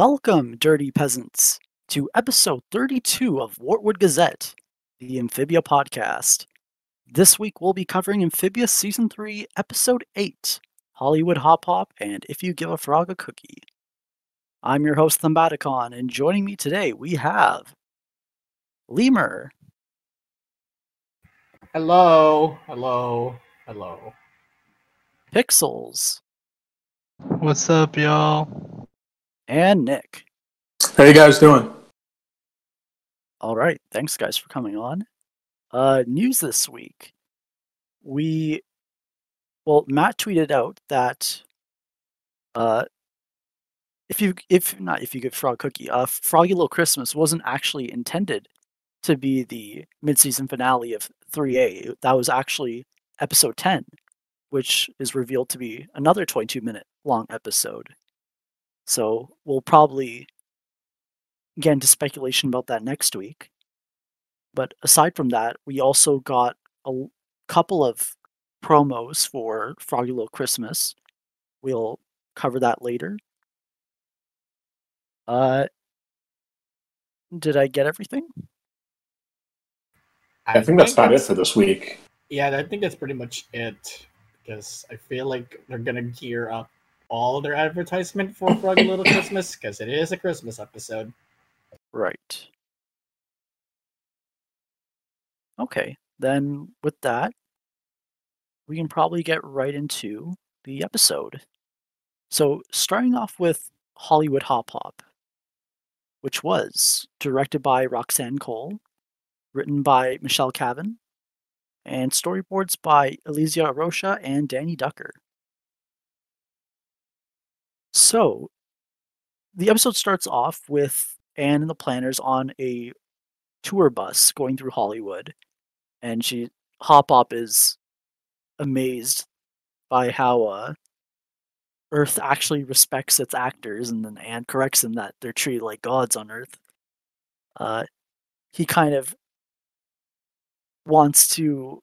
Welcome, dirty peasants, to episode 32 of Wartwood Gazette, the Amphibia podcast. This week we'll be covering Amphibia Season 3, Episode 8 Hollywood Hop Pop and If You Give a Frog a Cookie. I'm your host, Thumbaticon, and joining me today we have Lemur, Hello, hello, hello. Pixels, What's up, y'all? And Nick. How you guys doing? All right, thanks guys for coming on. Uh, news this week. We, well, Matt tweeted out that, uh, if you if not if you get Frog Cookie, uh, Froggy Little Christmas wasn't actually intended to be the mid-season finale of 3A. That was actually episode 10, which is revealed to be another 22 minute long episode. So we'll probably get into speculation about that next week. But aside from that, we also got a couple of promos for Froggy Little Christmas. We'll cover that later. Uh, did I get everything? I think that's about it for this week. Yeah, I think that's pretty much it. Because I feel like they're gonna gear up all their advertisement for Froggy Little Christmas because it is a Christmas episode. Right. Okay, then with that, we can probably get right into the episode. So, starting off with Hollywood Hop Pop, which was directed by Roxanne Cole, written by Michele Cavin, and storyboards by Elysia Rocha and Danny Ducker. So, the episode starts off with Anne and the Plantars on a tour bus going through Hollywood, and she Hop Pop is amazed by how uh, Earth actually respects its actors, and then Anne corrects him that they're treated like gods on Earth. Uh, he kind of wants to.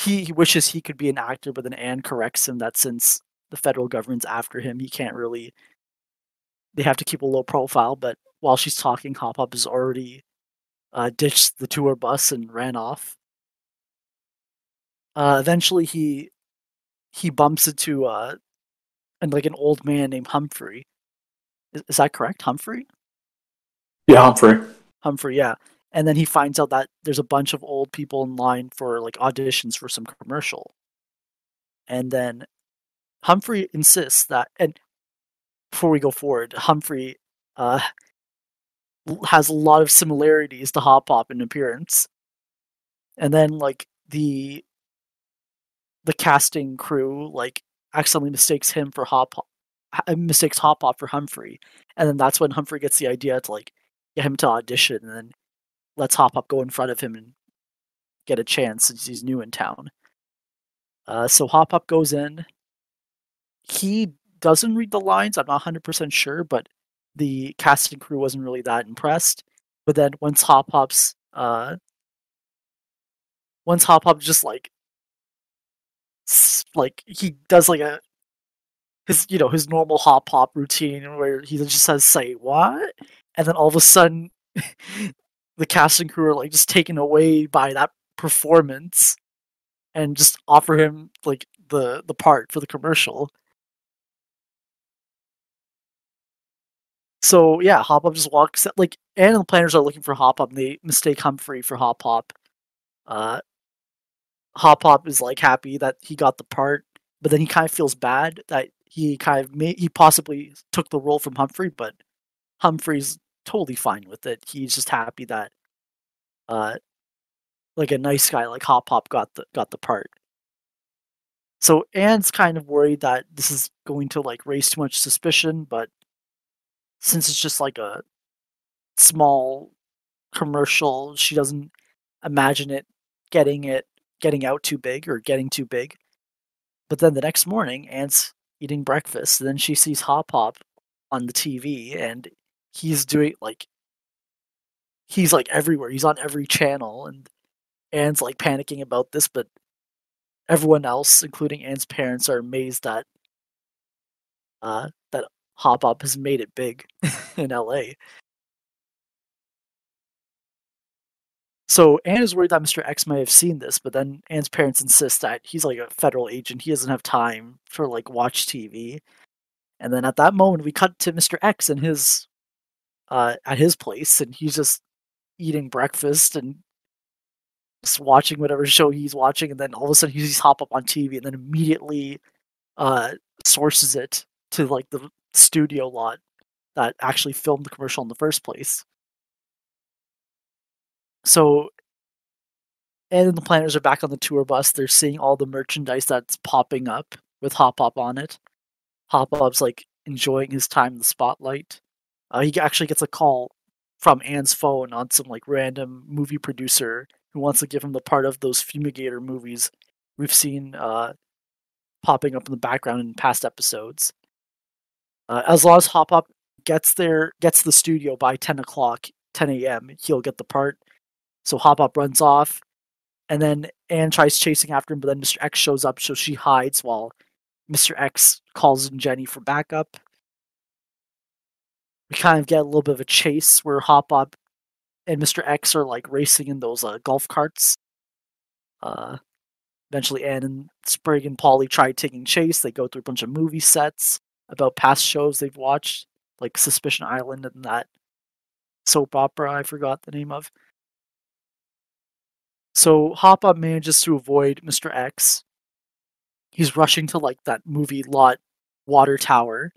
He, he wishes he could be an actor, but then Anne corrects him that since the federal government's after him, he can't really. They have to keep a low profile, but while she's talking, Hop Pop has already uh, ditched the tour bus and ran off. Uh, eventually, he he bumps into uh, and like an old man named Humphrey. Is, is that correct, Humphrey? Yeah, Humphrey. Humphrey, yeah. And then he finds out that there's a bunch of old people in line for like auditions for some commercial. And then Humphrey insists that, and before we go forward, Humphrey uh, has a lot of similarities to Hop Pop in appearance. And then like the the casting crew like accidentally mistakes him for Hop Pop, mistakes Hop Pop for Humphrey, and then that's when Humphrey gets the idea to like get him to audition, and then lets Hop Pop go in front of him and get a chance since he's new in town. Uh, so Hop Pop goes in. He doesn't read the lines. I'm not 100% sure, but the casting crew wasn't really that impressed. But then once Hop Pop's uh, once Hop Pop just like like he does like a his you know his normal Hop Pop routine where he just says say what, and then all of a sudden the casting crew are like just taken away by that performance and just offer him like the the part for the commercial. So yeah, Hop Pop just walks like and the Plantars are looking for Hop Pop and they mistake Humphrey for Hop Pop. Uh Hop Pop is like happy that he got the part, but then he kind of feels bad that he kind of may he possibly took the role from Humphrey, but Humphrey's totally fine with it. He's just happy that uh like a nice guy like Hop Pop got the got the part. So Anne's kind of worried that this is going to like raise too much suspicion, but since it's just like a small commercial, she doesn't imagine it getting it getting out too big or getting too big. But then the next morning, Anne's eating breakfast, then she sees Hop Pop on the TV, and he's doing like he's like everywhere. He's on every channel, and Anne's like panicking about this, but everyone else, including Anne's parents, are amazed that uh, Hop Pop has made it big in LA. So Anne is worried that Mr. X may have seen this, but then Anne's parents insist that he's like a federal agent. He doesn't have time for like watch TV. And then at that moment, we cut to Mr. X in his uh, at his place, and he's just eating breakfast and just watching whatever show he's watching. And then all of a sudden, he sees Hop Pop on TV, and then immediately uh, sources it to like the studio lot that actually filmed the commercial in the first place. So, and the Plantars are back on the tour bus. They're seeing all the merchandise that's popping up with Hop Pop on it. Hop Pop's like enjoying his time in the spotlight. Uh, he actually gets a call from Anne's phone on some like random movie producer who wants to give him the part of those Fumigator movies we've seen uh, popping up in the background in past episodes. Uh, as long as Hop Pop gets there, gets the studio by 10 o'clock, 10 a.m., he'll get the part. So Hop Pop runs off, and then Anne tries chasing after him, but then Mr. X shows up, so she hides while Mr. X calls in Jenny for backup. We kind of get a little bit of a chase where Hop Pop and Mr. X are like racing in those uh, golf carts. Uh, eventually, Anne and Sprig and Polly try taking chase. They go through a bunch of movie sets about past shows they've watched, like Suspicion Island and that soap opera I forgot the name of. So Hop Pop manages to avoid Mr. X. He's rushing to like that movie lot water tower.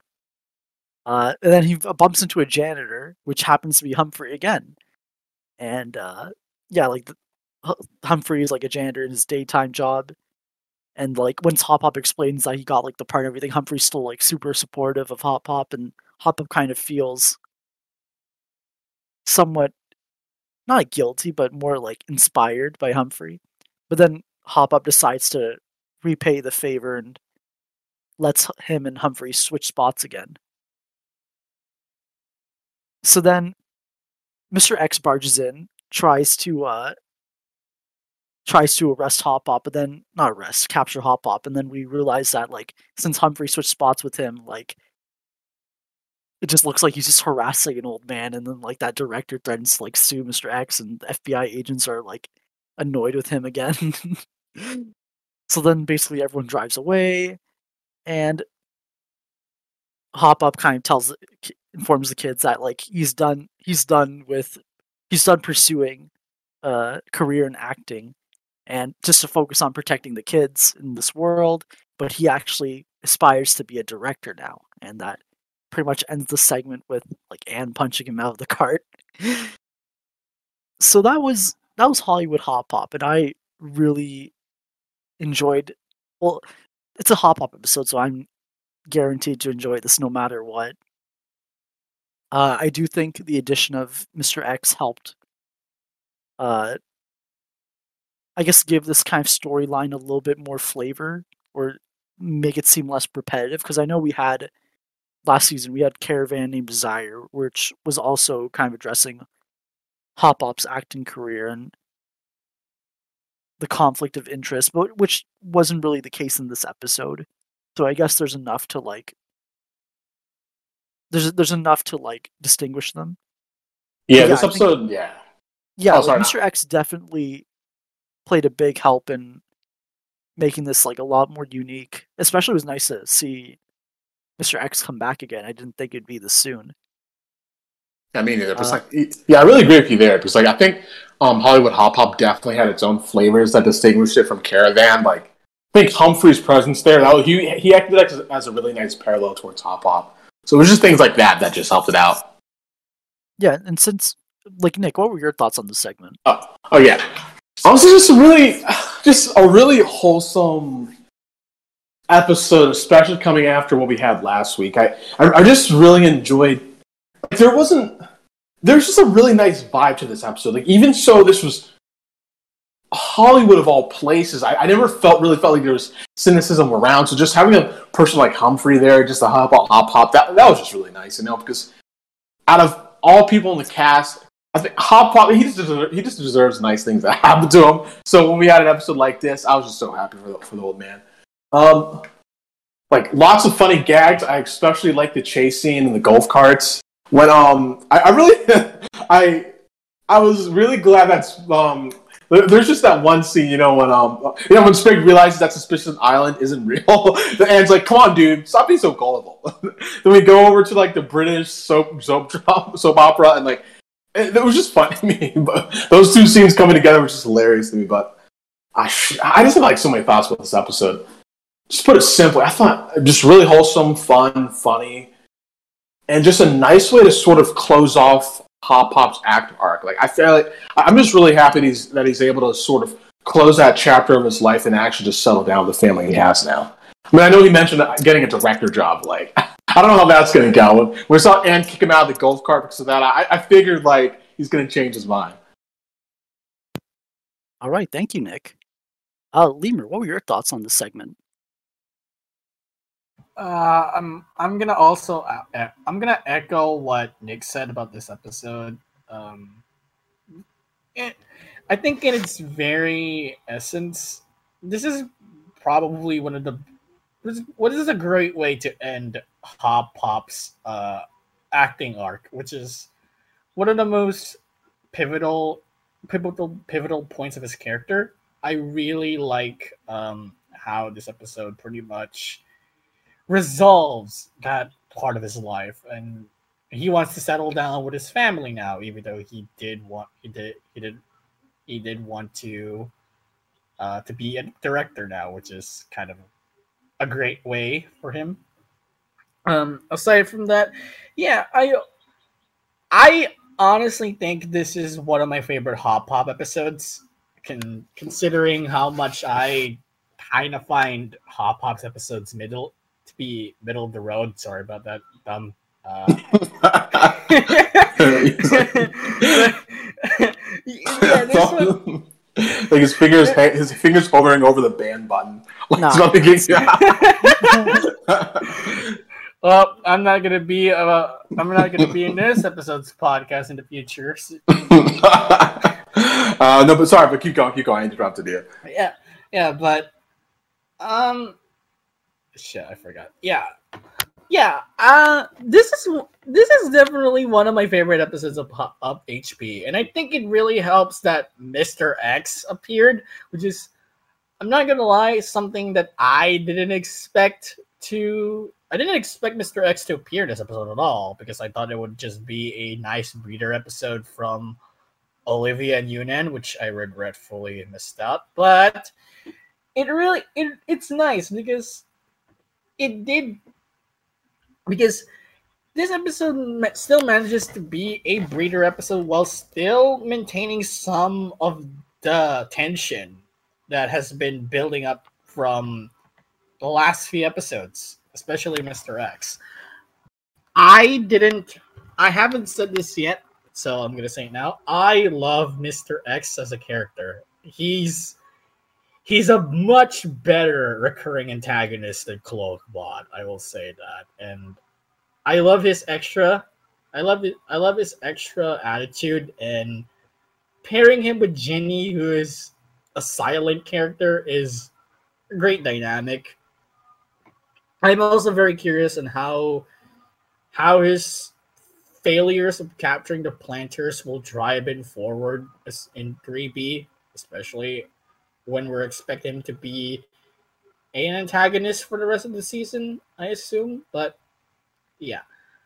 Uh, and then he bumps into a janitor, which happens to be Humphrey again. And uh, yeah, like the, Humphrey is like a janitor in his daytime job. And like once Hop Pop explains that he got like the part and everything, Humphrey's still like super supportive of Hop Pop, and Hop Pop kind of feels somewhat not guilty, but more like inspired by Humphrey. But then Hop Pop decides to repay the favor and lets him and Humphrey switch spots again. So then Mr. X barges in, tries to uh tries to arrest Hop Pop, but then not arrest, capture Hop Pop, and then we realize that like since Humphrey switched spots with him, like it just looks like he's just harassing an old man, and then like that director threatens to like sue Mr. X, and the FBI agents are like annoyed with him again. so then basically everyone drives away, and Hop Pop kind of tells informs the kids that like he's done he's done with he's done pursuing a career in acting and just to focus on protecting the kids in this world but he actually aspires to be a director now and that pretty much ends the segment with like Anne punching him out of the cart. so that was that was Hollywood Hop Pop, and I really enjoyed. Well, it's a Hop Pop episode, so I'm guaranteed to enjoy this no matter what. Uh, I do think the addition of Mr. X helped. Uh, I guess give this kind of storyline a little bit more flavor, or make it seem less repetitive. Because I know we had last season we had Caravan named Desire, which was also kind of addressing Hop Pop's acting career and the conflict of interest, but which wasn't really the case in this episode. So I guess there's enough to like there's there's enough to like distinguish them. Yeah, Yeah, this I think- episode, yeah. Yeah, Oh, like. Mr. X definitely played a big help in making this like a lot more unique. Especially it was nice to see Mr. X come back again. I didn't think it'd be this soon. I mean, it was Uh, like, yeah, I really agree with you there because, like, I think um, Hollywood Hop Pop definitely had its own flavors that distinguished it from Caravan. Like, I think Humphrey's presence there, that was, he he acted as, as a really nice parallel towards Hop Pop. So it was just things like that that just helped it out. Yeah, and since like Nick, what were your thoughts on this segment? Oh, oh yeah. Honestly, just a really, just a really wholesome episode, especially coming after what we had last week. I, I, I just really enjoyed. Like, there wasn't. There's just a really nice vibe to this episode. Like, even so, this was Hollywood of all places. I, I never felt really felt like there was cynicism around. So just having a person like Humphrey there, just a hop hop hop hop, that that was just really nice, you know, because out of all people in the cast, I think Hop Pop he just deserves, he just deserves nice things that happen to him. So when we had an episode like this, I was just so happy for the, for the old man. Um, like lots of funny gags. I especially like the chase scene and the golf carts. When um, I, I really, I, I was really glad that's um. There's just that one scene, you know, when um, you know, when Sprig realizes that Suspicious Island isn't real, the Anne's like, "Come on, dude, stop being so gullible." then we go over to like the British soap soap soap opera, and like it, it was just fun to me. But those two scenes coming together was just hilarious to me. But I, I just have like so many thoughts about this episode. Just put it simply, I thought just really wholesome, fun, funny, and just a nice way to sort of close off Hop Pop's act arc. Like I feel like I'm just really happy he's, that he's able to sort of close that chapter of his life and actually just settle down with the family he has now. I mean, I know he mentioned getting a director job. Like, I don't know how that's going to go. When we saw Anne kick him out of the golf cart because of that, I, I figured like he's going to change his mind. All right, thank you, Nick. Uh, Lemur, what were your thoughts on this segment? Uh, I'm I'm gonna also uh, uh, I'm gonna echo what Nick said about this episode. Um, it, I think in its very essence, this is probably one of the what is a great way to end Hop Pop's uh, acting arc, which is one of the most pivotal pivotal pivotal points of his character. I really like um, how this episode pretty much resolves that part of his life and he wants to settle down with his family now even though he did want he did he did he did want to uh to be a director now which is kind of a great way for him um aside from that yeah i i honestly think this is one of my favorite hop pop episodes can considering how much i kind of find hop pop's episodes middle to be middle of the road. Sorry about that. Dumb. Uh, yeah, this one. like his fingers, his fingers hovering over the ban button. Like Nah. something getting- well, I'm not gonna be. Uh, I'm not gonna be in this episode's podcast in the future. Uh, no, but sorry, but keep going, keep going. I interrupted you. yeah, yeah, but um, shit, I forgot. Yeah, yeah. Uh, this is this is definitely one of my favorite episodes of of HP, and I think it really helps that Mister X appeared, which is, I'm not gonna lie, something that I didn't expect to. I didn't expect Mr. X to appear in this episode at all because I thought it would just be a nice breeder episode from Olivia and Yunan, which I regretfully missed out. But it really it, it's nice because it did because this episode still manages to be a breeder episode while still maintaining some of the tension that has been building up from the last few episodes, especially Mr. X. I didn't I haven't said this yet, so I'm gonna say it now. I love Mr. X as a character. He's he's a much better recurring antagonist than Cloakbot. I will say that, and I love his extra. I love it. I love his extra attitude, and pairing him with Jenny, who is a silent character, is a great dynamic. I'm also very curious on how how his failures of capturing the Plantars will drive him forward in 3B, especially when we're expecting him to be an antagonist for the rest of the season, I assume. But yeah,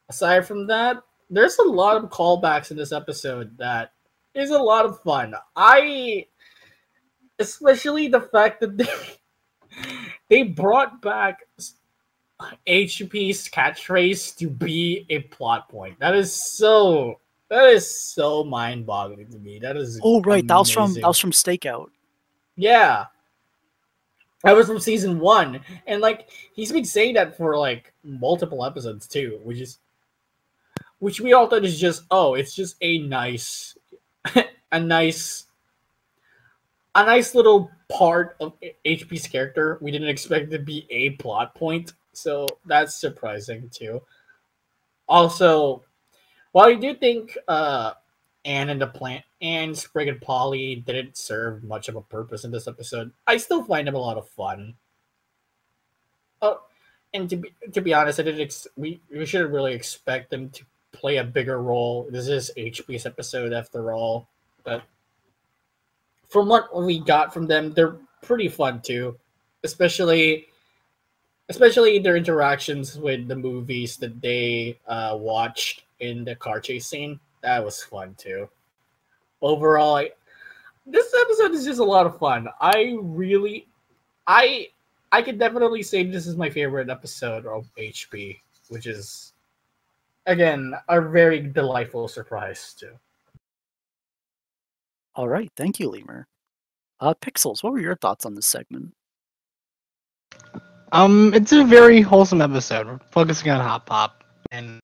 aside from that, there's a lot of callbacks in this episode that is a lot of fun. I especially the fact that they they brought back HP's catchphrase to be a plot point. That is so that is so mind-boggling to me. That is Oh, right, that was from that was from Stakeout. Yeah. That was from season one. And like he's been saying that for like multiple episodes too, which is which we all thought is just oh, it's just a nice a nice a nice little part of HP's character. We didn't expect it to be a plot point. So that's surprising too. Also, while I do think uh Anne and the plant and Sprig and Polly didn't serve much of a purpose in this episode. I still find them a lot of fun. Oh, and to be to be honest, I didn't. Ex- we we shouldn't really expect them to play a bigger role. This is HP's episode after all, but from what we got from them, they're pretty fun too, especially especially their interactions with the movies that they uh, watched in the car chase scene. That was fun too. Overall, I, this episode is just a lot of fun. I really, I, I could definitely say this is my favorite episode of HP, which is, again, a very delightful surprise too. All right, thank you, Lemur. Uh, Pixels, what were your thoughts on this segment? Um, it's a very wholesome episode. We're focusing on Hop Pop, and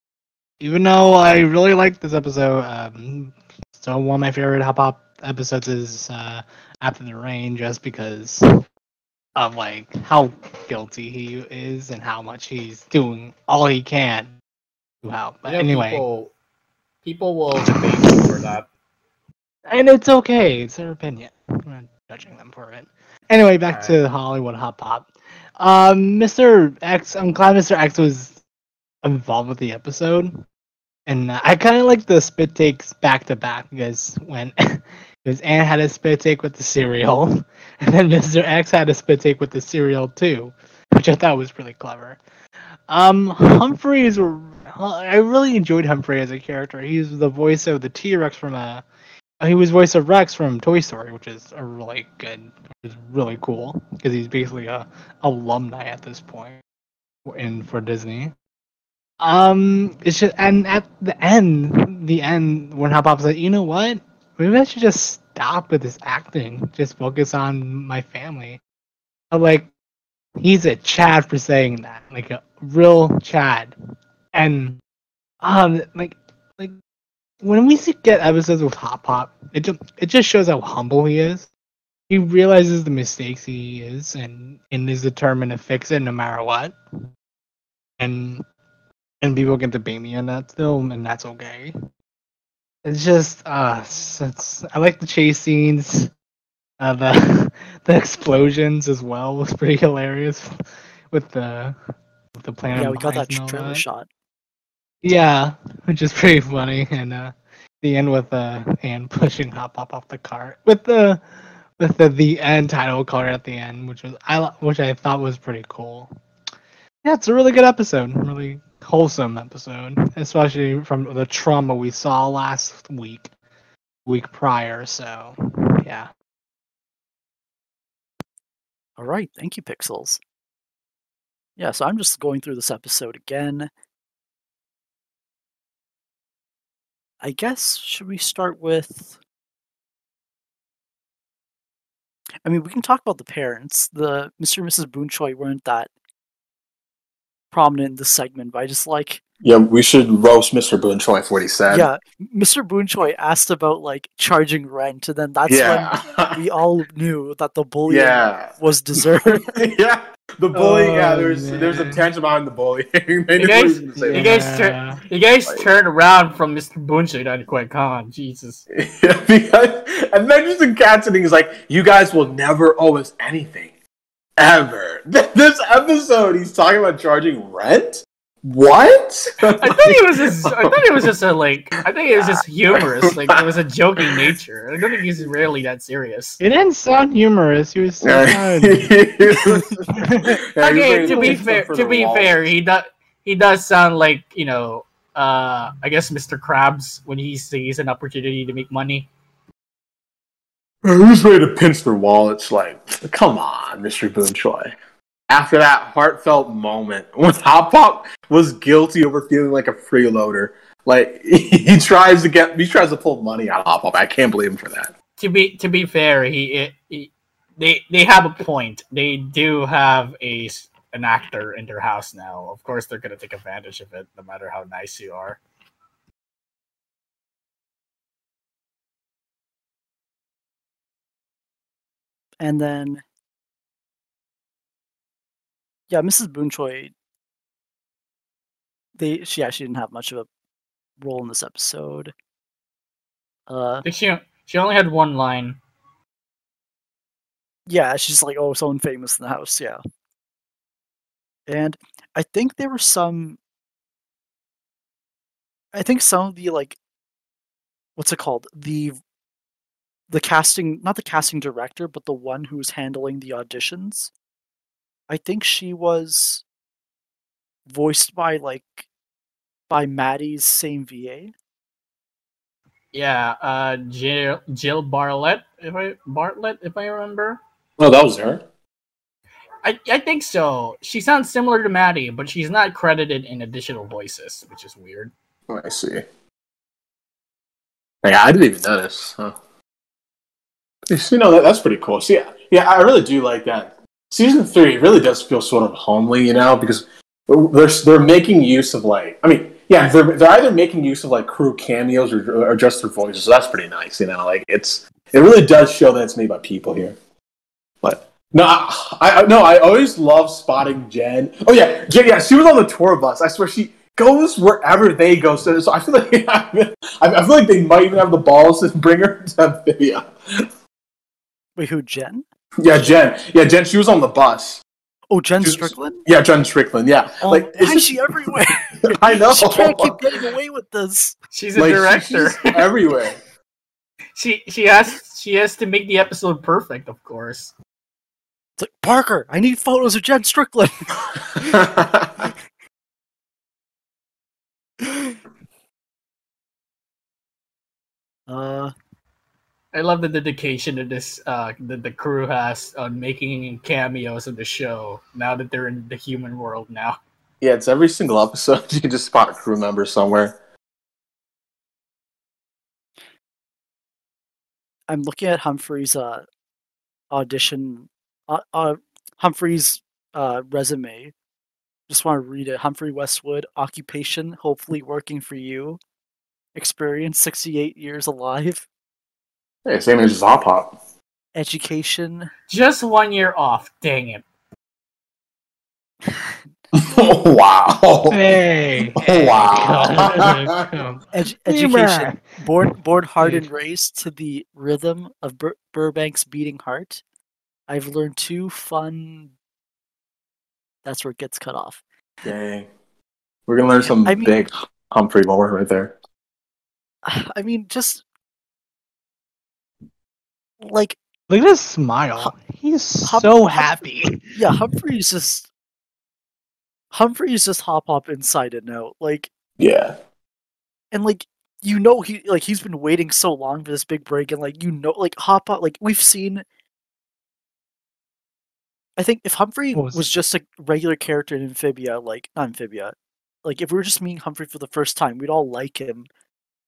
even though I really like this episode, um, still one of my favorite Hop Pop episodes is uh, After the Rain, just because of like how guilty he is and how much he's doing all he can to help. But know anyway, people, people will debate for that. and it's okay. It's their opinion. I'm not judging them for it. Anyway, back to Hollywood Hop Pop. Um, Mr. X, I'm glad Mr. X was involved with the episode, and I kind of like the spit takes back to back because when because Anne had a spit take with the cereal, and then Mr. X had a spit take with the cereal too, which I thought was really clever. Um, Humphrey is. I really enjoyed Humphrey as a character. He's the voice of the T Rex from a uh, he was voice of Rex from Toy Story, which is a really good, which is really cool because he's basically a alumni at this point in for Disney. Um, it's just and at the end, the end when Hop Pop's like, you know what? Maybe I should just stop with this acting, just focus on my family. Like, he's a Chad for saying that, like a real Chad, and um, like, like when we see- get episodes with Hop Pop, it just it just shows how humble he is. He realizes the mistakes he is and and is determined to fix it no matter what. And and people can debate me on that still, and that's okay. It's just uh it's, it's- I like the chase scenes. Uh, the the explosions as well was pretty hilarious with the with the planet. yeah, we got that mines and all trailer that. shot. Yeah, which is pretty funny, and uh, the end with uh, Anne pushing Hop Pop off the cart with the with the the end title card at the end, which was I which I thought was pretty cool. Yeah, it's a really good episode, really wholesome episode, especially from the trauma we saw last week, week prior. So, yeah. All right, thank you, Pixels. Yeah, so I'm just going through this episode again. I guess should we start with I mean, we can talk about the parents. The Mr. and Mrs. Boonchuy weren't that prominent in this segment, but I just like Yeah, we should roast Mr. Boonchuy for what he said. yeah, Mr. Boonchuy asked about like charging rent, and then that's yeah. when we all knew that the bullying yeah. was deserved. yeah. The bullying, yeah, Oh, there's there's a man. tension behind the bullying. You guys- he was gonna say you guys turn- You guys turned around from Mr. Bunche to Quite Con. Jesus. Yeah, because, and then just in Cassidy is like, you guys will never owe us anything. Ever. This episode, he's talking about charging rent? What? I thought it was just. I thought it was just a like. I think it was just humorous. Like it was a joking nature. I don't think he's really that serious. It didn't sound humorous. He was so Yeah. fun. Yeah, okay, to be fair, to be wall." fair, he does. He does sound like you know. Uh, I guess Mr. Krabs when he sees an opportunity to make money. Who's ready to pinch their wallets? Like, come on, Mr. Boonchuy. After that heartfelt moment when Hop Pop was guilty over feeling like a freeloader, like he tries to get, he tries to pull money out of Hop Pop. I can't believe him for that. To be to be fair, he, he they they have a point. They do have a s- an actor in their house now. Of course, they're gonna take advantage of it, no matter how nice you are. and then yeah, Mrs. Boonchuy. They she actually didn't have much of a role in this episode. Uh, she she only had one line. yeah, she's like, oh, someone famous in the house, yeah. And I think there were some. I think some of the like, what's it called? The the casting, not the casting director, but the one who was handling the auditions. I think she was voiced by like by Maddie's same VA. Yeah, uh, Jill Jill Bartlett, if I Bartlett, if I remember. Oh, that was her. I, I think so. She sounds similar to Maddie, but she's not credited in additional voices, which is weird. Oh, I see. Yeah, I didn't even notice. Huh. You know, that, that's pretty cool. So, yeah, yeah, I really do like that. Season three really does feel sort of homely, you know, because they're they're making use of like, I mean, yeah, they're they're either making use of like crew cameos or, or just their voices. So that's pretty nice, you know. Like it's it really does show that it's made by people here. But no, I, I no, I always love spotting Jen. Oh yeah, Jen, yeah, she was on the tour bus. I swear she goes wherever they go. So, so I feel like I feel like they might even have the balls to bring her to Amphibia. Wait, who? Jen? Yeah, Jen. Yeah, Jen. She was on the bus. Oh, Jen She was- Strickland. Yeah, Jen Strickland. Yeah, Oh, like why is she everywhere? I know. she can't keep getting away with this. She's a Like, director. she's everywhere. she she has she has to make the episode perfect, of course. It's like Parker. I need photos of Jen Strickland. uh, I love the dedication that this uh that the crew has on making cameos in the show now that they're in the human world now. yeah, it's every single episode. You can just spot a crew member somewhere. I'm looking at Humphrey's uh, audition, uh, uh, Humphrey's uh, resume. Just want to read it. Humphrey Westwood, occupation, hopefully working for you. Experience, 68 years alive. Hey, same age as Hop Pop. Education, Just one year off. Dang it. oh, wow. Hey. Oh, wow. Come. edu- education. Born, born hard and raised to the rhythm of Bur- Burbank's beating heart. I've learned two fun. That's where it gets cut off. Dang. We're gonna learn some I mean- big Humphrey lore right there. I mean, just like Look at his smile. He's Hum- so hum- happy. yeah, Humphrey's just Humphrey's just Hop Pop inside it now. Like Yeah. and like you know he like he's been waiting so long for this big break and like you know like Hop Pop like we've seen I think if Humphrey was, was just a regular character in Amphibia, like not Amphibia, like if we were just meeting Humphrey for the first time, we'd all like him.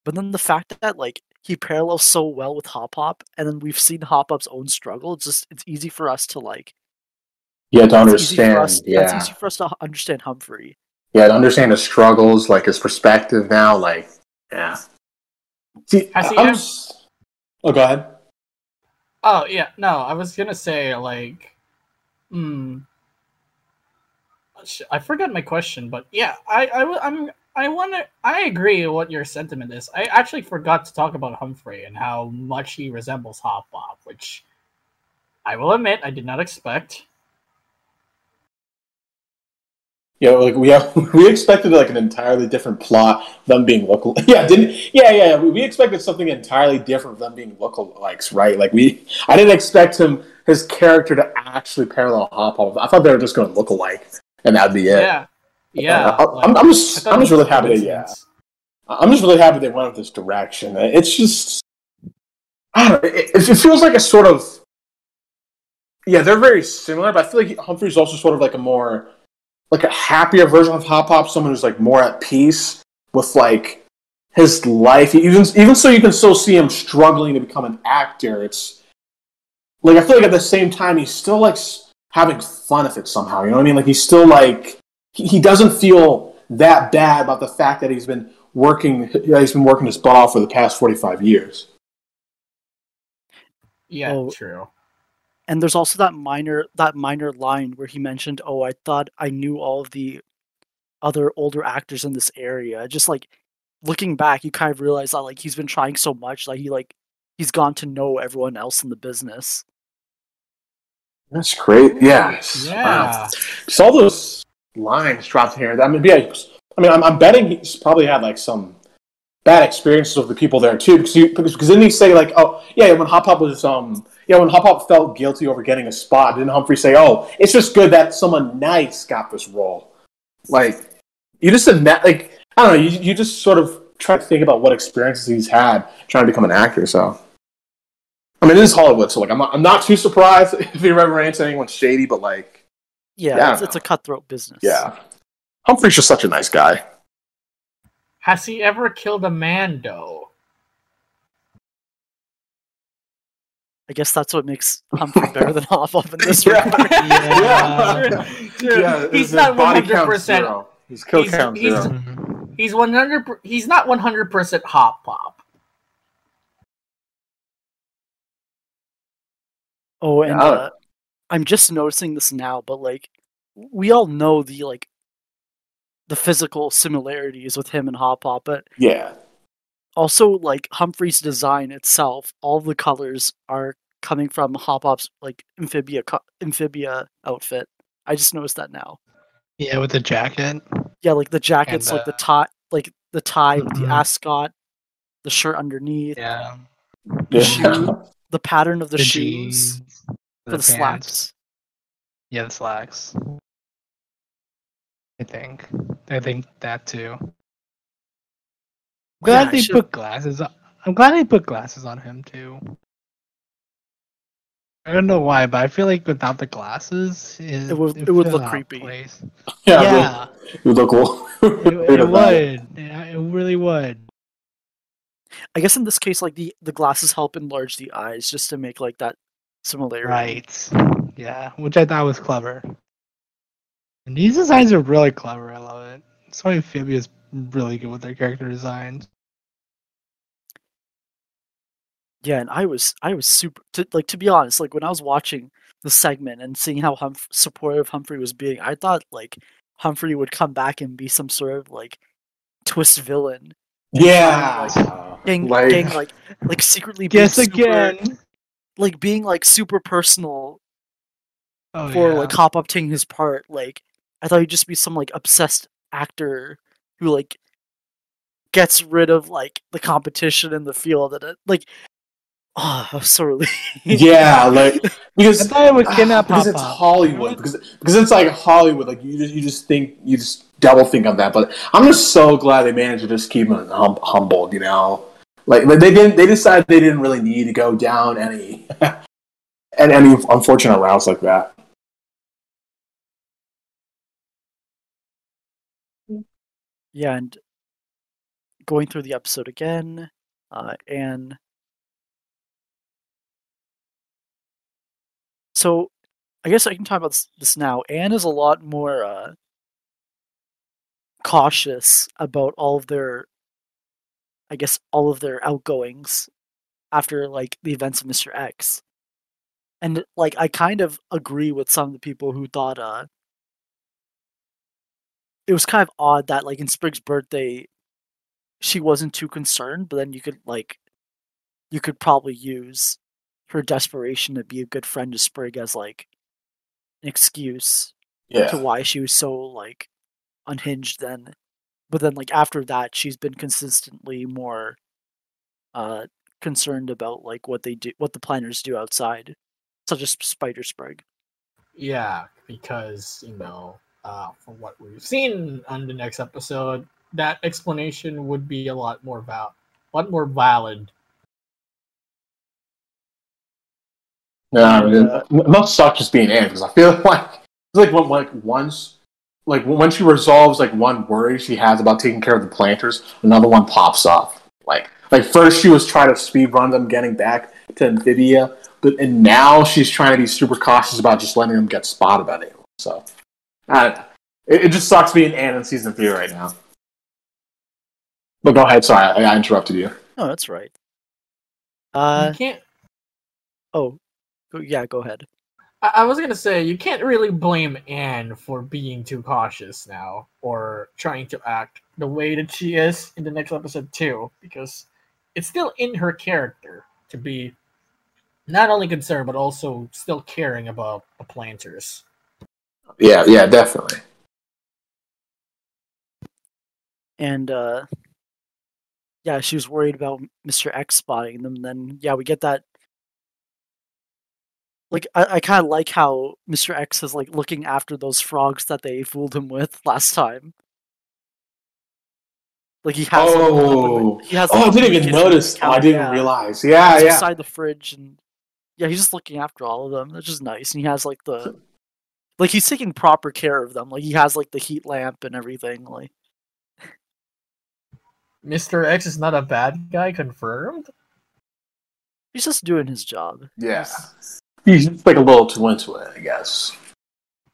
But then the fact that like he parallels so well with Hop Pop, and then we've seen Hop Pop's own struggle, it's just it's easy for us to like Yeah, to it's easy for understand. us, yeah. it's easy for us to understand Humphrey. Yeah, to understand his struggles, like his perspective now, like yeah. See, Has he I'm Oh, go ahead. Oh yeah, no, I was gonna say like, hmm. I forgot my question, but yeah, I I w- I'm I wonder. I agree with what your sentiment is. I actually forgot to talk about Humphrey and how much he resembles Hop Pop, which I will admit I did not expect. Yeah, like we have, we expected like an entirely different plot. Them being local, yeah, didn't yeah, yeah. We, we expected something entirely different. Them being lookalikes, right? Like we, I didn't expect him his character to actually parallel Hop Pop. I thought they were just going to look alike, and that'd be it. Yeah, yeah. Uh, I, like, am I'm just, I'm just really happy. That, yeah. I'm just really happy they went with this direction. Uh, it's just, I don't know. It, it feels like a sort of, yeah, they're very similar, but I feel like Humphrey's also sort of like a more, like a happier version of Hop Pop, someone who's like more at peace with like his life. Even even so, you can still see him struggling to become an actor. It's like I feel like at the same time he's still like having fun with it somehow. You know what I mean? Like he's still like he, he doesn't feel that bad about the fact that he's been working. He's been working his butt off for the past forty five years. Yeah, Oh. true. And there's also that minor that minor line where he mentioned, "Oh, I thought I knew all of the other older actors in this area." Just like looking back, you kind of realize that like he's been trying so much, like he like he's gone to know everyone else in the business. That's great. Yeah. Yeah. Just all those lines dropped here. I mean, yeah, I mean, I'm, I'm betting he's probably had like some bad experiences with the people there too, because you, because, because didn't he say like, oh yeah, when Hop Pop was um yeah when Hop Pop felt guilty over getting a spot, didn't Humphrey say, oh, it's just good that someone nice got this role? Like you just admit, like I don't know, you you just sort of try to think about what experiences he's had trying to become an actor. So. I mean, it is Hollywood, so like, I'm not, I'm not too surprised if he ever ran into anyone shady, but like, Yeah, Yeah, it's, it's a cutthroat business. yeah, Humphrey's just such a nice guy. Has he ever killed a man though? I guess that's what makes Humphrey better than Hop Pop in this Yeah. regard. Yeah. True. he's not one hundred percent. His kill He's- count he's- zero. Mhm. He's one hundred. He's not one hundred percent hop pop. Oh, and Yeah. uh, I'm just noticing this now, but like, we all know the like, the physical similarities with him and Hop Pop, but Yeah, also like Humphrey's design itself, all the colors are coming from Hop Pop's like amphibia co- amphibia outfit. I just noticed that now. Yeah, with the jacket. Yeah, like the jackets, like the uh, tie, like the tie with the ascot, the shirt underneath, Yeah. the yeah. shoe, the pattern of the, The, shoes jeans. For the pants. slacks. Yeah, the slacks. I think. I think that too. I'm glad Yeah, they should- put glasses on. I'm glad they put glasses on him too. I don't know why, but I feel like without the glasses, it, It would- it would look creepy. place. yeah, Yeah, it would look cool. it, it would. Yeah, it really would. I guess in this case, like the the glasses help enlarge the eyes just to make like that similarity. Right. Yeah, which I thought was clever. And these designs are really clever. I love it. So Amphibia's really good with their character designs. Yeah, and I was I was super to, like to be honest, like when I was watching the segment and seeing how Humph- supportive Humphrey was being, I thought like Humphrey would come back and be some sort of like twist villain, yeah, being like, being like like secretly being Guess super, again. Like being like super personal Oh, for yeah. like Hop Pop taking his part. Like I thought he'd just be some like obsessed actor who like gets rid of like the competition in the field and it like oh I was so relieved. yeah, like because I because thought it would kidnap because it's Pop-Pop. Hollywood because because it's like Hollywood like you just you just think you just double think of that but I'm just so glad they managed to just keep him hum- humbled you know like they didn't they decided they didn't really need to go down any and any unfortunate routes like that Yeah, and going through the episode again, uh, and so I guess I can talk about this, this now. Anne is a lot more uh, cautious about all of their, I guess, all of their outgoings after like the events of Mister X, and like I kind of agree with some of the people who thought uh it was kind of odd that like in Sprig's birthday she wasn't too concerned, but then you could like you could probably use her desperation to be a good friend to Sprig as like an excuse to why she was so like unhinged then. But then like after that she's been consistently more uh concerned about like what they do what the Plantars do outside. Such as Spider Sprig. Yeah, because you know, uh, from what we've seen on the next episode, that explanation would be a lot more val, lot more valid. Yeah, I mean, it, it must suck just being Anne because I feel like it's like when like once like when she resolves like one worry she has about taking care of the Plantars, another one pops off. Like like first she was trying to speed run them getting back to Amphibia, but and now she's trying to be super cautious about just letting them get spotted by anyone. So I. It, it just sucks being Anne in season three right now. But go ahead, sorry, I, I interrupted you. No, that's right. Uh you can't. oh yeah, go ahead. I, I was gonna say you can't really blame Anne for being too cautious now, or trying to act the way that she is in the next episode too, because it's still in her character to be not only concerned but also still caring about the Plantars. Yeah, yeah, definitely. and uh, yeah, she was worried about Mr. X spotting them. Then yeah, we get that. Like I, I kind of like how Mr. X is like looking after those frogs that they fooled him with last time. Like he has. Oh. weapon- he has. Oh, I didn't even notice. Oh, I didn't yeah. realize. Yeah, He's yeah. beside the fridge and yeah, he's just looking after all of them. That's just nice. And he has like the like he's taking proper care of them. Like he has like the heat lamp and everything. Like Mr. X is not a bad guy, confirmed. he's just doing his job. Yeah. He's just, like a little too into it, I guess.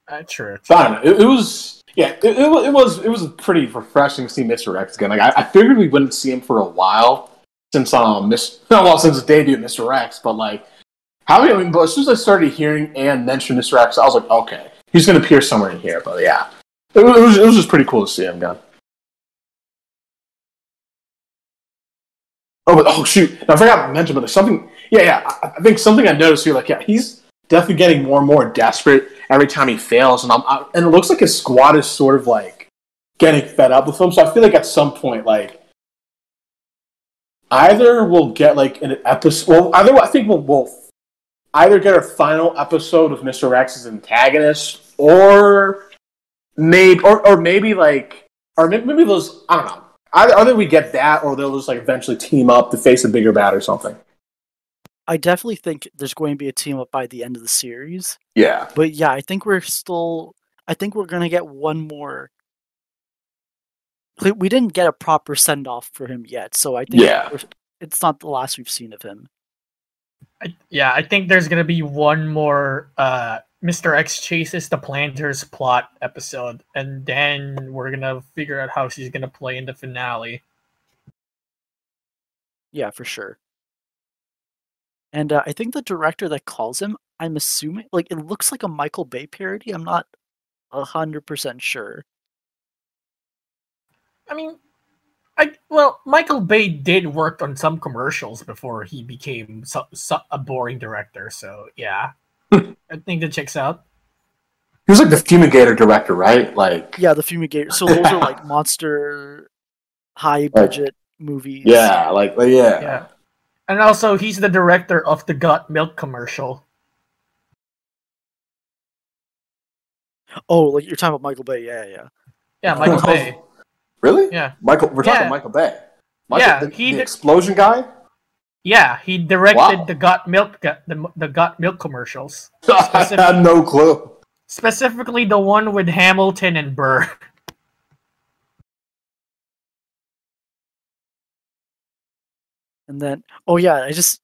Uh, true. So, I don't know. It, it was yeah. It, it, it was it was pretty refreshing to see Mr. X again. Like I, I figured we wouldn't see him for a while since um Miss well since his debut Mr. X, but like how I mean, but as soon as I started hearing and mention Mr. X, I was like, okay, he's gonna appear somewhere in here. But yeah, it, it was it was just pretty cool to see him again. Oh, but, oh shoot! I forgot to mention, but there's something. Yeah, yeah. I, I think something I noticed here, like, yeah, he's definitely getting more and more desperate every time he fails, and I'm, I, and it looks like his squad is sort of like getting fed up with him. So I feel like at some point, like, either we'll get like an episode. Well, either I think we'll, we'll either get a final episode of Mister X's antagonist, or maybe, or, or maybe like, or maybe those. I don't know. Either, either we get that, or they'll just like eventually team up to face a bigger bad or something. I definitely think there's going to be a team up by the end of the series. Yeah. But yeah, I think we're still. I think we're gonna get one more. We we didn't get a proper send off for him yet, so I think Yeah. it's not the last we've seen of him. I, yeah, I think there's gonna be one more uh, Mr. X chases the Plantars plot episode, and then we're gonna figure out how she's gonna play in the finale. Yeah, for sure. And uh, I think the director that calls him, I'm assuming, like it looks like a Michael Bay parody. I'm not a hundred percent sure. I mean, I well, Michael Bay did work on some commercials before he became so, so, a boring director. So yeah, I think that checks out. He was like the fumigator director, right? Like, Yeah, the Fumigator. So those are like monster, high budget movies. yeah, like, like, yeah. Yeah, and also he's the director of the Got Milk commercial. Oh, like you're talking about Michael Bay. Yeah, yeah. Yeah, Michael Bay. Really? Yeah, Michael, we're talking Yeah. Michael Bay. Michael, Yeah, the, he the did- explosion guy. Yeah, he directed Wow. the Got Milk the the Got Milk commercials, I had no clue. specifically the one with Hamilton and Burr. And then, oh yeah, I just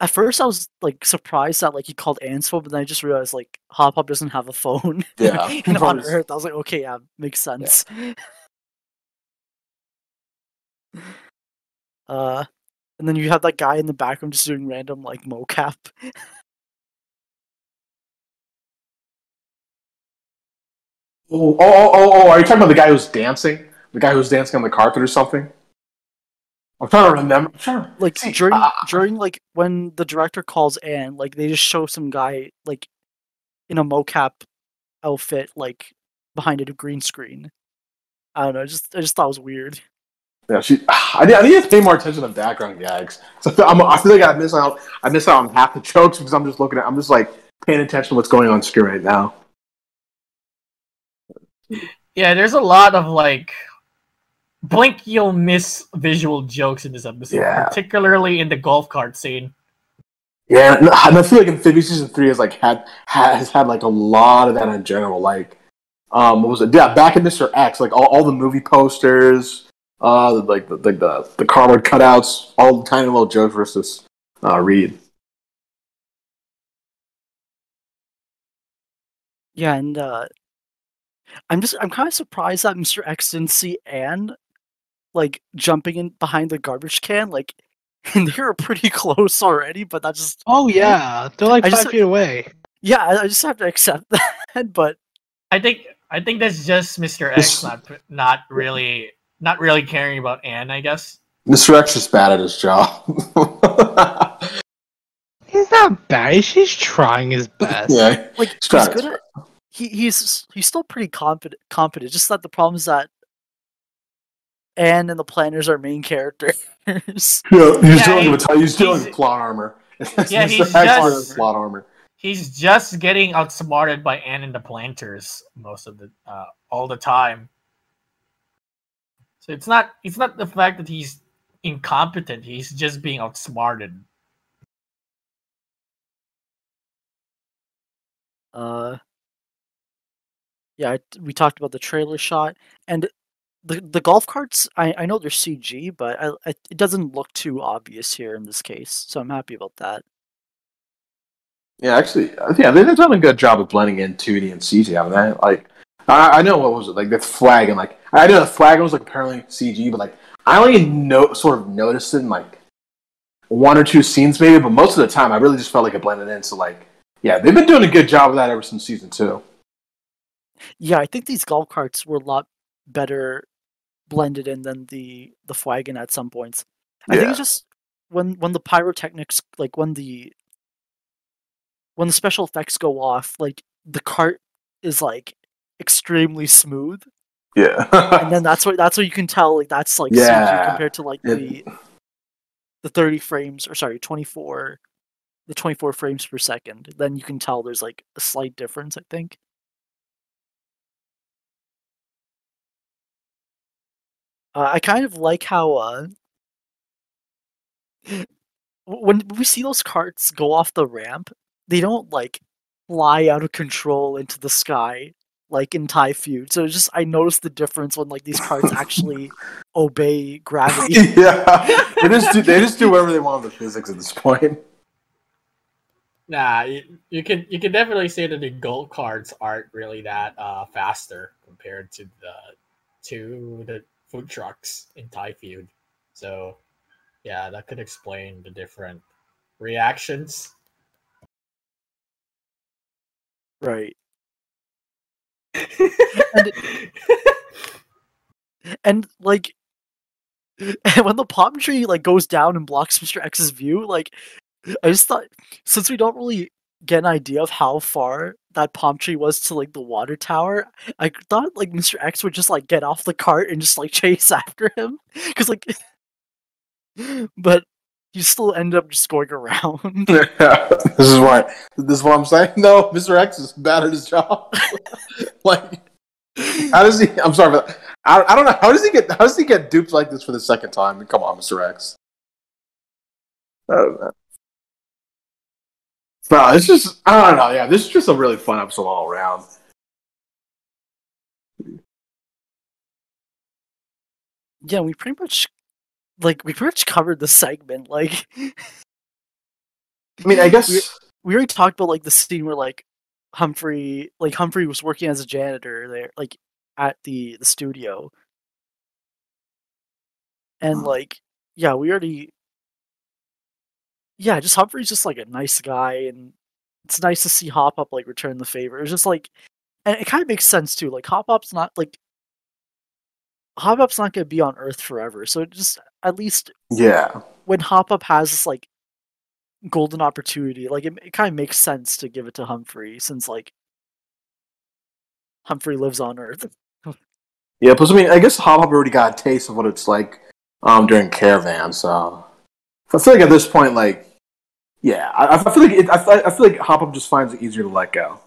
at first I was like surprised that like he called Anne's phone, but then I just realized like Hop Pop doesn't have a phone. Yeah, and on probably- Earth, I was like, okay, yeah, makes sense. uh, and then you have that guy in the background just doing random like mocap. Oh, oh, oh, oh, oh, are you talking about the guy who's dancing? The guy who's dancing on the carpet or something? I'm trying to remember. Trying Like See, during uh, during like when the director calls in, like they just show some guy like in a mocap outfit, like behind a green screen. I don't know. I just I just thought it was weird. Yeah, she. I need, I need to pay more attention to background gags. So I feel, I'm, I feel like I miss out. I miss out on half the jokes because I'm just looking at. I'm just like paying attention to what's going on screen right now. Yeah, there's a lot of like blink you'll miss visual jokes in this episode, Yeah. particularly in the golf cart scene. Yeah, and I feel like Amphibia season three has like had has had like a lot of that in general. Like, um, what was it? Yeah, back in Mister X, like all, all the movie posters, uh, like the, the the the cardboard cutouts, all the tiny little jokes versus uh, Reed. Yeah, and uh I'm just I'm kind of surprised that Mr. X didn't see Anne like jumping in behind the garbage can, like and they were pretty close already, but that just Oh yeah, they're like I five just- feet away. yeah, I, I just have to accept that. But I think I think that's just Mr. X not not really not really caring about Anne, I guess. Mister X is bad at his job. He's not bad. He's trying his best. yeah, like He's he's good at he, he's he's still pretty competent competent. Just that the problem is that Anne and the Plantars are main characters. Yeah, he's Yeah, dealing he- with he's dealing he's- with plot armor. Yeah, he's just- with plot armor. He's just getting outsmarted by Anne and the Plantars most of the uh, all the time. So it's not it's not the fact that he's incompetent. He's just being outsmarted. Uh, yeah, I, we talked about the trailer shot and the the golf carts. I, I know they're CG, but I, I, it doesn't look too obvious here in this case, so I'm happy about that. Yeah, actually, uh, yeah, they've done a good job of blending in 2D and CG, haven't they? Like, I, I know what was it like the flag and like I know the flag was like apparently CG, but like I only no sort of noticed it in like one or two scenes maybe, but most of the time I really just felt like it blended in. So like, yeah, they've been doing a good job of that ever since season two. Yeah, I think these golf carts were a lot better blended in than the the flagon at some points. I think it's just when when the pyrotechnics like when the when the special effects go off, like the cart is like extremely smooth, Yeah, and then that's what that's what you can tell like that's like Yeah. compared to like the the thirty frames or sorry twenty four the twenty four frames per second. Then you can tell there's like a slight difference. I think. Uh, I kind of like how uh, when we see those carts go off the ramp, they don't like fly out of control into the sky like in Thai Feud. So it's just I noticed the difference when like these cards actually obey gravity. yeah, they just do, they just do whatever they want with the physics at this point. Nah, you, you can you can definitely say that the gold cards aren't really that uh, faster compared to the to the food trucks in Thai Feud. So yeah, that could explain the different reactions. right. And like when the palm tree like goes down and blocks Mr. X's view, like I just thought since we don't really get an idea of how far that palm tree was to like the water tower, I thought like Mr. X would just like get off the cart and just like chase after him. Cause like but he still end up just going around. Yeah, this is why. This is what I'm saying. No, Mr. X is bad at his job. like, how does he? I'm sorry, but I, I don't know. How does he get? How does he get duped like this for the second time? Come on, Mr. X. I don't know. No, it's just I don't know. Yeah, this is just a really fun episode all around. yeah, we pretty much like we pretty much covered the segment. Like I mean, I guess. we already talked about like the scene where like Humphrey like Humphrey was working as a janitor there like at the the studio. And like yeah, we already Yeah, just Humphrey's just like a nice guy and it's nice to see Hop Pop like return the favor. It's just like and it kind of makes sense too. Like Hop Pop's not like Hop Pop's not gonna be on Earth forever. So just at least Yeah. when Hop Pop has this like golden opportunity, like it, it kind of makes sense to give it to Humphrey since like Humphrey lives on Earth. Yeah, plus I mean, I guess Hop Pop already got a taste of what it's like um, during Caravan, so I feel like at this point, like, yeah, I, I feel like it, I, feel- I feel like Hop Pop just finds it easier to let go.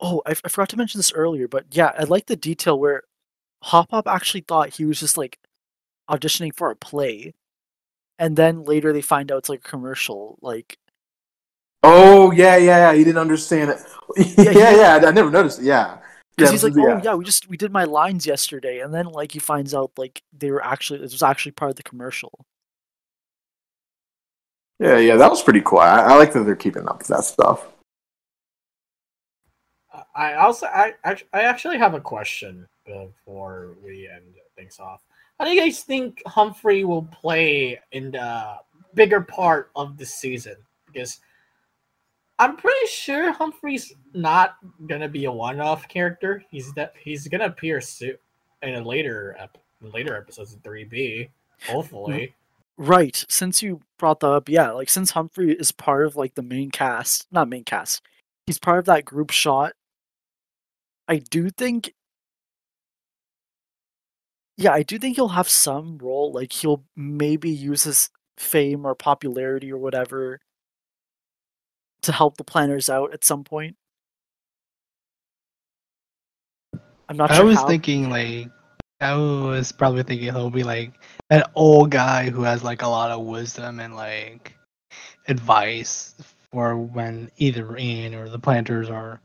Oh, I forgot to mention this earlier, but yeah, I like the detail where Hop Pop actually thought he was just like auditioning for a play, and then later they find out it's like a commercial. Like, Oh yeah, yeah, yeah. He didn't understand it. Yeah, Yeah, yeah, I never noticed. It. Yeah, because yeah, he's like, oh, yeah. "Oh yeah, we just we did my lines yesterday," and then like he finds out like they were actually it was actually part of the commercial. yeah, yeah. That was pretty cool. I, I like that they're keeping up with that stuff. I also I I actually have a question before we end things off. How do you guys think Humphrey will play in the bigger part of the season? Because I'm pretty sure Humphrey's not gonna be a one-off character. He's that he's gonna appear soon in a later later episodes of 3B, hopefully. Right. Since you brought that up, yeah, like since Humphrey is part of like the main cast, not main cast, he's part of that group shot. I do think yeah, I do think he'll have some role. Like he'll maybe use his fame or popularity or whatever to help the Plantars out at some point. I'm not I sure was how. thinking like I was probably thinking he'll be like an old guy who has like a lot of wisdom and like advice for when either Ian or the Plantars are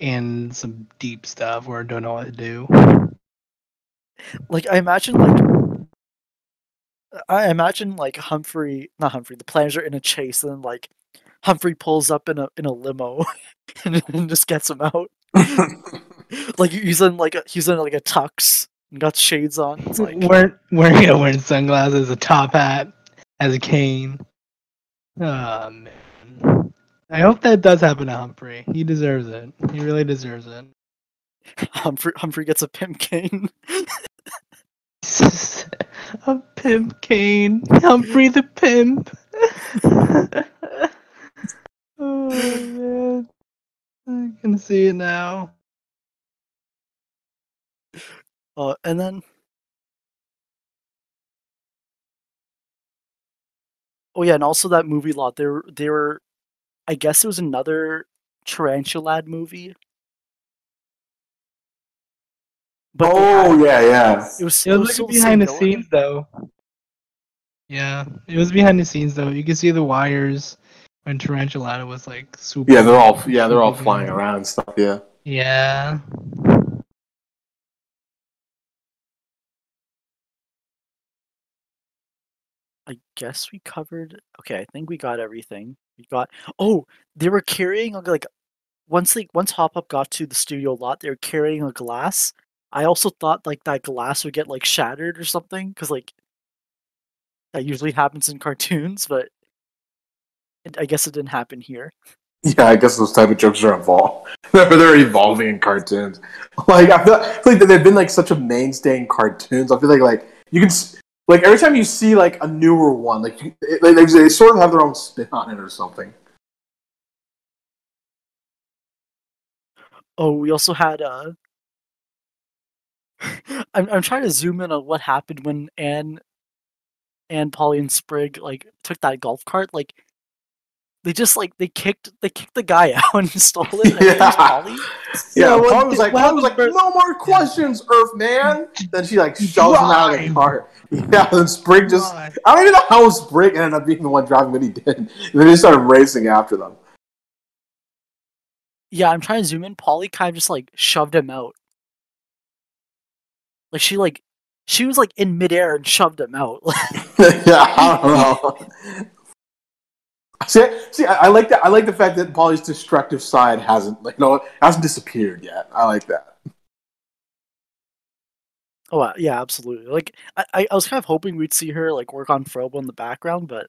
in some deep stuff where I don't know what to do. like I imagine like I imagine like Humphrey, not Humphrey. The Plantars are in a chase, and then like Humphrey pulls up in a in a limo and, and just gets him out. like he's in like a, he's in like a tux and got shades on. It's like wearing wearing yeah, wearing sunglasses, a top hat, has a cane. Oh man. I hope that does happen to Humphrey. He deserves it. He really deserves it. Humphrey Humphrey gets a pimp cane. a pimp cane. Humphrey the pimp. oh man. I can see it now. Uh, and then oh yeah, and also that movie lot. There there were, I guess it was another Tarantulas movie. But oh had- yeah, yeah. it was, It it was was like behind the villain. scenes though. Yeah, it was behind the scenes though. You can see the wires when Tarantula was like super. Yeah, they're all yeah, they're all flying around and stuff. Yeah. Yeah. I guess we covered. Okay, I think we got everything. We got. Oh, they were carrying like once like once Hop Up got to the studio lot, they were carrying a glass. I also thought like that glass would get like shattered or something because like that usually happens in cartoons, but it, I guess it didn't happen here. Yeah, I guess those type of jokes are evolved. they're, they're evolving in cartoons. Like I feel, like they've been like such a mainstay in cartoons. I feel like like you can like every time you see like a newer one, like it, they, they sort of have their own spin on it or something. Oh, we also had uh I'm I'm trying to zoom in on what happened when Anne and Polly and Sprig like took that golf cart. Like they just like they kicked they kicked the guy out and stole it. and I think it was Yeah. Polly. Yeah, what Paul was like, what Paul was like, no more questions, Earth Man. Then she like shoves him out of the car. Yeah, then Sprig just I don't even know how Sprig ended up being the one driving, but he did. And then he started racing after them. Yeah, I'm trying to zoom in. Polly kind of just like shoved him out. Like she like she was like in midair and shoved him out. yeah, I don't know. See, see, I, I like that. I like the fact that Polly's destructive side hasn't, like, you know, hasn't disappeared yet. I like that. oh uh, yeah, absolutely. Like I, I I was kind of hoping we'd see her like work on Frobo in the background, but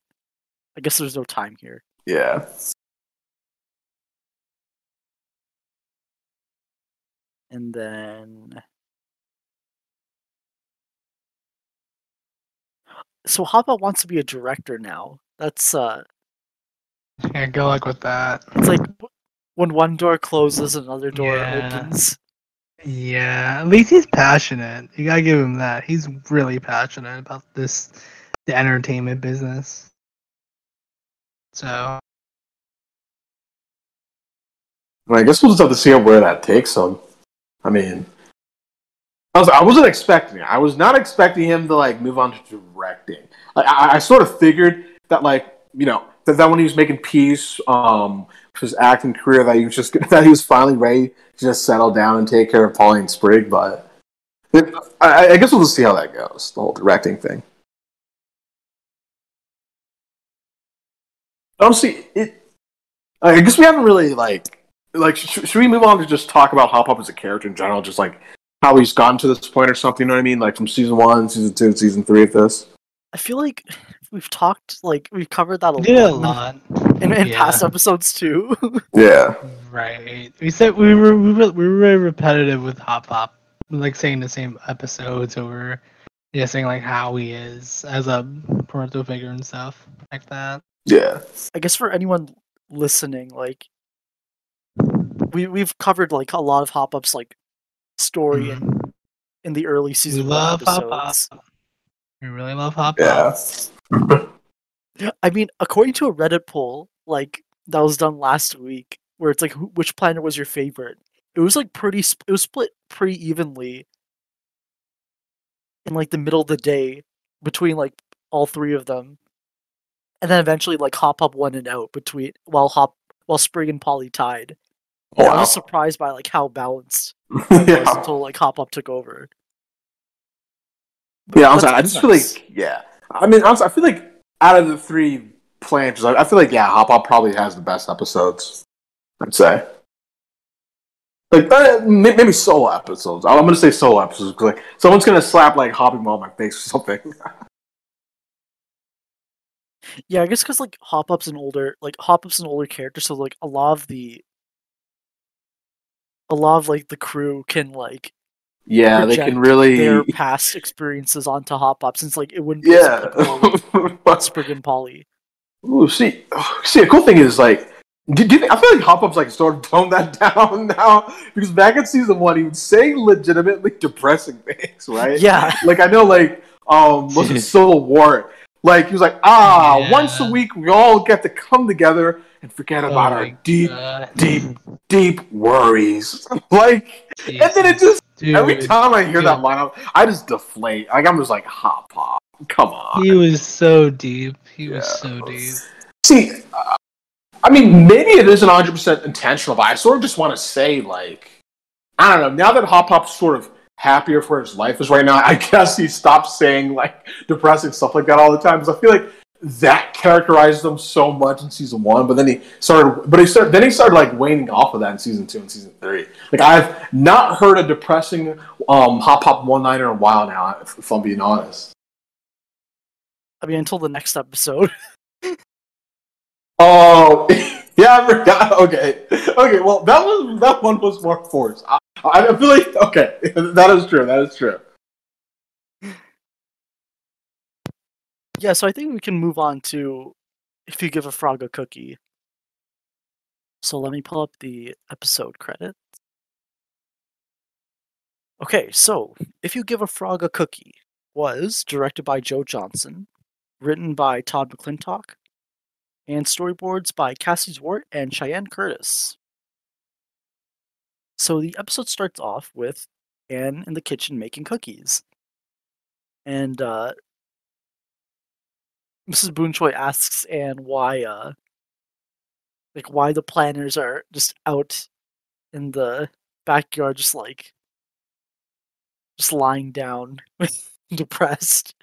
I guess there's no time here. Yeah. And then So Hop Pop wants to be a director now. That's uh Yeah, good luck with that. it's like when one door closes another door Yeah. opens. Yeah, at least he's passionate. You gotta give him that. He's really passionate about this, the entertainment business. So Well, I guess we'll just have to see where that takes him. I mean, I, was, I wasn't expecting it. I was not expecting him to like move on to directing. Like, I, I sort of figured that, like, you know, that, that when he was making peace, um, his acting career, that he was just that he was finally ready to just settle down and take care of Polly and Sprig. But it, I, I guess we'll just see how that goes. The whole directing thing. Honestly, it. I guess we haven't really like like sh- should we move on to just talk about Hop Pop as a character in general, just like how he's gotten to this point or something? You know what I mean? Like from season one, season two, season three of this. I feel like we've talked like we've covered that a we did a lot lot. in, in Yeah. past episodes too. Yeah, Right. We said we were we were, we were very repetitive with Hop Pop, like saying the same episodes over, yeah, saying like how he is as a parental figure and stuff like that. yeah, I guess for anyone listening, like we we've covered like a lot of Hop Pop's like story mm-hmm. and in the early season one love Hop Pop. episodes. We really love Hop Yeah. Pop. I mean, according to a Reddit poll, like that was done last week, where it's like, who, which Plantar was your favorite? It was like pretty. sp- It was split pretty evenly in like the middle of the day between like all three of them, and then eventually like Hop Pop won and out between while Hop while Sprig and Polly tied. Oh, And I was surprised by like how balanced yeah. until like Hop Pop took over. Yeah, That's- honestly, I just feel like yeah. I mean, honestly, I feel like out of the three Plantars, I, feel like yeah, Hop Pop probably has the best episodes. I'd say. Like uh, maybe solo episodes. I'm gonna say solo episodes because like someone's gonna slap like Hoppy on my face or something. Yeah, I guess because like Hop Pop's an older like Hop Pop's an older character, so like a lot of the a lot of like the crew can like yeah, they can really. their past experiences onto Hop Pop since like it wouldn't be Yeah. as applicable Sprig and Polly. Ooh, see, see, a cool thing is like, do, do you think, I feel like Hop Pop's like sort of toned that down now because back in season one, he would say legitimately depressing things, right? Yeah, Like I know, like um, was it Civil War? Like he was like, ah, Yeah. once a week we all get to come together and forget Oh about my our deep, God. deep, deep worries. like, and then it just Dude, every time I hear that dude. line, I'm- I just deflate. Like I'm just like, Hop Pop, come on. He was so deep. He was so deep. See, uh, I mean, maybe it isn't 100% intentional, but I sort of just want to say, like, I don't know, now that Hop Pop's sort of happier for his life is right now, I guess he stopped saying, like, depressing stuff like that all the time, because I feel like that characterized him so much in season one, but then he started, but he started, then he started, like, waning off of that in season two and season three. Like, I've not heard a depressing um, Hop Pop one-liner in a while now, if, if I'm being honest. I mean until the next episode. Oh, yeah, I forgot. Okay, okay. Well, that was that one was more forced. I, I feel like okay, that is true. That is true. Yeah, so I think we can move on to if you give a frog a cookie. So let me pull up the episode credits. Okay, so if you give a frog a cookie was directed by Joe Johnson, written by Todd McClintock, and storyboards by Cassie Zwart and Cheyenne Curtis. So the episode starts off with Anne in the kitchen making cookies. And uh, Mrs. Boonchuy asks Anne why uh like why the Plantars are just out in the backyard just like just lying down depressed.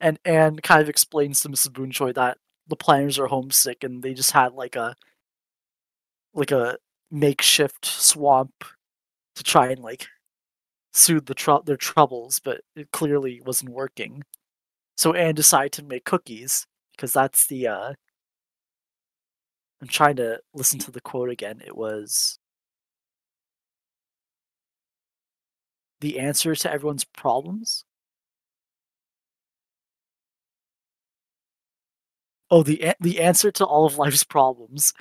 And Anne kind of explains to Mrs. Boonchuy that the Plantars are homesick and they just had like a like a makeshift swamp to try and like soothe the tr- their troubles, but it clearly wasn't working. So Anne decided to make cookies because that's the uh I'm trying to listen to the quote again. It was the answer to everyone's problems. Oh, the the answer to all of life's problems.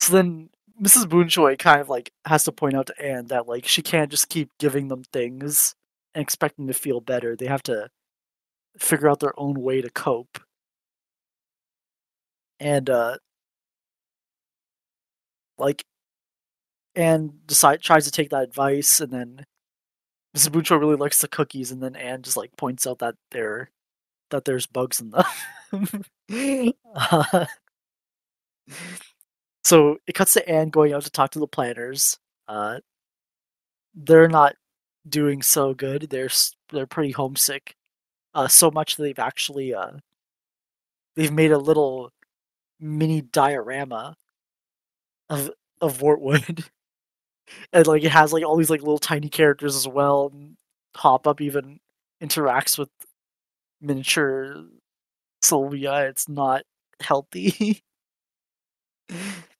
So then Mrs. Boonchuy kind of like has to point out to Anne that like she can't just keep giving them things and expecting to feel better. They have to figure out their own way to cope. And uh like Anne decide tries to take that advice and then Mrs. Boonchuy really likes the cookies and then Anne just like points out that there that there's bugs in them. Uh, so it cuts to Anne going out to talk to the Plantars. Uh, they're not doing so good. They're they're pretty homesick. Uh, so much that they've actually uh, they've made a little mini diorama of of Wartwood, and like it has like all these like little tiny characters as well. And Hop Pop even interacts with miniature Sylvia. It's not healthy.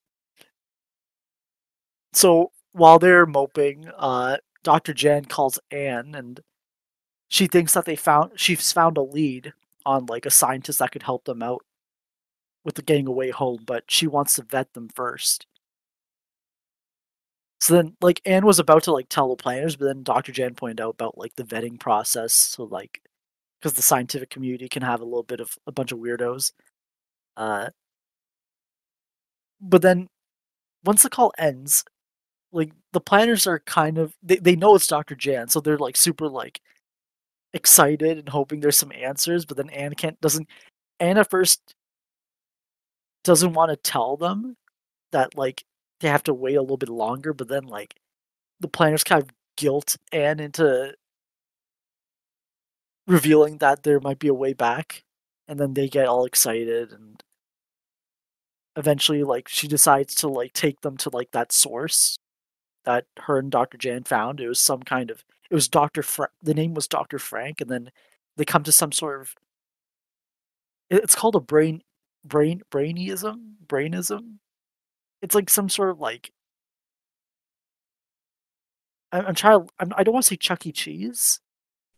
so while they're moping, uh, Dr. Jan calls Anne and she thinks that they found she's found a lead on like a scientist that could help them out with the getting away home, but she wants to vet them first. So then, like, Anne was about to like tell the Plantars, but then Dr. Jan pointed out about like the vetting process. So like, because the scientific community can have a little bit of a bunch of weirdos. Uh, but then once the call ends, like the Plantars are kind of they, they know it's Dr. Jan, so they're like super like excited and hoping there's some answers, but then Anne can't doesn't Anne at first doesn't want to tell them that like they have to wait a little bit longer, but then like the Plantars kind of guilt Anne into revealing that there might be a way back, and then they get all excited and eventually like she decides to like take them to like that source that her and Dr. Jan found. It was some kind of it was Dr. Fra- the name was Dr. Frank and then they come to some sort of it's called a brain brain brainism brainism it's like some sort of like I'm, I'm trying I'm, I don't want to say Chuck E. Cheese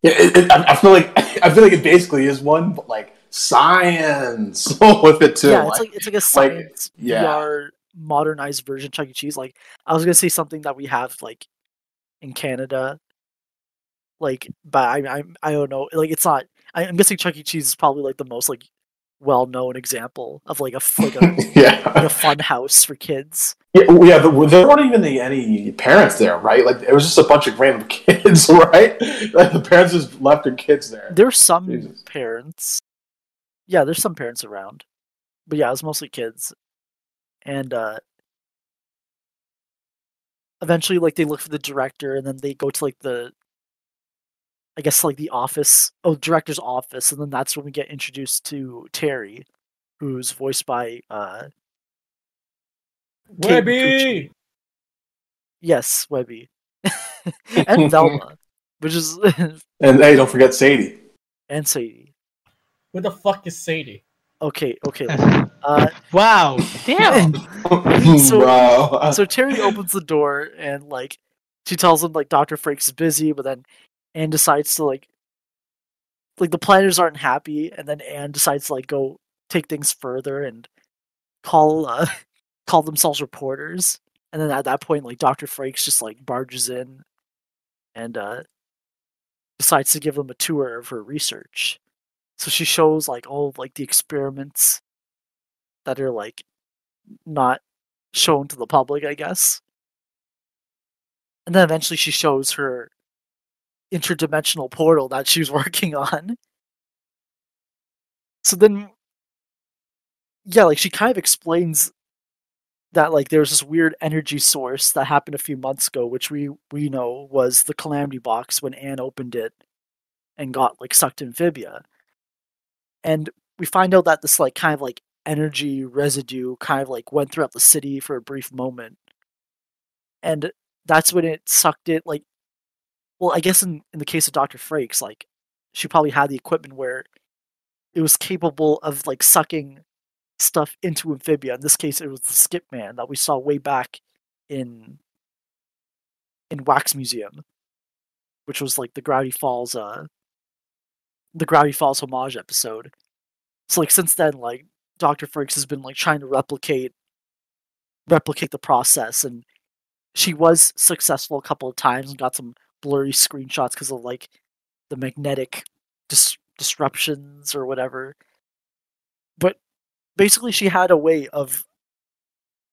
Yeah, it, it, I feel like I feel like it basically is one but like science with it too. yeah it's like it's like a science yeah. VR modernized version of Chuck E. Cheese like I was gonna say something that we have like in Canada like but I I I don't know like it's not I, I'm guessing Chuck E. Cheese is probably like the most like well known example of like a like a like a fun house for kids. Yeah, yeah, but there weren't even the, any parents there, right? Like it was just a bunch of random kids, right? Like the parents just left their kids there. There's some Jesus. parents. Yeah, there's some parents around. But yeah, it was mostly kids. And uh eventually like they look for the director and then they go to like the I guess like the office oh director's office and then that's when we get introduced to Terry, who's voiced by uh Kate Webby! yes, Webby. and Velma. Which is And hey, don't forget Sadie. and Sadie. Who the fuck is Sadie? Okay, okay. Uh wow. Damn. So- Bro. so Terry opens the door and like she tells him like Dr. Frakes is busy, but then Anne decides to like like the Plantars aren't happy, and then Anne decides to like go take things further and call uh call themselves reporters. And then at that point, like Dr. Frakes just like barges in and uh decides to give them a tour of her research. So she shows like all like the experiments that are like not shown to the public, I guess. And then eventually she shows her interdimensional portal that she was working on. So then, yeah, like she kind of explains that like there was this weird energy source that happened a few months ago, which we we know was the calamity box when Anne opened it and got like sucked amphibia. And we find out that this like kind of like energy residue kind of like went throughout the city for a brief moment. And that's when it sucked it like well, I guess in, in the case of Dr. Frakes, like she probably had the equipment where it was capable of like sucking stuff into amphibia. In this case it was the skip man that we saw way back in in Wax Museum. Which was like the Gravity Falls uh the Gravity Falls homage episode. So like since then, like Dr. Frakes has been like trying to replicate replicate the process and she was successful a couple of times and got some blurry screenshots because of like the magnetic dis- disruptions or whatever. But basically she had a way of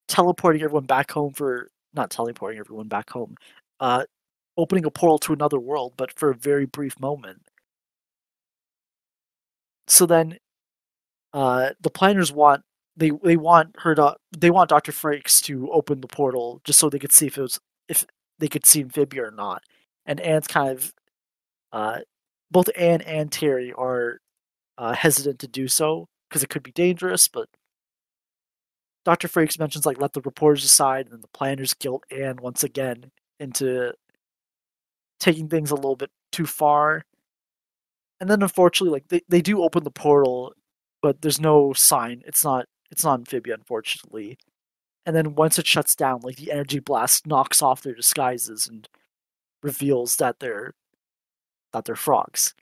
teleporting everyone back home for not teleporting everyone back home, uh opening a portal to another world, but for a very brief moment. So then uh the Plantars want they they want her to they want Dr. Frakes to open the portal just so they could see if it was if they could see amphibia or not. And Anne's kind of uh both Anne and Terry are uh, hesitant to do so because it could be dangerous, but Dr. Frakes mentions like let the reporters decide, and the Plantars guilt Anne once again into taking things a little bit too far. And then unfortunately, like they, they do open the portal, but there's no sign. It's not it's not amphibia, unfortunately. And then once it shuts down, like the energy blast knocks off their disguises and reveals that they're that they're frogs.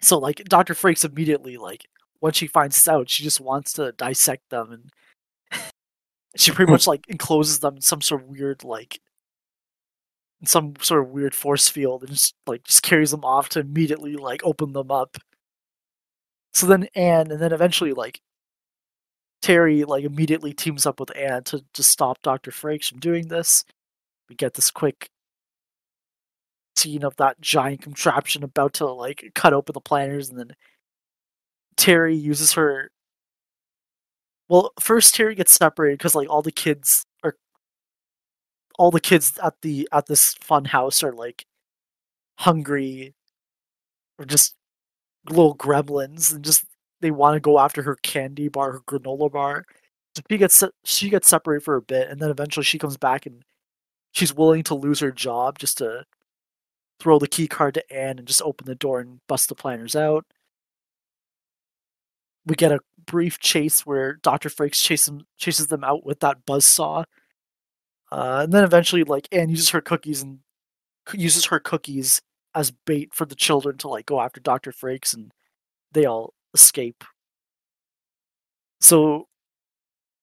So like Dr. Frakes immediately like once she finds this out, she just wants to dissect them and she pretty much like encloses them in some sort of weird like some sort of weird force field and just like just carries them off to immediately like open them up. So then Anne, and then eventually like Terry like immediately teams up with Anne to just stop Doctor Frakes from doing this. We get this quick scene of that giant contraption about to like cut open the Plantars, and then Terry uses her. Well, first Terry gets separated because like all the kids are, all the kids at the at this fun house are like hungry, or just little gremlins, and just they want to go after her candy bar, her granola bar. So she gets she gets separated for a bit, and then eventually she comes back and she's willing to lose her job just to throw the key card to Anne and just open the door and bust the Plantars out. We get a brief chase where Doctor Frakes chases chases them out with that buzz saw, uh, and then eventually, like Anne uses her cookies and uses her cookies as bait for the children to like go after Doctor Frakes, and they all escape. So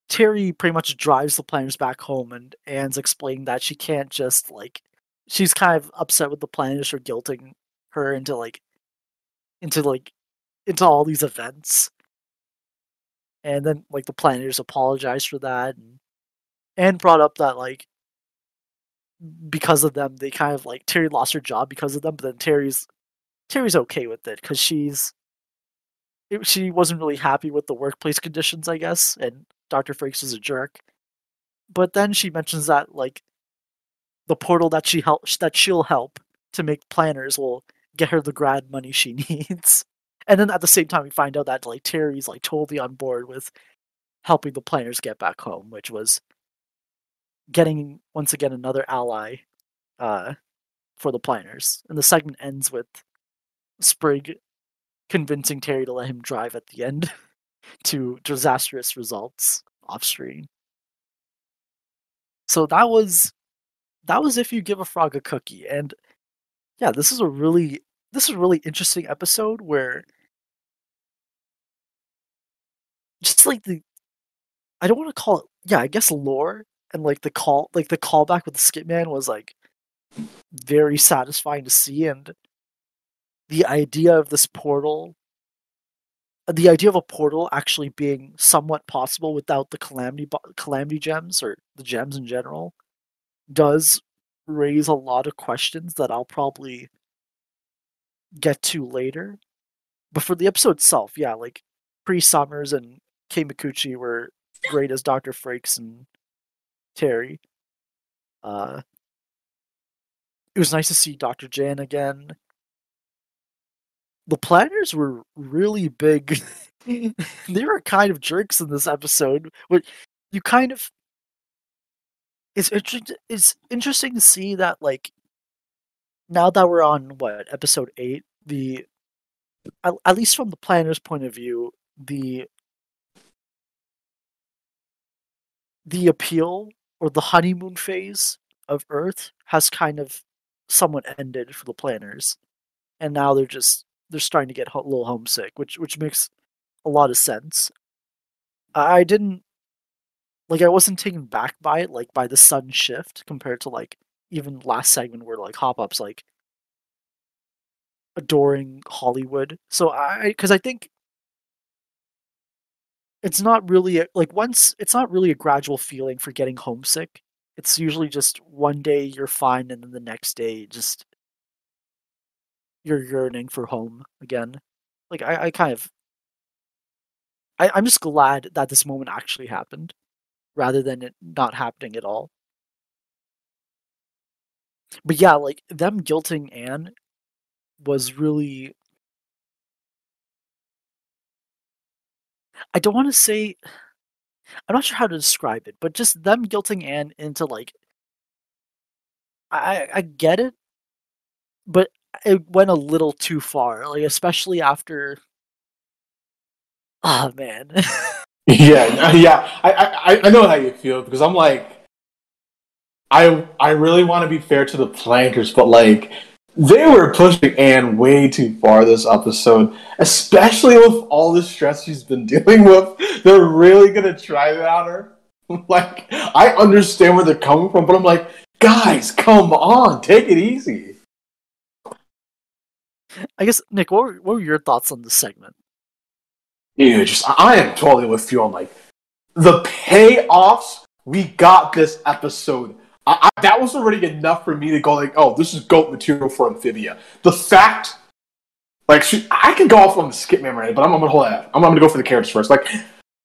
Terry pretty much drives the planners back home, and Anne's explaining that she can't just like she's kind of upset with the Plantars for guilting her into like into like into all these events. And then like the Plantars apologize for that and Anne brought up that like because of them they kind of like Terry lost her job because of them, but then Terry's Terry's okay with it because she's it, she wasn't really happy with the workplace conditions, I guess, and Dr. Frakes was a jerk. But then she mentions that like the portal that she help that she'll help to make Plantars will get her the grad money she needs. And then at the same time we find out that like Terry's like totally on board with helping the Plantars get back home, which was getting once again another ally uh for the Plantars. And the segment ends with Sprig convincing Terry to let him drive at the end to disastrous results off screen. So that was that was if you give a frog a cookie and yeah this is a really this is a really interesting episode where just like the i don't want to call it yeah i guess lore and like the call like the callback with the skip man was like very satisfying to see and the idea of this portal uh, the idea of a portal actually being somewhat possible without the calamity calamity gems or the gems in general does raise a lot of questions that I'll probably get to later. But for the episode itself, yeah, like Cree Summers and Kate Micucci were great as Dr. Frakes and Terry. Uh, it was nice to see Dr. Jan again. The Plantars were really big. they were kind of jerks in this episode. But you kind of it's interesting. It's interesting to see that like now that we're on what episode eight, the at, at least from the Plantar's point of view, the the appeal or the honeymoon phase of Earth has kind of somewhat ended for the Plantars, and now they're just they're starting to get a little homesick, which which makes a lot of sense. I didn't like I wasn't taken back by it, like by the sudden shift compared to like even last segment where like Hop Pop's like adoring Hollywood. So I because I think it's not really a, like once it's not really a gradual feeling for getting homesick. It's usually just one day you're fine and then the next day just you're yearning for home again. Like I, I kind of I, I'm just glad that this moment actually happened rather than it not happening at all. But yeah, like them guilting Anne was really I don't want to say I'm not sure how to describe it, but just them guilting Anne into like I I get it, but it went a little too far, like especially after Oh man. yeah, yeah. I, I I know how you feel because I'm like, I I really want to be fair to the Plantars, but like they were pushing Anne way too far this episode, especially with all the stress she's been dealing with. They're really gonna try that on her. like I understand where they're coming from, but I'm like, guys, come on, take it easy. I guess Nick, what were, what were your thoughts on this segment? Dude, just I am totally with you on like the payoffs we got this episode. I, I, that was already enough for me to go like, oh, this is goat material for Amphibia. The fact, like, I can go off on the skip right, but I'm, I'm gonna hold that. I'm, I'm gonna go for the characters first. Like,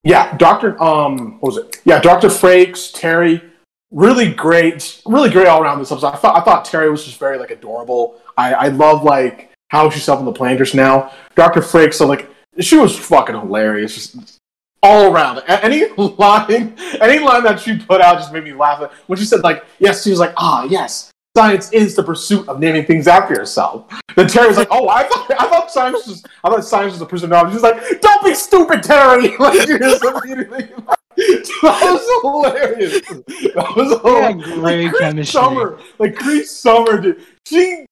yeah, Doctor, um, what was it? Yeah, Doctor Frakes, Terry, really great, really great all around this episode. I thought I thought Terry was just very like adorable. I I love like how she's helping the Plantars now. Doctor Frakes, so like she was fucking hilarious. Just all around. Any line, any line that she put out just made me laugh. When she said like, yes, she was like, ah, yes, science is the pursuit of naming things after yourself. Then Terry was like, oh, I thought, I thought science was, I thought science was of knowledge. She's like, don't be stupid, Terry. Like, she just immediately. That was hilarious. That was Yeah, hilarious. great Cree chemistry. Summer, like Cree Summer, dude. She,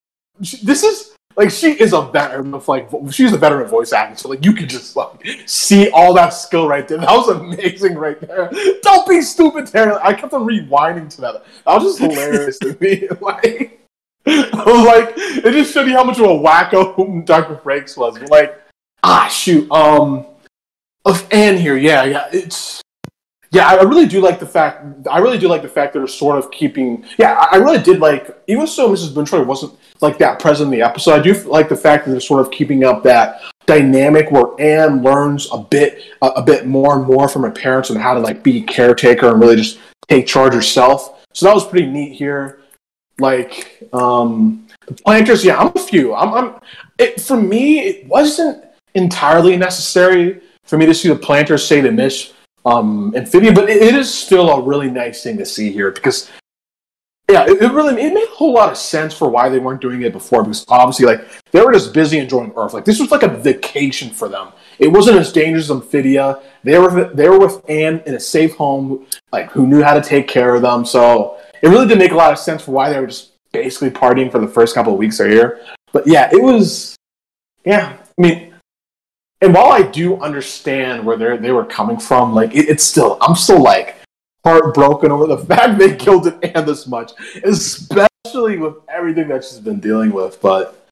she, this is like she is a veteran of like she's a veteran voice acting, so like you could just like see all that skill right there. That was amazing right there. Don't be stupid, Terry. I kept on rewinding to that. That was just hilarious to me. Like, like, it just showed you how much of a wacko Dr. Frakes was. But like, ah, shoot. Um, of Anne here, yeah, yeah. It's yeah, I really do like the fact. I really do like the fact that they're sort of keeping. Yeah, I really did like. Even so, Mrs. Boonchuy wasn't like that present in the episode. I do like the fact that they're sort of keeping up that dynamic where Anne learns a bit, a, a bit more and more from her parents on how to like be caretaker and really just take charge herself. So that was pretty neat here. Like um, the Plantars, yeah, I'm a few. I'm, I'm it, for me. It wasn't entirely necessary for me to see the Plantars say the miss um, amphibia, but it, it is still a really nice thing to see here because, yeah, it, it really it made a whole lot of sense for why they weren't doing it before because obviously, like, they were just busy enjoying Earth. Like, this was like a vacation for them. It wasn't as dangerous as Amphibia. They were they were with Anne in a safe home, like who knew how to take care of them. So it really did make a lot of sense for why they were just basically partying for the first couple of weeks they're here. But yeah, it was, yeah. I mean, and while I do understand where they they were coming from, like it, it's still I'm still like heartbroken over the fact they killed an and this much, especially with everything that she's been dealing with. But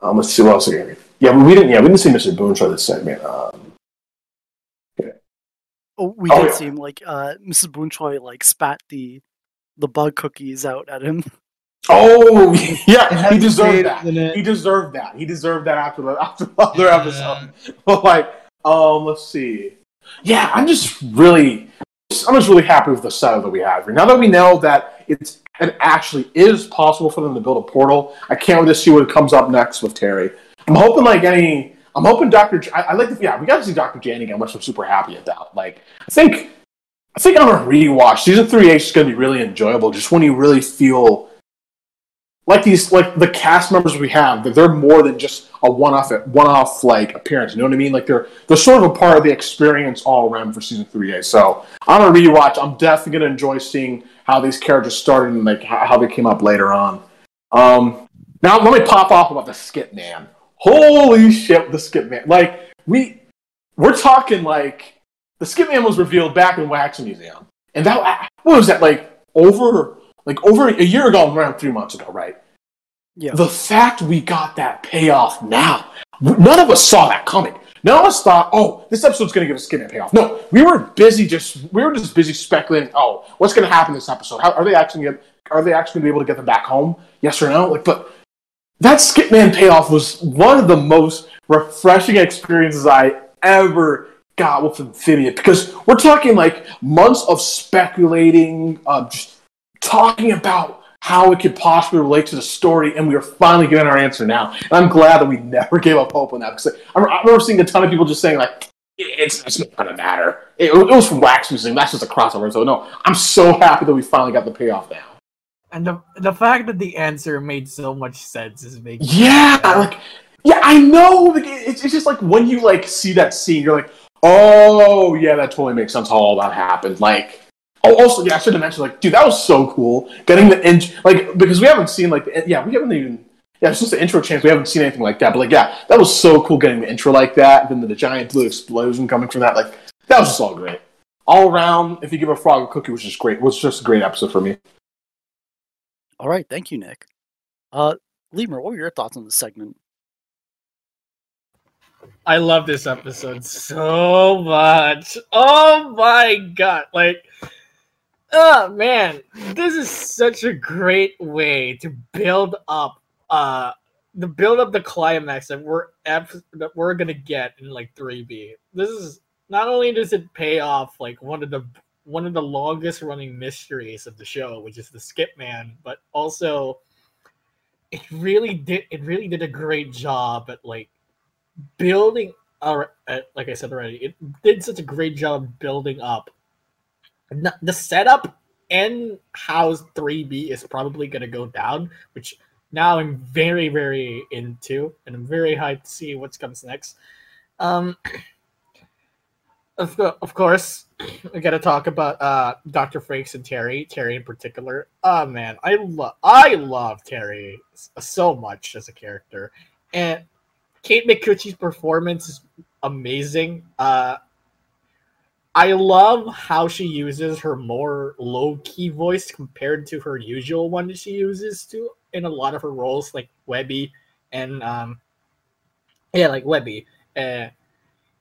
um, let's see what else again. Yeah, we didn't. Yeah, we didn't see Mr. Boonchuy this segment. Um, Oh, we Oh, did yeah. see him like uh, Mrs. Boonchuy like spat the the bug cookies out at him. oh yeah, he deserved that. He deserved that. He deserved that after the after the other episode. But like, um, let's see. Yeah, I'm just really, I'm just really happy with the setup that we have here. Now that we know that it's it actually is possible for them to build a portal, I can't wait to see what comes up next with Terry. I'm hoping like any, I'm hoping Doctor. J- I, I like the yeah, we got to see Doctor Jane again, which I'm super happy about. Like, I think, I think on a rewatch, season three H is going to be really enjoyable. Just when you really feel like these like the cast members we have that they're more than just a one-off one-off like appearance you know what i mean? Like they're they're sort of a part of the experience all around for season 3a so on a rewatch i'm definitely going to enjoy seeing how these characters started and like how, how they came up later on. Um now let me pop off about the skip man. Holy shit the skip man like we we're talking like the skip man was revealed back in wax museum. And that what was that like over like over a year ago around three months ago right Yeah. the fact we got that payoff now, none of us saw that coming. None of us thought, oh, this episode's going to give us Skipman payoff. No, we were busy just we were just busy speculating. Oh, what's going to happen this episode? How, are they actually gonna, are they actually going to be able to get them back home? Yes or no? Like, but that Skipman payoff was one of the most refreshing experiences I ever got with Amphibia because we're talking like months of speculating, uh, just talking about how it could possibly relate to the story, and we are finally getting our answer now. And I'm glad that we never gave up hope on that because I, remember seeing a ton of people just saying like, "It's, it's not gonna matter." It, it was from Wax Museum. That's just a crossover. So no, I'm so happy that we finally got the payoff now. And the the fact that the answer made so much sense is making Yeah, like yeah, I know. Like, it- it's, it's just like when you like see that scene, you're like, oh yeah, that totally makes sense how all that happened. Like, oh, also yeah, I should have mentioned like, dude, that was so cool getting the int like because we haven't seen like the, yeah, we haven't even yeah, it's just the intro chance. We haven't seen anything like that, but like yeah, that was so cool getting the intro like that, then the, giant blue explosion coming from that. Like that was just all great. All around, if you give a frog a cookie, which is great. Was just a great episode for me. All right, thank you, Nick. Uh, Lemur, what were your thoughts on this segment? I love this episode so much. Oh my god. Like oh man, this is such a great way to build up uh the build up the climax that we're that we're gonna get in like 3B. This is not only does it pay off like one of the one of the longest running mysteries of the show, which is the Skip Man, but also it really did it really did a great job at like building uh, like I said already, it did such a great job building up the setup and how 3B is probably going to go down, which now I'm very, very into, and I'm very hyped to see what comes next. Um, of, of course, we got to talk about uh, Dr. Frakes and Terry, Terry in particular. Oh man, I love I love Terry so much as a character, and Kate Micucci's performance is amazing. Uh, I love how she uses her more low key voice compared to her usual one that she uses to in a lot of her roles, like Webby and um, yeah, like Webby. Uh,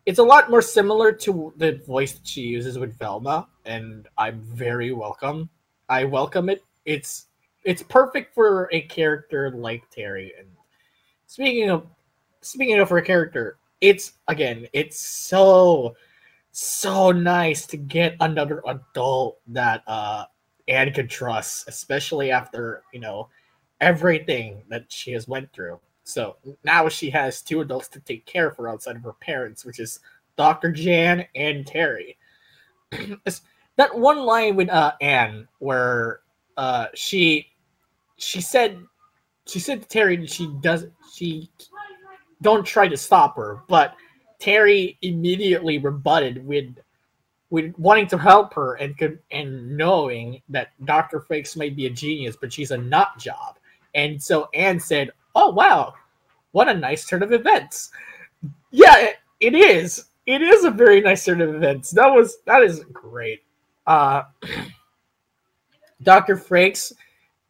it's a lot more similar to the voice that she uses with Velma, and I'm very welcome. I welcome it. It's it's perfect for a character like Terry. And speaking of speaking of her character, it's again, it's so so nice to get another adult that uh Anne can trust, especially after, you know, everything that she has went through. So now she has two adults to take care of her outside of her parents, which is Dr. Jan and Terry. that one line with uh, Anne where uh, she she said she said to Terry she doesn't she don't try to stop her, but Terry immediately rebutted with with wanting to help her and could and knowing that Dr. Frakes might be a genius, but she's a nut job. And so Anne said, Oh wow, what a nice turn of events. Yeah, it, it is. It is a very nice turn of events. That was that is great. Uh Dr. Frakes,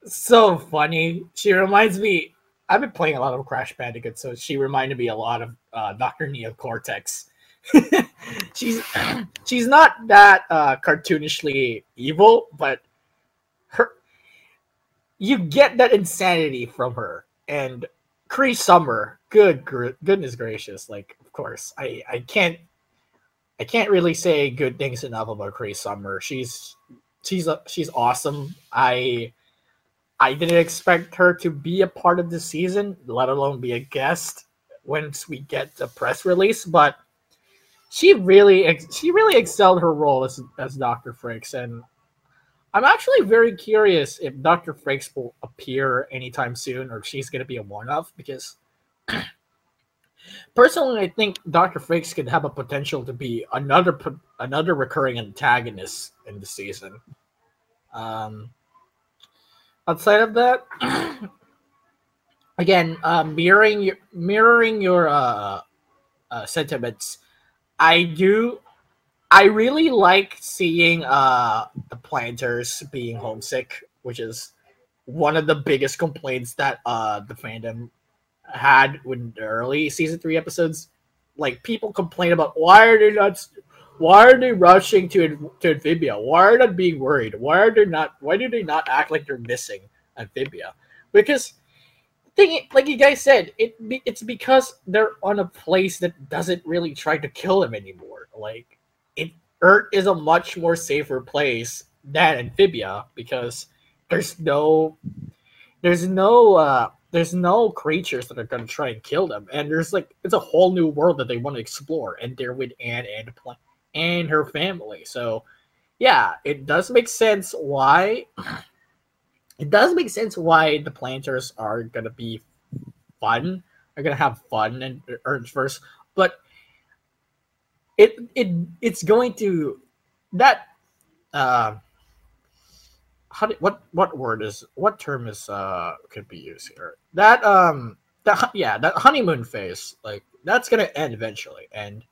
so funny. She reminds me I've been playing a lot of Crash Bandicoot, so she reminded me a lot of uh, Doctor Neocortex. she's she's not that uh, cartoonishly evil, but her you get that insanity from her. And Cree Summer, good goodness gracious, like of course I I can't I can't really say good things enough about Cree Summer. She's she's a, she's awesome. I I didn't expect her to be a part of the season, let alone be a guest once we get the press release. But she really, she really excelled her role as as Doctor Frakes, and I'm actually very curious if Doctor Frakes will appear anytime soon, or she's going to be a one-off. Because personally, I think Doctor Frakes could have a potential to be another another recurring antagonist in the season. Um, outside of that, again, uh, mirroring your mirroring your uh, uh, sentiments, I do. I really like seeing uh, the Plantars being homesick, which is one of the biggest complaints that uh, the fandom had with the early season three episodes. Like people complain about why are they not why are they rushing to to Amphibia? Why are they being worried? Why are they not? Why do they not act like they're missing Amphibia? Because thing, like you guys said, it it's because they're on a place that doesn't really try to kill them anymore. Like it, Earth is a much more safer place than Amphibia because there's no, there's no, uh, there's no creatures that are gonna try and kill them, and there's like it's a whole new world that they want to explore, and they're with Anne and and her family. So, yeah, it does make sense why. It does make sense why the Plantars are gonna be fun. Are gonna have fun and Earth first, but it it it's going to that uh how do, what what word is what term is uh could be used here that um that yeah that honeymoon phase like that's gonna end eventually and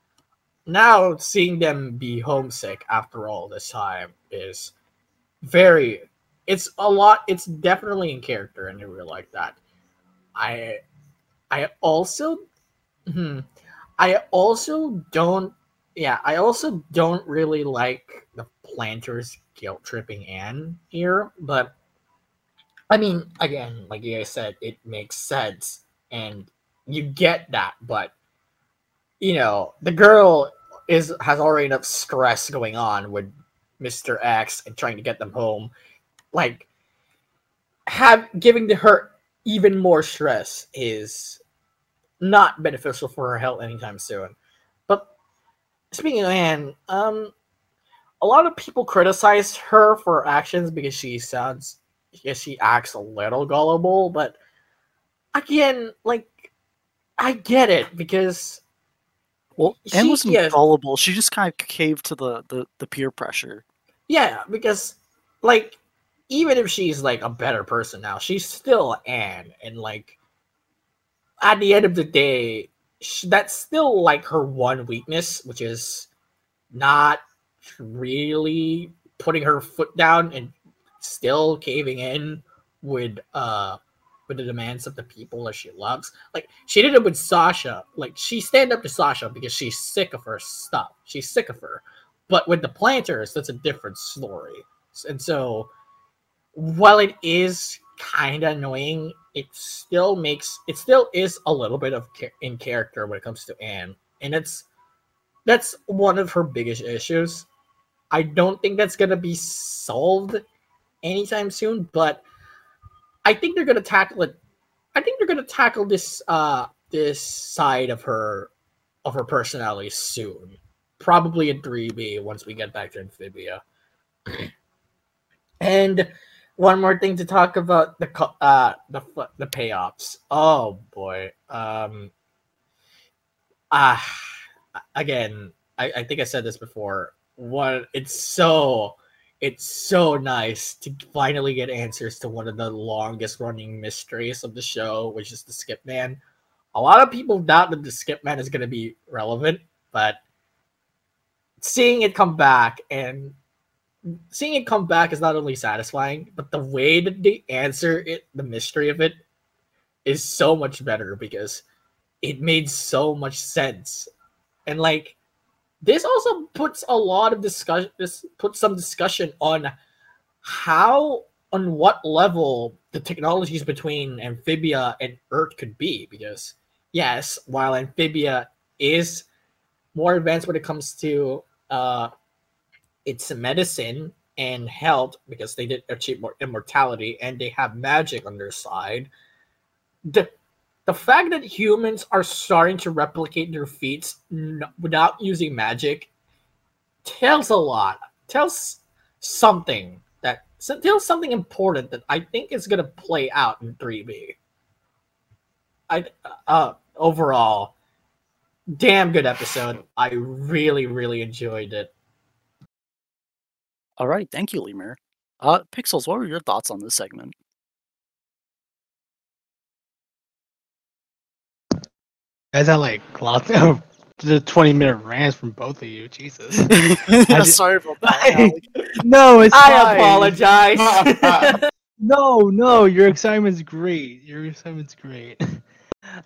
now seeing them be homesick after all this time is very it's a lot. It's definitely in character, and I really like that. I, I also, hmm, I also don't. Yeah, I also don't really like the Plantars guilt tripping Anne here, but I mean, again, like you said, it makes sense, and you get that, but you know, the girl is has already enough stress going on with Mr. X and trying to get them home. Like have giving to her even more stress is not beneficial for her health anytime soon. But speaking of Anne, um a lot of people criticize her for her actions because she sounds because she acts a little gullible, but again, like I get it because Well, Anne wasn't yeah. gullible. She just kind of caved to the, the, the peer pressure. Yeah, because like even if she's like a better person now, she's still Anne, and like at the end of the day, sh- that's still like her one weakness, which is not really putting her foot down and still caving in with uh with the demands of the people that she loves. Like she did it with Sasha. Like she stand up to Sasha because she's sick of her stuff. She's sick of her. But with the Plantars, that's a different story. And so while it is kind of annoying, it still makes it still is a little bit of in character when it comes to Anne, and it's that's one of her biggest issues. I don't think that's gonna be solved anytime soon, but I think they're gonna tackle it. I think they're gonna tackle this uh this side of her of her personality soon, probably in 3B once we get back to Amphibia. and one more thing to talk about the uh the the payoffs. Oh boy. Um ah again, I, I think I said this before. What it's so it's so nice to finally get answers to one of the longest running mysteries of the show, which is the skip man. A lot of people doubt that the skip man is gonna be relevant, but seeing it come back and seeing it come back is not only satisfying, but the way that they answer it, the mystery of it, is so much better because it made so much sense. And like this also puts a lot of discussion this puts some discussion on how on what level the technologies between amphibia and earth could be because yes while amphibia is more advanced when it comes to uh its medicine and health because they did achieve more immortality and they have magic on their side. The the fact that humans are starting to replicate their feats n- without using magic tells a lot. Tells something that tells something important that I think is going to play out in 3B. I uh overall damn good episode. I really really enjoyed it. All right, thank you, Lemur. Uh, Pixels, what were your thoughts on this segment? Guys, I like lots of the 20 minute rants from both of you. Jesus. Yeah, ju- sorry about that. Alec. no, it's I fine. apologize. No, no, your excitement's great. Your excitement's great.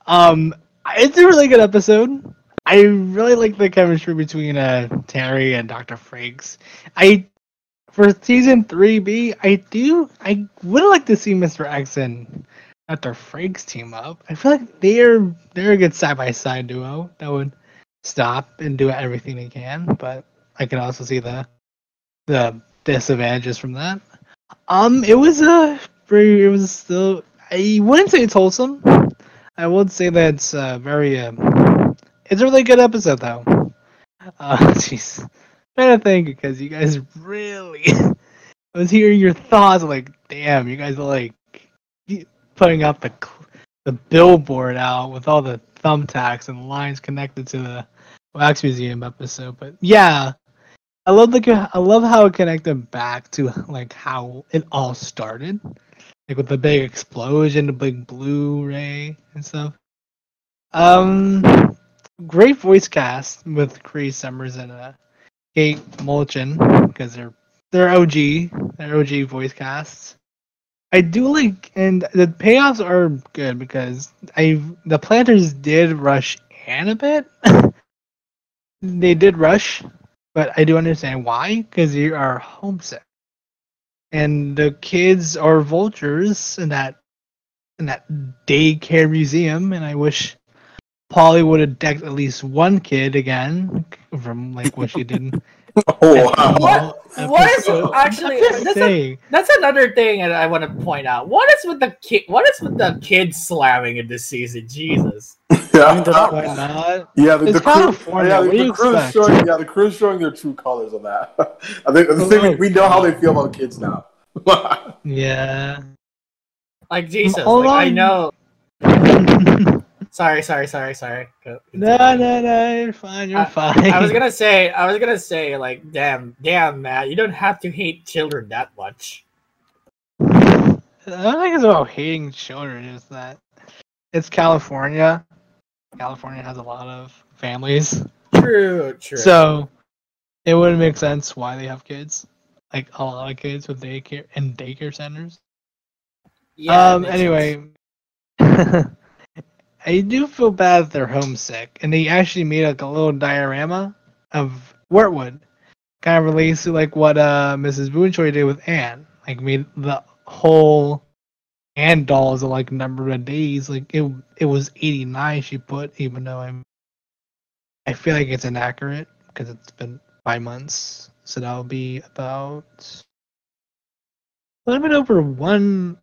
Um, it's a really good episode. I really like the chemistry between uh Terry and Dr. Frakes. I for season three B, I do I would like to see Mr. X and Dr. Frakes team up. I feel like they're they're a good side by side duo that would stop and do everything they can, but I can also see the the disadvantages from that. Um, it was a very, it was still. I wouldn't say it's wholesome. I would say that it's uh, very. Um, it's a really good episode, though. Uh, jeez, trying to think because you guys really. I was hearing your thoughts, like, damn, you guys are like putting up the the billboard out with all the thumbtacks and lines connected to the Wax Museum episode. But yeah, I love the I love how it connected back to like how it all started, like with the big explosion, the big Blu-ray and stuff. Um, great voice cast with Cree Summers and uh, Kate Mulchin because they're they're OG, they're OG voice casts. I do like, and the payoffs are good because I the Plantars did rush Anne a bit. they did rush, but I do understand why because you are homesick, and the kids are vultures in that in that daycare museum, and I wish Polly would have decked at least one kid again from like what she did. Oh, wow. What? What is actually? That's, a, that's another thing that I want to point out. What is with the kid? What is with the kids slamming in this season? Jesus. Yeah, they're not Why not? yeah, the, the crew, yeah, the, do the you crew's showing, yeah, the crew's showing their true colors on that. I think the thing we, we know how they feel about kids now. Yeah. Like Jesus. Hold Like, I know. Sorry, sorry, sorry, sorry. No, no, no, you're fine. You're I- fine. I was gonna say, I was gonna say, like, damn, damn, Matt, you don't have to hate children that much. I don't think it's about hating children. It's that it's California. California has a lot of families, True, true. so it wouldn't make sense why they have kids, like a lot of kids with daycare and daycare centers. yeah. um. Anyway. I do feel bad that they're homesick, and they actually made like a little diorama of Wartwood, kind of relates to like what uh Mrs. Boonchuy did with Anne, like made the whole Anne dolls are like number of days. Like it, it was eighty nine. She put, even though I'm, I feel like it's inaccurate because it's been five months, so that'll be about a little bit over one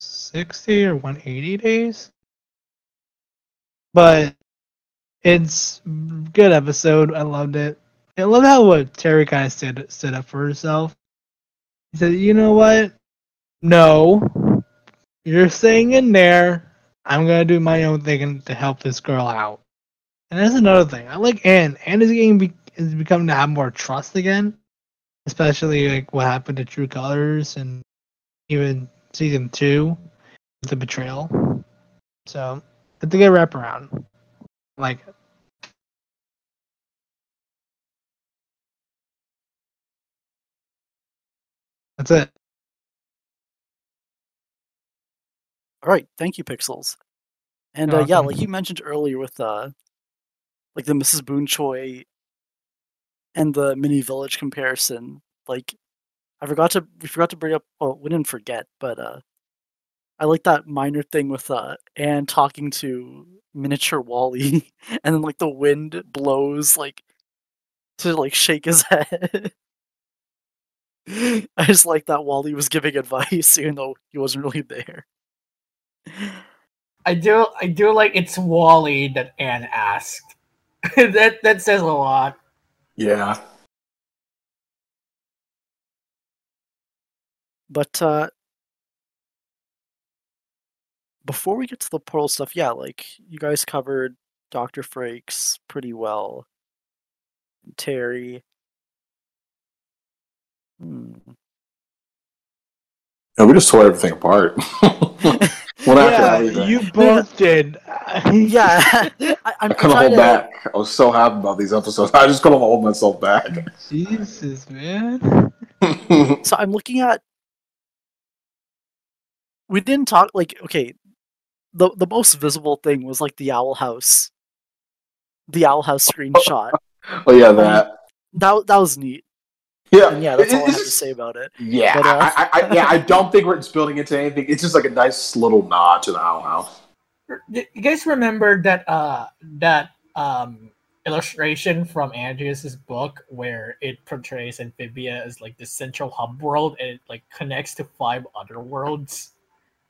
sixty or one eighty days. But it's good episode. I loved it. I love how what Terry kind of stood stood up for herself. He said, "You know what? No, you're staying in there. I'm gonna do my own thing to help this girl out." And that's another thing. I like Anne. Anne is getting be- is becoming to have more trust again, especially like what happened to True Colors and even season two, the betrayal. So I think I wraparound. Like. That's it. All right, thank you, Pixels. And uh, yeah, like you mentioned earlier with uh, like the Mrs. Boonchuy and the mini village comparison, like I forgot to we forgot to bring up. Well, we didn't forget, but uh, I like that minor thing with uh Anne talking to miniature Wally, and then like the wind blows like to like shake his head. I just like that Wally was giving advice, even though he wasn't really there. I do, I do like it's Wally that Anne asked. that that says a lot. yeah. But uh before we get to the portal stuff, yeah, like you guys covered Dr. Frakes pretty well. Terry. Hmm. Yeah, we just tore everything apart. One yeah, everything. you both did. Yeah, I, I'm I couldn't hold to, back. I was so happy about these episodes. I just couldn't hold myself back. Jesus, man. So I'm looking at. We didn't talk like okay, the the most visible thing was like the Owl House, the Owl House screenshot. oh yeah, that. That that was neat. Yeah, And yeah, that's all I it's have to say about it. Yeah, But, uh, I, I, I, yeah, I don't think it's building into anything. It's just like a nice little nod to the Owl House. You guys remember that uh that um illustration from Andrias's book where it portrays Amphibia as like the central hub world and it like connects to five other worlds?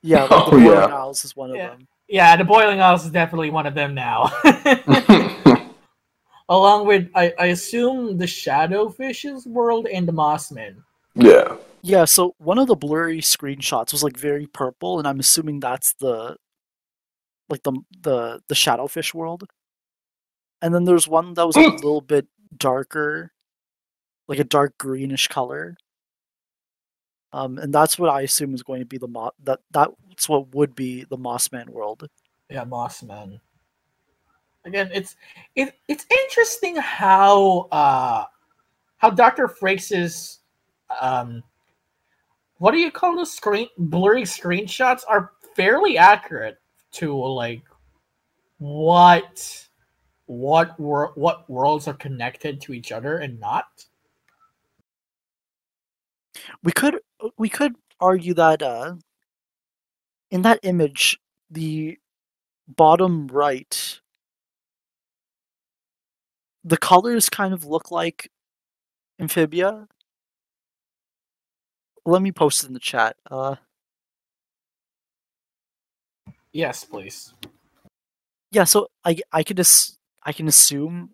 Yeah, like oh, the Oh, Boiling yeah. Owls is one of Yeah. them. Yeah, the Boiling Isles is definitely one of them now. Along with I, I assume the Shadowfish's world and the Mossman. yeah, Yeah, so one of the blurry screenshots was like very purple, and I'm assuming that's the like the the the shadowfish world. And then there's one that was like, a little bit darker, like a dark greenish color. Um, and that's what I assume is going to be the mo- that that's what would be the Mossman world. Yeah, Mossman. Again, it's it, it's interesting how uh how Doctor Frakes's um, what do you call those screen blurry screenshots are fairly accurate to like what what wor- what worlds are connected to each other and not. We could we could argue that uh, in that image, the bottom right, the colors kind of look like amphibia. Let me post it in the chat. Uh, Yes, please. yeah, so I I could just I can assume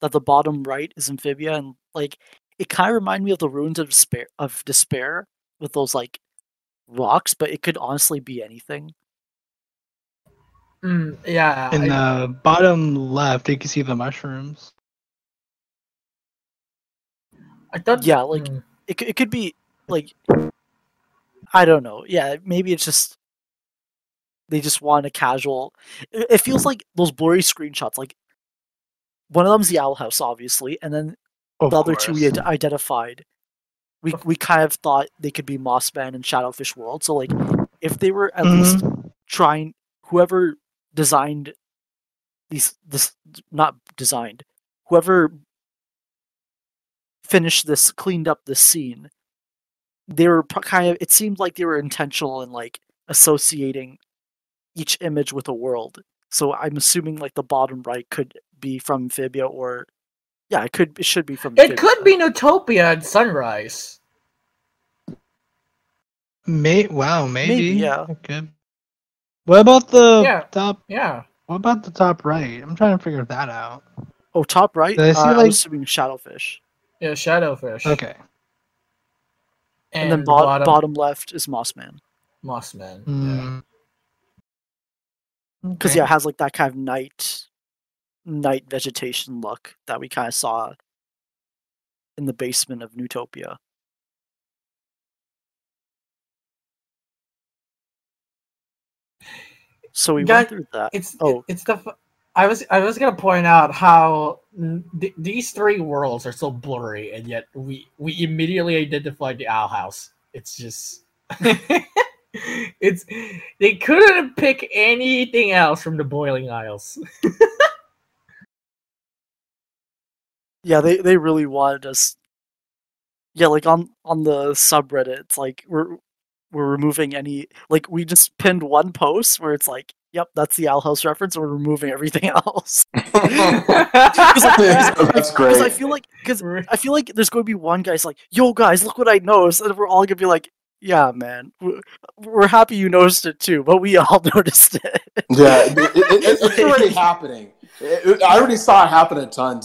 that the bottom right is amphibia, and like it kind of reminded me of the ruins of despair of despair with those like rocks, but it could honestly be anything. Mm, yeah. In I- the bottom left, you can see the mushrooms. I thought. Yeah, like- mm, it could, it could be like I don't know. Yeah, maybe it's just they just want a casual. It, it feels like those blurry screenshots. Like one of them's the Owl House, obviously, and then Of the other two we had identified. We we kind of thought they could be Mossman and Shadowfish World. So like, if they were at least Mhm. trying, whoever designed these this not designed, whoever finished this, cleaned up this scene, they were kind of. It seemed like they were intentional in like associating each image with a world. So I'm assuming like the bottom right could be from Amphibia or yeah, it could it should be from It Amphibia. could be Newtopia at sunrise. May wow, maybe. yeah. it could. What about the Yeah. top? Yeah. What about the top right? I'm trying to figure that out. Oh, top right. Did I see, uh, I like- was assuming Shadowfish, Yeah, Shadowfish. Okay. and, then bottom, bottom left is Mossman. Mossman. Yeah. Mm. Because Okay. yeah, it has like that kind of night, night vegetation look that we kind of saw in the basement of Newtopia. So we Guy- went through that. It's Oh. it's the. I was I was gonna point out how th- these three worlds are so blurry, and yet we we immediately identified the Owl House. It's just. it's they couldn't pick anything else from the Boiling Isles. Yeah, they they really wanted us. Yeah, like on on the subreddit, it's like we're we're removing any like we just pinned one post where it's like, yep, that's the Owl House reference, and we're removing everything else. That's Because I feel like because I feel like there's going to be one guy's like, "Yo, guys, look what I noticed," and we're all gonna be like, "Yeah, man, we're, we're happy you noticed it too, but we all noticed it." Yeah, it, it, it, it's already happening. It- it- I already saw it happen a ton.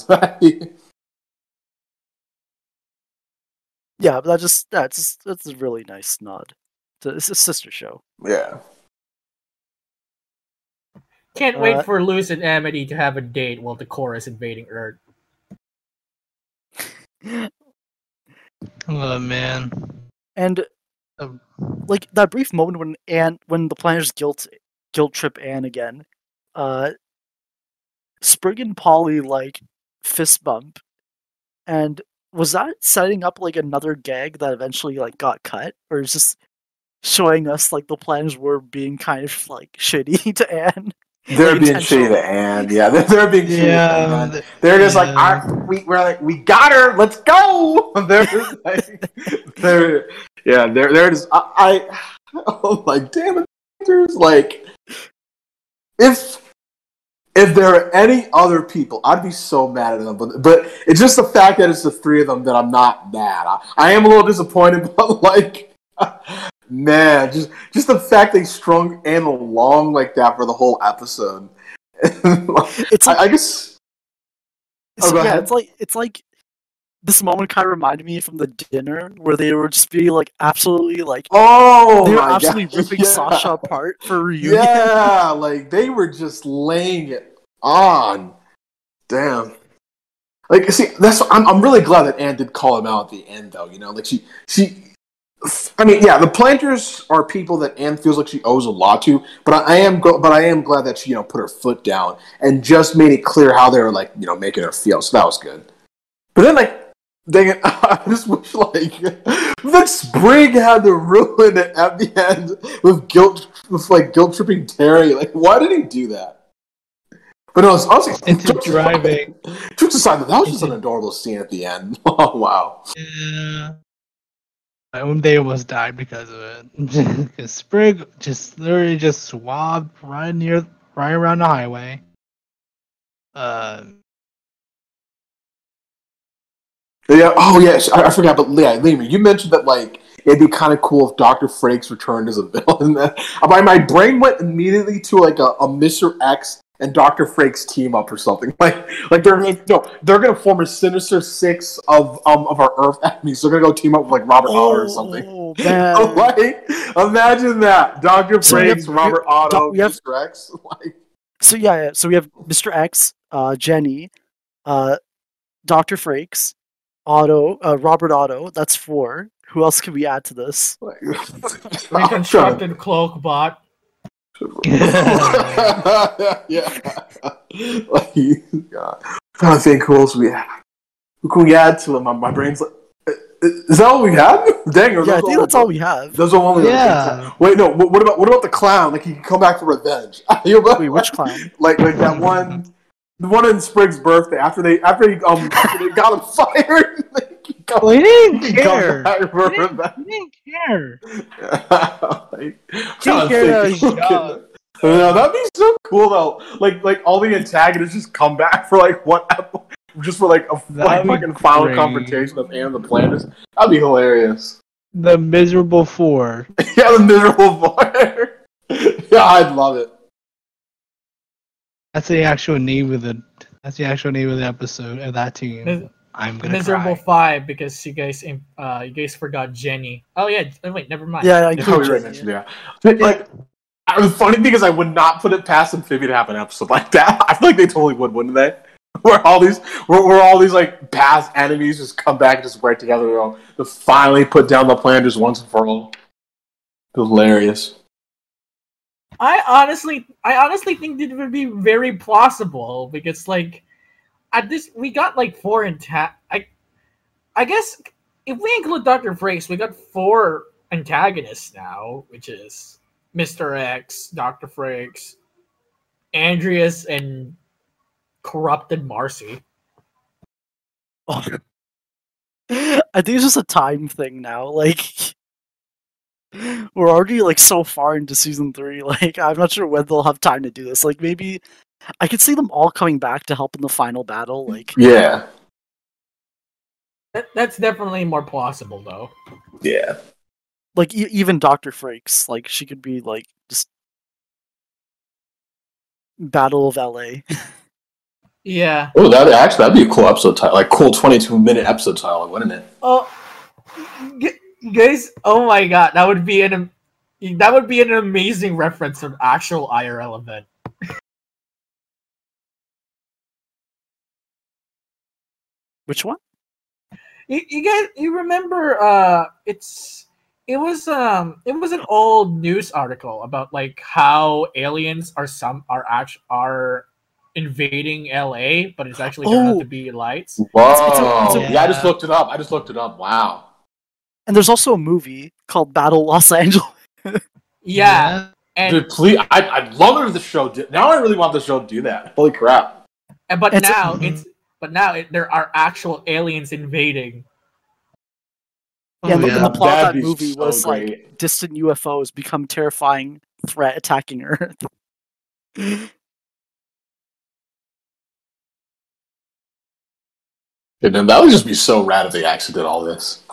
Yeah, but that just that's just, that's a really nice nod. To, it's a sister show. yeah. Can't wait Uh, for Luz and Amity to have a date while the core is invading Earth. Oh man. And Um, like that brief moment when Anne, when the Plantars guilt guilt trip Anne again, uh, Sprig and Polly like fist bump, and was that setting up like another gag that eventually like got cut, or is just showing us like the plans were being kind of like shitty to Anne? They're Like, being shitty to Anne. Yeah, they're, they're being shitty to Yeah. Anne. They're just like, Yeah. I, we, we're like, we got her. Let's go. They're just like, they're, yeah, they're, they're just, I, I oh my damn it, there's like, if, if there are any other people, I'd be so mad at them. But, but it's just the fact that it's the three of them that I'm not mad. I, I am a little disappointed, but like, man, just, just the fact they strung Anne along like that for the whole episode. It's I, like I guess. So, Oh, yeah, ahead. it's like it's like this moment kind of reminded me from the dinner where they were just being like absolutely like Oh, they were absolutely God. ripping yeah. Sasha apart for reunion. Yeah, like they were just laying it on. Damn. Like, see, that's I'm I'm really glad that Anne did call him out at the end, though. You know, like she she. I mean, yeah, the Plantars are people that Anne feels like she owes a lot to, but I, I am, go- but I am glad that she, you know, put her foot down and just made it clear how they were like, you know, making her feel. So that was good. But then, like, Dang it! I just wish like that Sprig had to ruin it at the end with guilt, with like guilt tripping Terry. Like, why did he do that? But no, it's honestly Into driving. Jokes aside, that was just an adorable scene at the end. Oh wow! Yeah. My own day almost died because of it. Because Sprig just literally just swabbed right near, right around the highway. Um, Yeah. Oh yeah. I, I forgot. But yeah, Liam, you mentioned that like it'd be kind of cool if Doctor Frakes returned as a villain. my my brain went immediately to like a, a Mr. X and Doctor Frakes team up or something. Like like they're gonna no, they're gonna form a Sinister Six of um of our Earth enemies. They're gonna go team up with like Robert Otter or something. Oh, man. like imagine that Doctor So we have- Frakes, Robert Otto, Mr. X. Like So yeah, yeah, so we have Mr. X, uh, Jenny, uh, Doctor Frakes, Otto, uh, Robert Otto. That's four. Who else can we add to this? Reconstructed cloak bot. yeah. like, God. trying to think who else we have. Who can we add to it? My, my brain's like, uh, is that all we have? Dang, or Yeah, I those think are that's all we have. Those are only. Yeah. Wait, no. What, what about what about the clown? Like he can come back for revenge. You know, Wait, which clown? Like like that one, the one in Sprig's birthday after they after he um after they got him fired. come- well, he didn't he care. He didn't, he didn't care. like, He trying to cared about think his who can- job. No, that'd be so cool though. Like, like all the antagonists just come back for like one, just for like a like, fucking final great. confrontation of Anne the Plantars. That'd be hilarious. The miserable four. yeah, the miserable four. yeah, I'd love it. That's the actual name of the. That's the actual name of the episode of that team. Mis- I'm gonna Miserable cry. five because you guys uh you guys forgot Jenny. Oh yeah, oh, wait, never mind. Yeah, I Yeah, we include already mentioned yeah. But, like, I- the funny thing is, I would not put it past Amphibia to have an episode like that. I feel like they totally would, wouldn't they? Where all these, where, where all these like past enemies just come back and just work together to, to finally put down the plan just once and for all. Hilarious. I honestly, I honestly think it would be very plausible because, like, at this, we got like four anta- I, I guess if we include Doctor Frakes, we got four antagonists now, which is Mister X, Doctor Frakes, Andrias, and corrupted Marcy. I think it's just a time thing now. Like we're already like so far into season three. Like I'm not sure when they'll have time to do this. Like maybe I could see them all coming back to help in the final battle. Mm-hmm. Like Yeah. That, that's definitely more plausible, though. Yeah. like e- even Doctor Frakes. Like she could be like just Battle of LA. Yeah. Oh, that actually that'd be a cool episode title, like cool twenty-two minute episode title, wouldn't it? Oh, g- guys! Oh my god, that would be an that would be an amazing reference to an actual IRL event. Which one? You, you guys, you remember? Uh, it's it was um it was an old news article about like how aliens are some are actually are invading LA, but it's actually turned out Oh. to be lights. Whoa! it's a- it's a- yeah, I just looked it up. I just looked it up. Wow. And there's also a movie called Battle Los Angeles. Yeah, and Dude, please, I, I'd love it the show did. Now I really want the show to do that. Holy crap! and but It's- now mm-hmm. it's but now it, there are actual aliens invading. Yeah, and the- and the plot of That'd that movie so was like distant UFOs become terrifying threat attacking Earth. And then that would just be so rad if they actually did all this.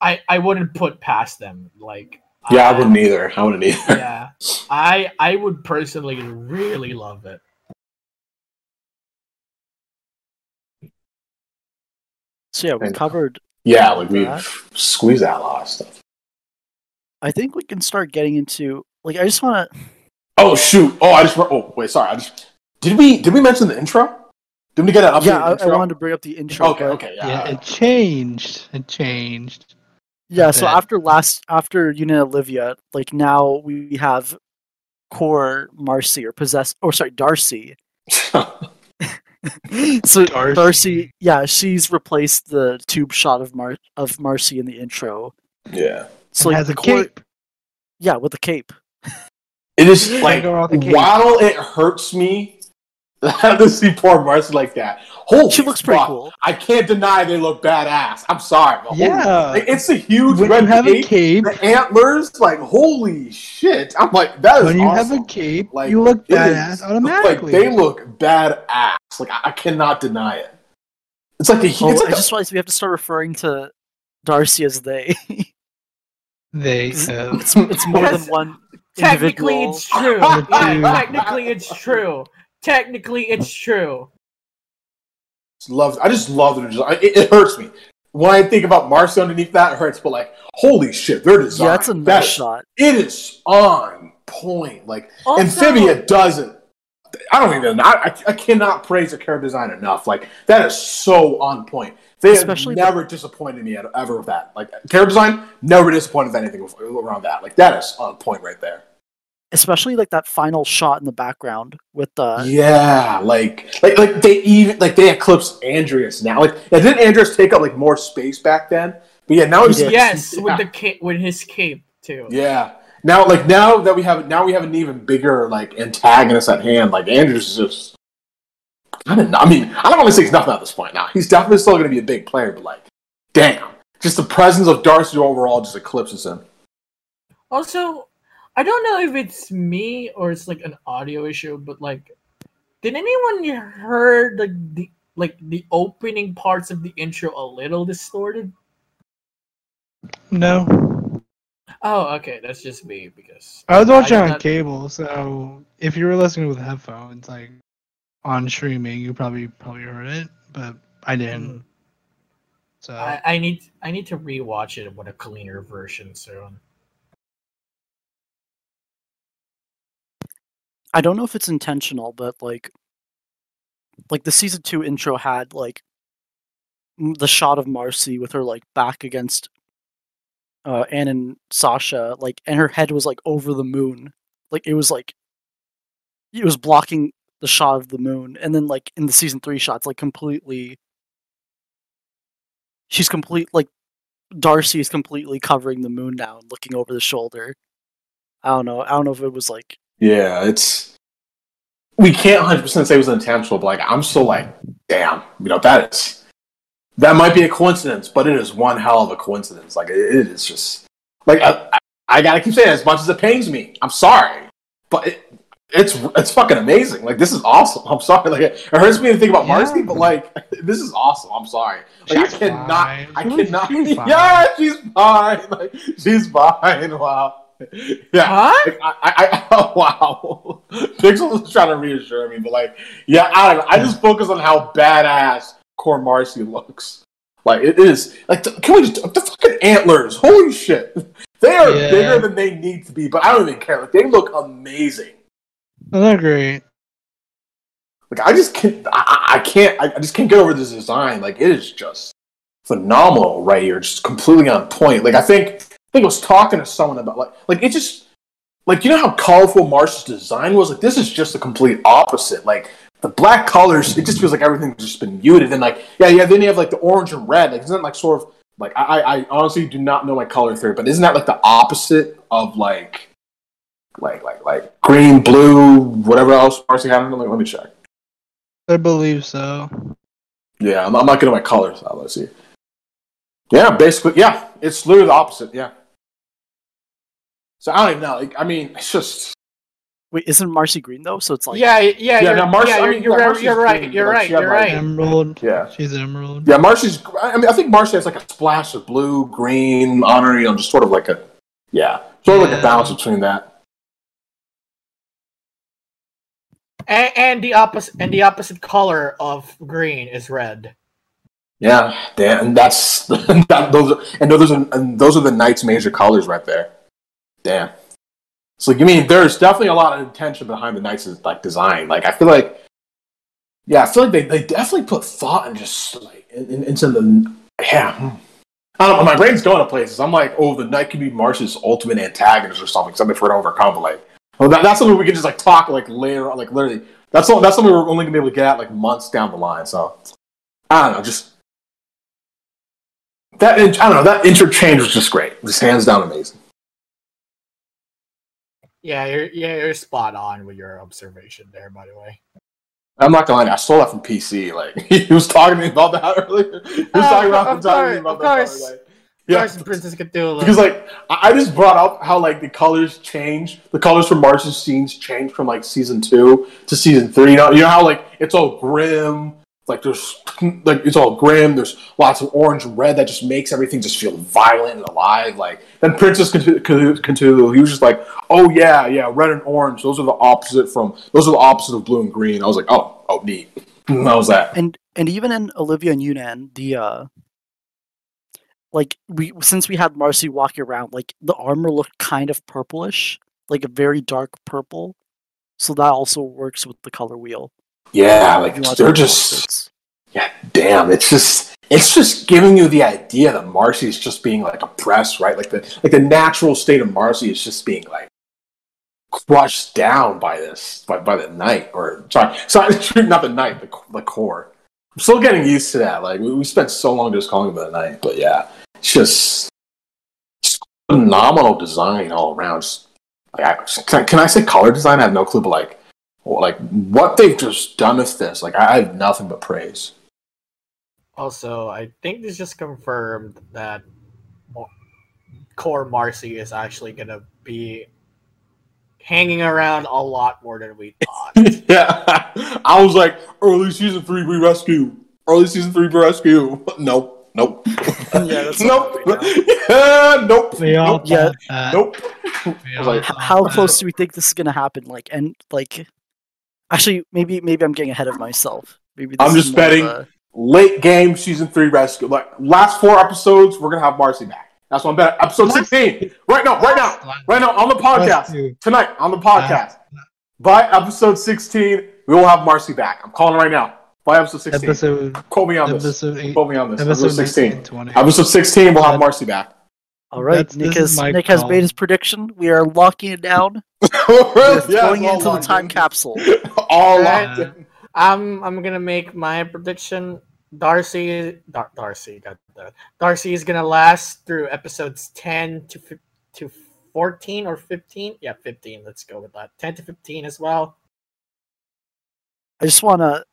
I I wouldn't put past them like. Yeah, I wouldn't either. I wouldn't either. yeah i i would personally really love it So yeah, we And- covered. Yeah, like we That. squeeze out a lot of stuff. I think we can start getting into like I just want to. Oh shoot! Oh, I just. Oh wait, sorry. I just. Did we did we mention the intro? Did we get an update? Yeah, I, I wanted to bring up the intro. Okay, okay, yeah. Yeah, it changed. It changed. Yeah, so after last after Unit Olivia, like now we have core Marcy or possess or sorry Darcy, so Darcy. Darcy. yeah, she's replaced the tube shot of Mar of Marcy in the intro. Yeah. So like, has the a core- cape. yeah, with the cape. It is like go off the cape. while it hurts me to see poor Marcy like that. Holy She looks pretty cool. I can't deny they look badass. I'm sorry. but holy- Yeah. like, it's a huge When red you have a cape, cape, The antlers, like holy shit! I'm like that is when you have a cape, Like, you look it is- badass automatically. Like they look badass. Like I, I cannot deny it. It's like a. Oh, it's like I a- just realized we have to start referring to Darcy as they. They it's, uh, it's more than one Technically, individual. it's true. The yeah, two- technically, it's true. Technically, it's true. love. I just love their design. It, it hurts me when I think about Marcy underneath that. It hurts, but like holy shit, their design. Yeah, it's a that nice is- shot. It is on point. Like Also, Amphibia doesn't. I don't even. I, I, I cannot praise the character design enough. Like that is so on point. They Especially have never disappointed me ever with that. Like character design, never disappointed with anything around that. Like that is on point right there. Especially like that final shot in the background with the yeah, like like like they even like they eclipse Andrias now. Like yeah, didn't Andrias take up like more space back then? But yeah, now he's He. Yes, yeah. with the cape, with his cape too. Yeah. Now, like now that we have now we have an even bigger like antagonist at hand. Like andrias is just kind of. I mean, I don't want to say he's nothing at this point. Now he's definitely still going to be a big player, but like, damn, just the presence of Darcy overall just eclipses him. Also, I don't know if it's me or it's like an audio issue, but like, did anyone heard like the like the opening parts of the intro a little distorted? no. Oh, okay, that's just me because I was watching did on not- cable, so if you were listening with headphones, like on streaming, you probably probably heard it, but I didn't. Hmm. So I, I need I need to rewatch it with a cleaner version soon. I don't know if it's intentional, but like like the season 2 intro had like the shot of Marcy with her like back against uh Anne and Sasha like and her head was like over the moon. Like it was like it was blocking the shot of the moon and then like in the season 3 shots like completely she's complete like Darcy is completely covering the moon now looking over the shoulder. I don't know. I don't know if it was like Yeah, it's. We can't 100 percent say it was intentional, but like I'm still like, damn, you know that is. That might be a coincidence, but it is one hell of a coincidence. Like it, it is just like I, I, I gotta keep saying it, as much as it pains me. I'm sorry, but it, it's it's fucking amazing. Like this is awesome. I'm sorry. Like it hurts me to think about Yeah. Marcy, but like this is awesome. I'm sorry. Like She's I cannot. fine. I cannot. she's. Yeah, she's fine. Like she's fine. Wow. Yeah. Huh? Like, I, I, I, oh, wow. Pixel was trying to reassure me, but like, yeah, I don't know. I just focus on how badass Core Marcy looks. Like, it is. Like, the, can we just. The fucking antlers. Holy shit. They are Yeah. bigger than they need to be, but I don't even care. Like, they look amazing. They're great. Like, I just can't. I, I I can't. I, I just can't get over this design. Like, it is just phenomenal right here. Just completely on point. Like, I think. I think I was talking to someone about like like it just like you know how colorful Marcy's design was. Like this is just the complete opposite. Like the black colors, it just feels like everything's just been muted. And like yeah, yeah. Then you have like the orange and red. Like isn't that like sort of like I I honestly do not know my color theory, but isn't that like the opposite of like like like like green, blue, whatever else Marcy had? Like, let me check. I believe so. Yeah, I'm, I'm not good at my colors. Let's see. Yeah, basically, yeah, it's literally the opposite. Yeah. So I don't even know. Like, I mean, it's just wait, isn't Marcy green though? So it's like yeah, yeah, Yeah, you're, now Marcy- yeah, you're, mean, you're, yeah, right, you're right, green, you're right, she you're like, right. Emerald. yeah. She's emerald. Yeah, Marcy's. I mean, I think Marcy has like a splash of blue, green, honor. You know, just sort of like a, yeah, sort of like a balance between that. And, and the opposite and the opposite color of green is red. Yeah, damn, and that's that, those. Are, and those are and those are the Knights' major colors right there. Damn. So you mean there's definitely a lot of intention behind the Knights' like design. Like I feel like, yeah, I feel like they, they definitely put thought and just like in, in, into the yeah. hmm. I don't know. My brain's going to places. I'm like, oh, the Knight could be Marcy's ultimate antagonist or something. Something for to overcome. But like, well, that, that's something we can just like talk like later, like literally That's all, that's something we're only gonna be able to get at like months down the line. So I don't know, just that. I don't know. That interchange was just great. Just hands down amazing. Yeah, you're yeah, you're spot on with your observation there, by the way. I'm not gonna lie, I stole that from PC. Like he was talking to me about that earlier. He was Oh, talking about, of talking to me course, about of that course. day. Yeah. Yeah, Princess Cthulhu. because like I I just brought up how like the colors change. The colors from Marcy's scenes change from like season two to season three. You know, you know how like it's all grim. Like there's like it's all grim. There's lots of orange and red that just makes everything just feel violent and alive. Like then Princess Cthulhu, he was just like, oh yeah, yeah, red and orange. Those are the opposite from those are the opposite of blue and green. I was like, oh, oh, neat. That was that. and and even in Olivia and Yunan, the uh like we since we had Marcy walking around, like the armor looked kind of purplish, like a very dark purple. So that also works with the color wheel. Yeah, like they're just. Yeah, damn. It's just it's just giving you the idea that Marcy is just being like oppressed, right? Like the like the natural state of Marcy is just being like crushed down by this by, by the night or sorry, sorry, not the night, the the core. I'm still getting used to that. Like we, we spent so long just calling it the night, but yeah, it's just phenomenal design all around. Like, I, can, I, can I say color design? I have no clue, but like like what they've just done with this, like I have nothing but praise. Also, I think this just confirmed that Core Marcy is actually gonna be hanging around a lot more than we thought. yeah, I was like, early season three, we rescue. Early season three, we rescue. Nope, nope. Yeah, that's nope. yeah, nope. We all Nope. Yeah. that. Nope. We I was all like, how close do we think this is gonna happen? Like, and like, actually, maybe maybe I'm getting ahead of myself. Maybe this I'm just more betting. a- Late game, season three rescue. Like last four episodes, we're gonna have Marcy back. That's what I'm betting. Episode Last- 16. Right now, right now, right now on the podcast tonight on the podcast. By episode 16, we will have Marcy back. I'm calling right now. By episode 16. Episode Quote me on this. episode eight. Quote me on this. Episode Episode 16. 19, Episode 16, we'll have Marcy back. All right, That's- Nick has my Nick has made his prediction. We are locking it down. We're We're into the time capsule. All Alright. locked in. I'm I'm gonna make my prediction. Darcy, Dar- Darcy, got that. Darcy is gonna last through episodes ten to fif- to fourteen or fifteen. Yeah, fifteen. Let's go with that. Ten to fifteen as well. I just wanna.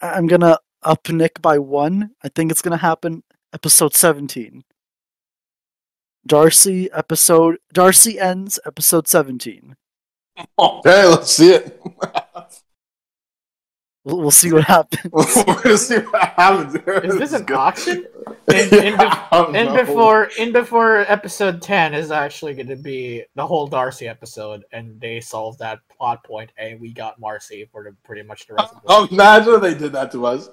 I- I'm gonna up Nick by one. I think it's gonna happen. Episode seventeen. Darcy episode. Darcy ends episode seventeen. Okay, let's see it. We'll, we'll see what happens. We're gonna see what happens. Is this an good. auction? In, in, Yeah, bef- in before in before episode ten is actually going to be the whole Darcy episode, and they solve that plot point, and we got Marcy for the, pretty much the rest of the Oh, imagine if they did that to us.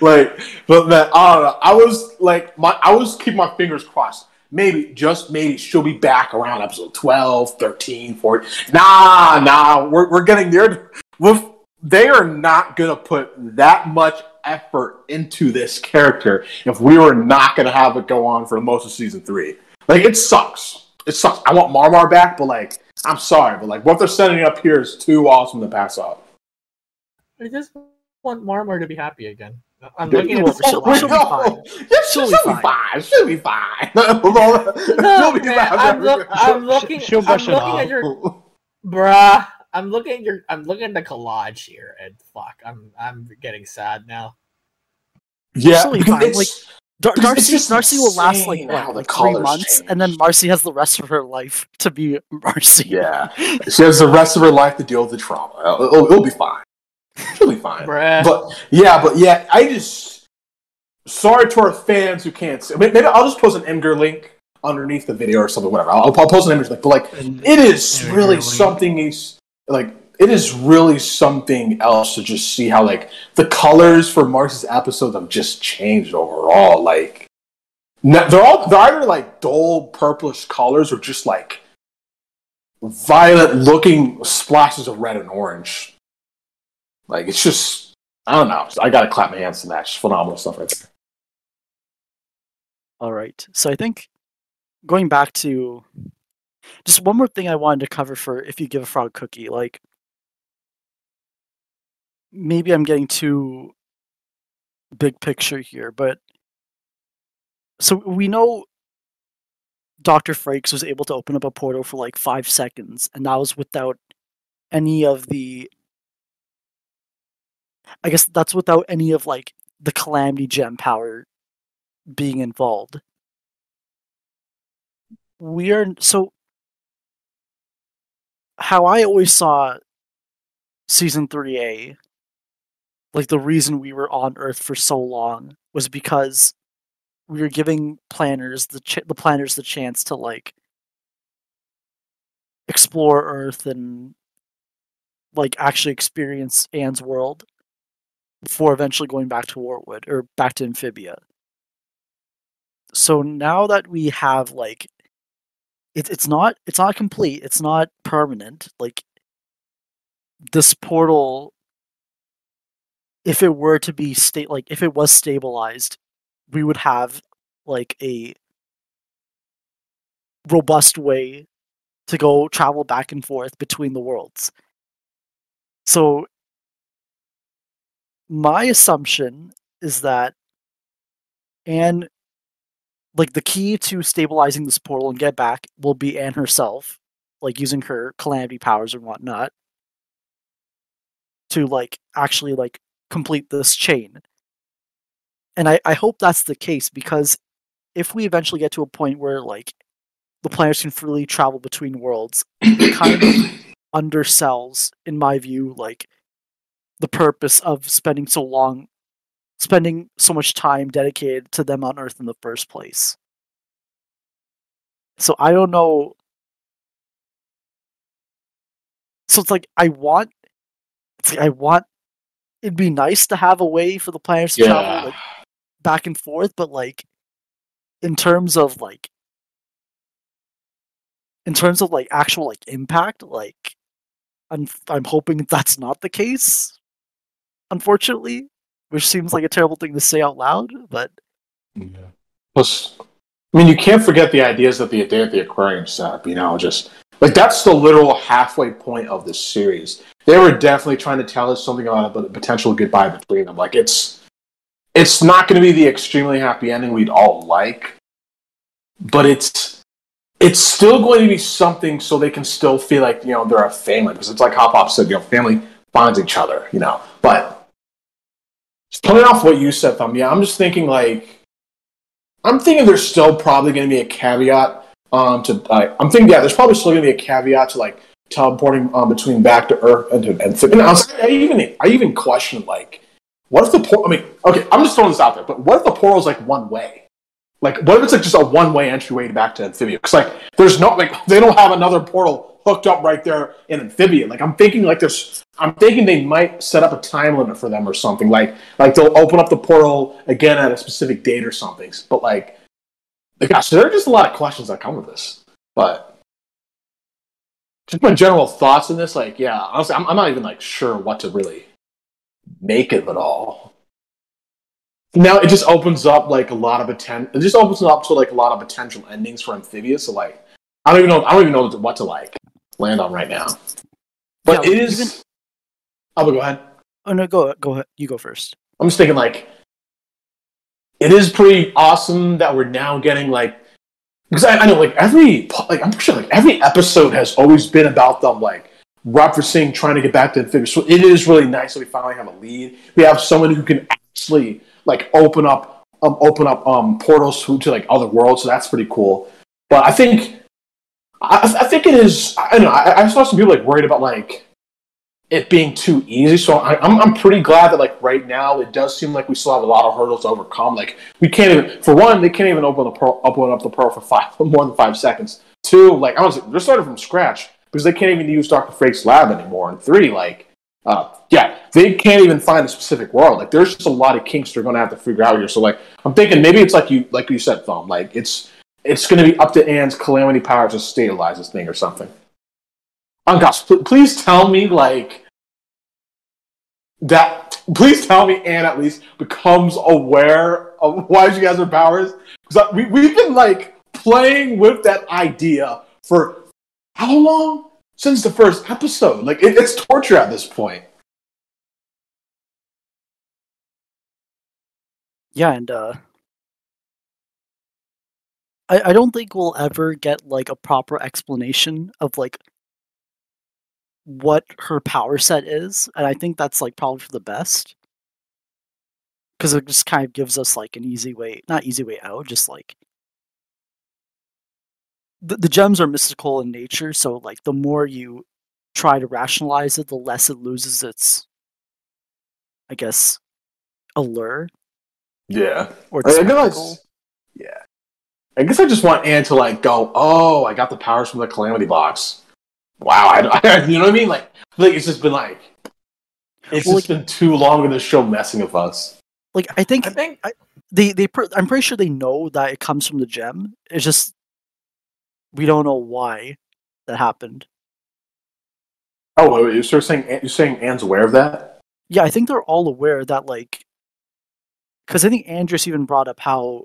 like, but man, I don't know. I was like, my, I was keep my fingers crossed. Maybe, just maybe, she'll be back around episode 12, 13, 14. Nah, nah, we're, we're getting there. With, they are not going to put that much effort into this character if we were not going to have it go on for most of season three. Like, it sucks. It sucks. I want Marmar back, but like, I'm sorry, but like, what they're setting up here is too awesome to pass up. I just want Marmar to be happy again. I'm looking at she'll- she'll be fine. Yeah, She'll she'll, be fine. fine. She'll be fine. she'll be man, fine. I'm, look, I'm looking. she'll I'm looking at your bruh. I'm looking at your. I'm looking at the collage here, and fuck, I'm I'm getting sad now. yeah, She'll fine. it's- Like Dar- it's Darcy, just Darcy will last like what, the like three colors months, and then. Marcy has the rest of her life to be Marcy. yeah, she has the rest of her life to deal with the trauma. It'll, it'll, it'll be fine. She'll be fine. Bruh. But yeah, but yeah, I just sorry to our fans who can't see. Maybe maybe I'll just post an Imgur link underneath the video or something. Whatever. I'll, I'll post an image link. But like, it is really really. something is like it is really something else to just see how like the colors for Marcy's episodes have just changed overall like they're all they're either like dull purplish colors or just like violet looking splashes of red and orange. Like it's just i don't know. I gotta clap my hands to that It's phenomenal stuff right there. All right. So I think going back to just one more thing I wanted to cover for if you give a frog cookie, like maybe I'm getting too big picture here, but so we know Dr. Frakes was able to open up a portal for like five seconds, and that was without any of the. I guess that's without any of like the Calamity Gem power being involved. We are so. How I always saw season 3A, like the reason we were on Earth for so long was because we were giving Plantars the ch- the Plantars the chance to like explore Earth and like actually experience Anne's world before eventually going back to Wartwood or back to Amphibia. So now that we have like it's it's not it's not complete, it's not permanent. Like this portal if it were to be state like if it was stabilized we would have like a robust way to go travel back and forth between the worlds. So my assumption is that Anne like the key to stabilizing this portal and get back will be Anne herself, like using her calamity powers and whatnot to like actually like complete this chain. And I, I hope that's the case because if we eventually get to a point where like the Plantars can freely travel between worlds, it kind of undersells, in my view, like the purpose of spending so long spending so much time dedicated to them on Earth in the first place. So I don't know. So it's like I want it's like I want it'd be nice to have a way for the Plantars to Yeah. travel like back and forth, but like in terms of like in terms of like actual like impact, like I'm I'm hoping that's not the case. Unfortunately, which seems like a terrible thing to say out loud, but yeah. Plus, I mean, you can't forget the ideas that the day at the aquarium set up. You know, just like that's the literal halfway point of this series. They were definitely trying to tell us something about a potential goodbye between them. Like it's, it's not going to be the extremely happy ending we'd all like, but it's, it's still going to be something so they can still feel like you know they're a family because it's like Hop Pop said, you know, family bonds each other. You know, but coming off what you said, Thumb, yeah, I'm just thinking like. I'm thinking there's still probably going to be a caveat um, to. Uh, I'm thinking yeah, there's probably still going to be a caveat to like teleporting um, between back to Earth and to, and, and I, was, I even I even questioned like, what if the port? I mean, okay, I'm just throwing this out there, but what if the portal is like one way? Like, what if it's like just a one way entryway back to Amphibia? Because like, there's no like they don't have another portal hooked up right there in Amphibia. Like, I'm thinking like there's. I'm thinking they might set up a time limit for them or something. Like, like they'll open up the portal again at a specific date or something. But like, gosh, there are just a lot of questions that come with this. But just my general thoughts on this, like, yeah, honestly, I'm, I'm not even like sure what to really make of it all. Now it just opens up like a lot of potential. It just opens up to like a lot of potential endings for amphibious. So like, I don't even know. I don't even know what to like land on right now. But Yeah, it is. even- Oh, but go ahead. oh no, go go ahead. You go first. I'm just thinking like it is pretty awesome that we're now getting like because I, I know like every like I'm pretty sure like every episode has always been about them like referencing trying to get back to the figure. So it is really nice that we finally have a lead. We have someone who can actually like open up um open up um portals to, to like other worlds. So that's pretty cool. But I think I, I think it is. I don't know. I, I saw some people like worried about like it being too easy. So I, I'm I'm pretty glad that like right now it does seem like we still have a lot of hurdles to overcome. Like we can't even for one they can't even open the pearl, open up the pearl for five more than five seconds. Two like honestly they're starting from scratch because they can't even use Doctor Frake's lab anymore. And three like uh, yeah they can't even find a specific world. Like there's just a lot of kinks they're to have to figure out here. So like I'm thinking maybe it's like you like you said Thumb like it's it's to be up to Anne's calamity power to stabilize this thing or something. Oh gosh, please tell me like that. Please tell me Anne at least becomes aware of why she has her powers because we we've been like playing with that idea for how long since the first episode? Like it, it's torture at this point. Yeah, and uh, I, I don't think we'll ever get like a proper explanation of like what her power set is, and I think that's like probably for the best. Because it just kind of gives us like an easy way, not easy way out, just like the, the gems are mystical in nature, so like the more you try to rationalize it, the less it loses its, I guess, allure Yeah. or I, its I guess, yeah. I guess I just want Anne to like go. Oh, I got the powers from the Calamity Box. Wow, I, I- you know what I mean? Like, like it's just been like, it's Well, just been too long in the show messing with us. Like I think I think they they pr- I'm pretty sure they know that it comes from the gem. It's just we don't know why that happened. Oh, wait, wait, you're sort of saying you're saying Anne's aware of that? Yeah, I think they're all aware that like because I think Andrias even brought up how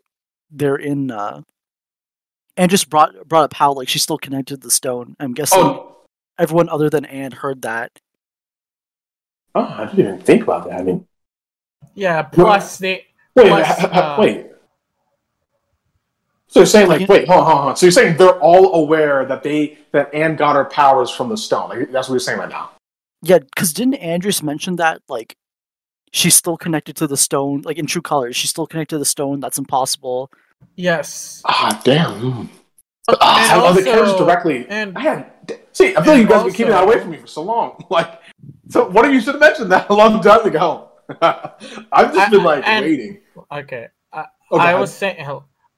they're in. uh Andrias brought brought up how like she's still connected to the stone. I'm guessing Oh, everyone other than Anne heard that. oh, I didn't even think about that. I mean, yeah. Plus they wait, Plus, ha- ha- uh, wait. So you're saying like, Like- wait, hold on, hold on. So you're saying they're all aware that they that Anne got her powers from the stone? Like, that's what you're saying right now. Yeah, because didn't Andrias mention that like she's still connected to the stone? Like in True Colors, she's still connected to the stone. That's impossible. yes. Ah, damn. Mm. And Ah, oh, the characters directly. and- I had see. I feel like you guys have been keeping that away from me for so long. Like, so what if you should have mentioned that a long time ago? I've just I- been like and- waiting. Okay. Okay, I was saying,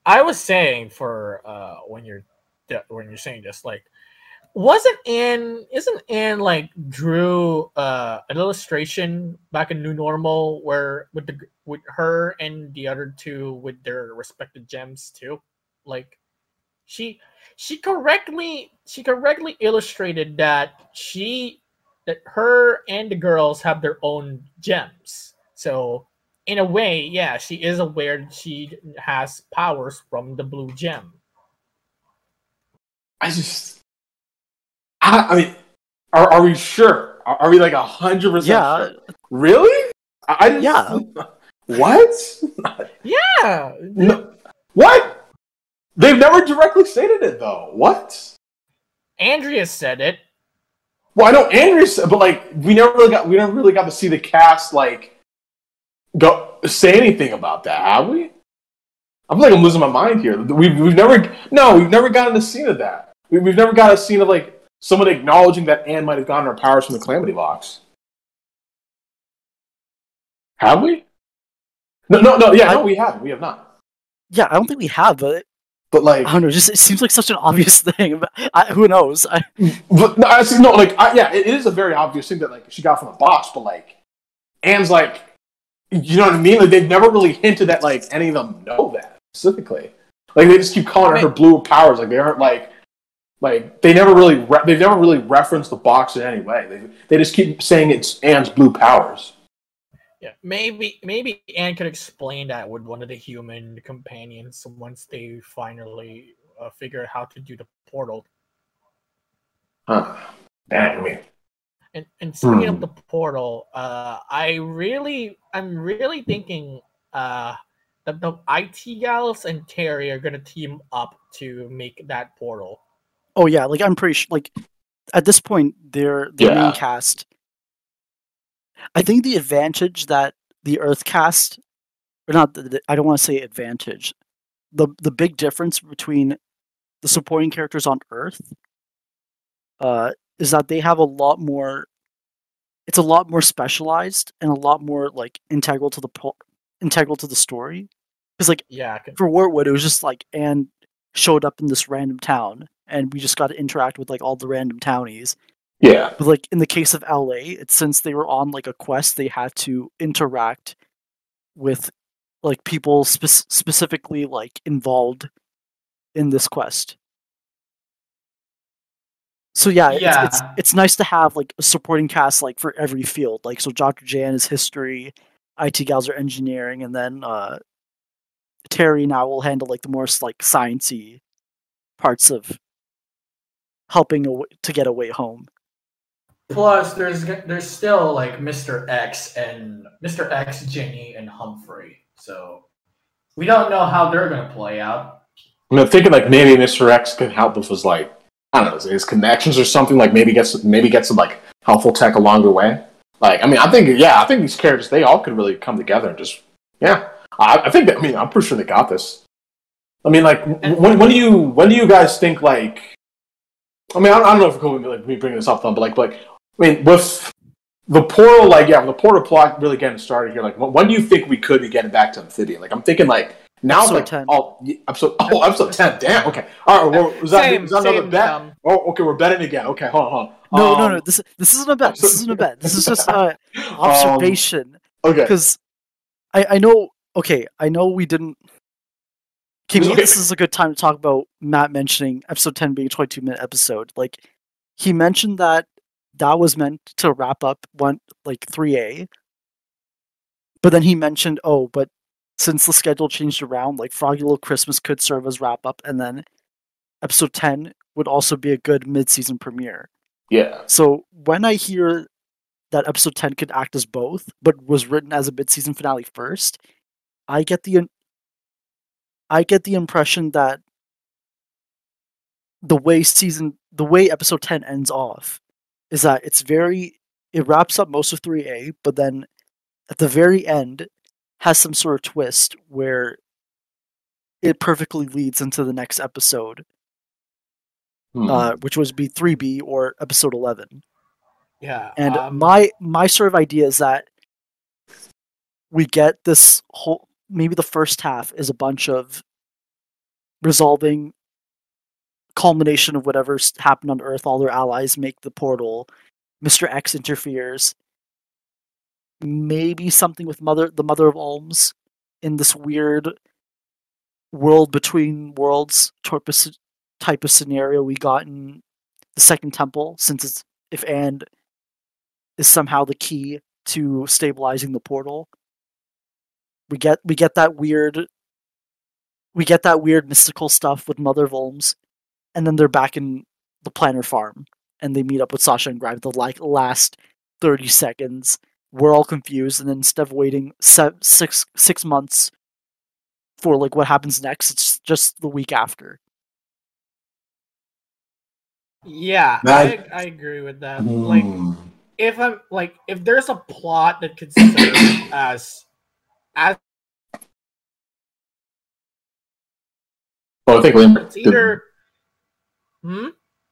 I was saying for uh when you're when you're saying this, like, wasn't Anne isn't Anne like drew uh an illustration back in New Normal where with the with her and the other two with their respective gems too, like, she she correctly she correctly illustrated that she that her and the girls have their own gems. So in a way, yeah, she is aware that she has powers from the blue gem. I just. I, I mean, are, are we sure? Are, are we like a hundred percent Yeah, sure? Really? I, I just, Yeah. What? Yeah, no. What? They've never directly stated it though. What? Andrea said it. Well, I know Andrea said- but like we never really got we never really got to see the cast like go say anything about that, have we? I'm like I'm losing my mind here. We've we've never no, we've never gotten a scene of that. We, we've never got a scene of like someone acknowledging that Anne might have gotten her powers from the Calamity Box. Have we? No, no, no. Yeah, I- no, we haven't. We have not. yeah. I don't think we have, but But like, I don't know. Just it seems like such an obvious thing. But I, who knows? I, But no, I no, like, I, yeah, it, it is a very obvious thing that like she got from the box, but like, Anne's like, you know what I mean? Like, they've never really hinted that like any of them know that specifically. Like, they just keep calling her her blue powers. Like, they aren't like, like they never really re- they've never really referenced the box in any way. They they just keep saying it's Anne's blue powers. Yeah, maybe maybe Anne could explain that with one of the human companions once they finally uh, figure out how to do the portal. Huh? That I mean, And and speaking Hmm. of the portal, uh, I really, I'm really thinking uh, that the IT gals and Terry are gonna team up to make that portal. oh yeah, like I'm pretty sure. Like at this point, their their Yeah. main cast. I think the advantage that the Earth cast, or not, the, the- I don't want to say advantage. The the big difference between the supporting characters on Earth, uh, is that they have a lot more. It's a lot more specialized and a lot more like integral to the po- integral to the story. Because like Yeah, can- for Wartwood, it was just like Anne showed up in this random town, and we just got to interact with like all the random townies. Yeah, But like in the case of LA, it's since they were on like a quest, they had to interact with like people spec- specifically like involved in this quest. So yeah, It's, it's it's nice to have like a supporting cast like for every field. Like so, Dr. Jan is history, IT gals are engineering, and then uh, Terry now will handle like the more like sciencey parts of helping a w- to get away home. Plus, there's there's still like Mr. X and Mr. X, Jenny, and Humphrey. So We don't know how they're gonna play out. I mean, I'm thinking like maybe Mr. X can help with his like I don't know his connections or something. Like maybe get maybe get some like helpful tech along the way. Like I mean, I think yeah, I think these characters they all could really come together and just yeah. I, I think that I mean I'm pretty sure they got this. I mean, like when when do you when do you guys think like? I mean, I, don't know if to like me bringing this up, though, but like like I mean with the portal, like yeah, the portal plot really getting started here. Like when, when do you think we could be getting back to Amphibia? Like I'm thinking like now, Episode like 10. oh, yeah, episode oh episode ten. Damn. Okay. All right. Well, was that, Same, was that another same, bet? um, oh, okay. We're betting again. Okay. Hold on. Hold on. No, no, Um, no. This this isn't a bet. This isn't a bet. This is just uh, um, observation. okay. Because I I know. Okay, I know we didn't. Okay, maybe Okay. this is a good time to talk about Matt mentioning episode ten being a twenty-two minute episode. Like he mentioned that that was meant to wrap up one like three A. But then he mentioned, oh, but since the schedule changed around, like Froggy Little Christmas could serve as wrap up, and then episode ten would also be a good mid-season premiere. Yeah. So when I hear that episode 10 could act as both, but was written as a mid-season finale first, I get the I get the impression that the way season the way episode 10 ends off is that it's very it wraps up most of 3A, but then at the very end has some sort of twist where it perfectly leads into the next episode, Hmm. uh, which was be 3B or episode 11. Yeah. And um, my my sort of idea is that we get this whole maybe the first half is a bunch of resolving culmination of whatever's happened on Earth. All their allies make the portal. Mister X interferes. Maybe something with mother the Mother of Olms in this weird world between worlds type of, type of scenario we got in the Second Temple. Since it's if and is somehow the key to stabilizing the portal. We get we get that weird we get that weird mystical stuff with Mother of and then they're back in the Plantar farm and they meet up with Sasha and Grimes the like last thirty seconds. We're all confused, and then instead of waiting se- six six months for like what happens next, it's just the week after. yeah, That- I, I agree with that. Like, Hmm. if I'm like, if there's a plot that could serve as as Oh, I think Liam. it's either. Hmm.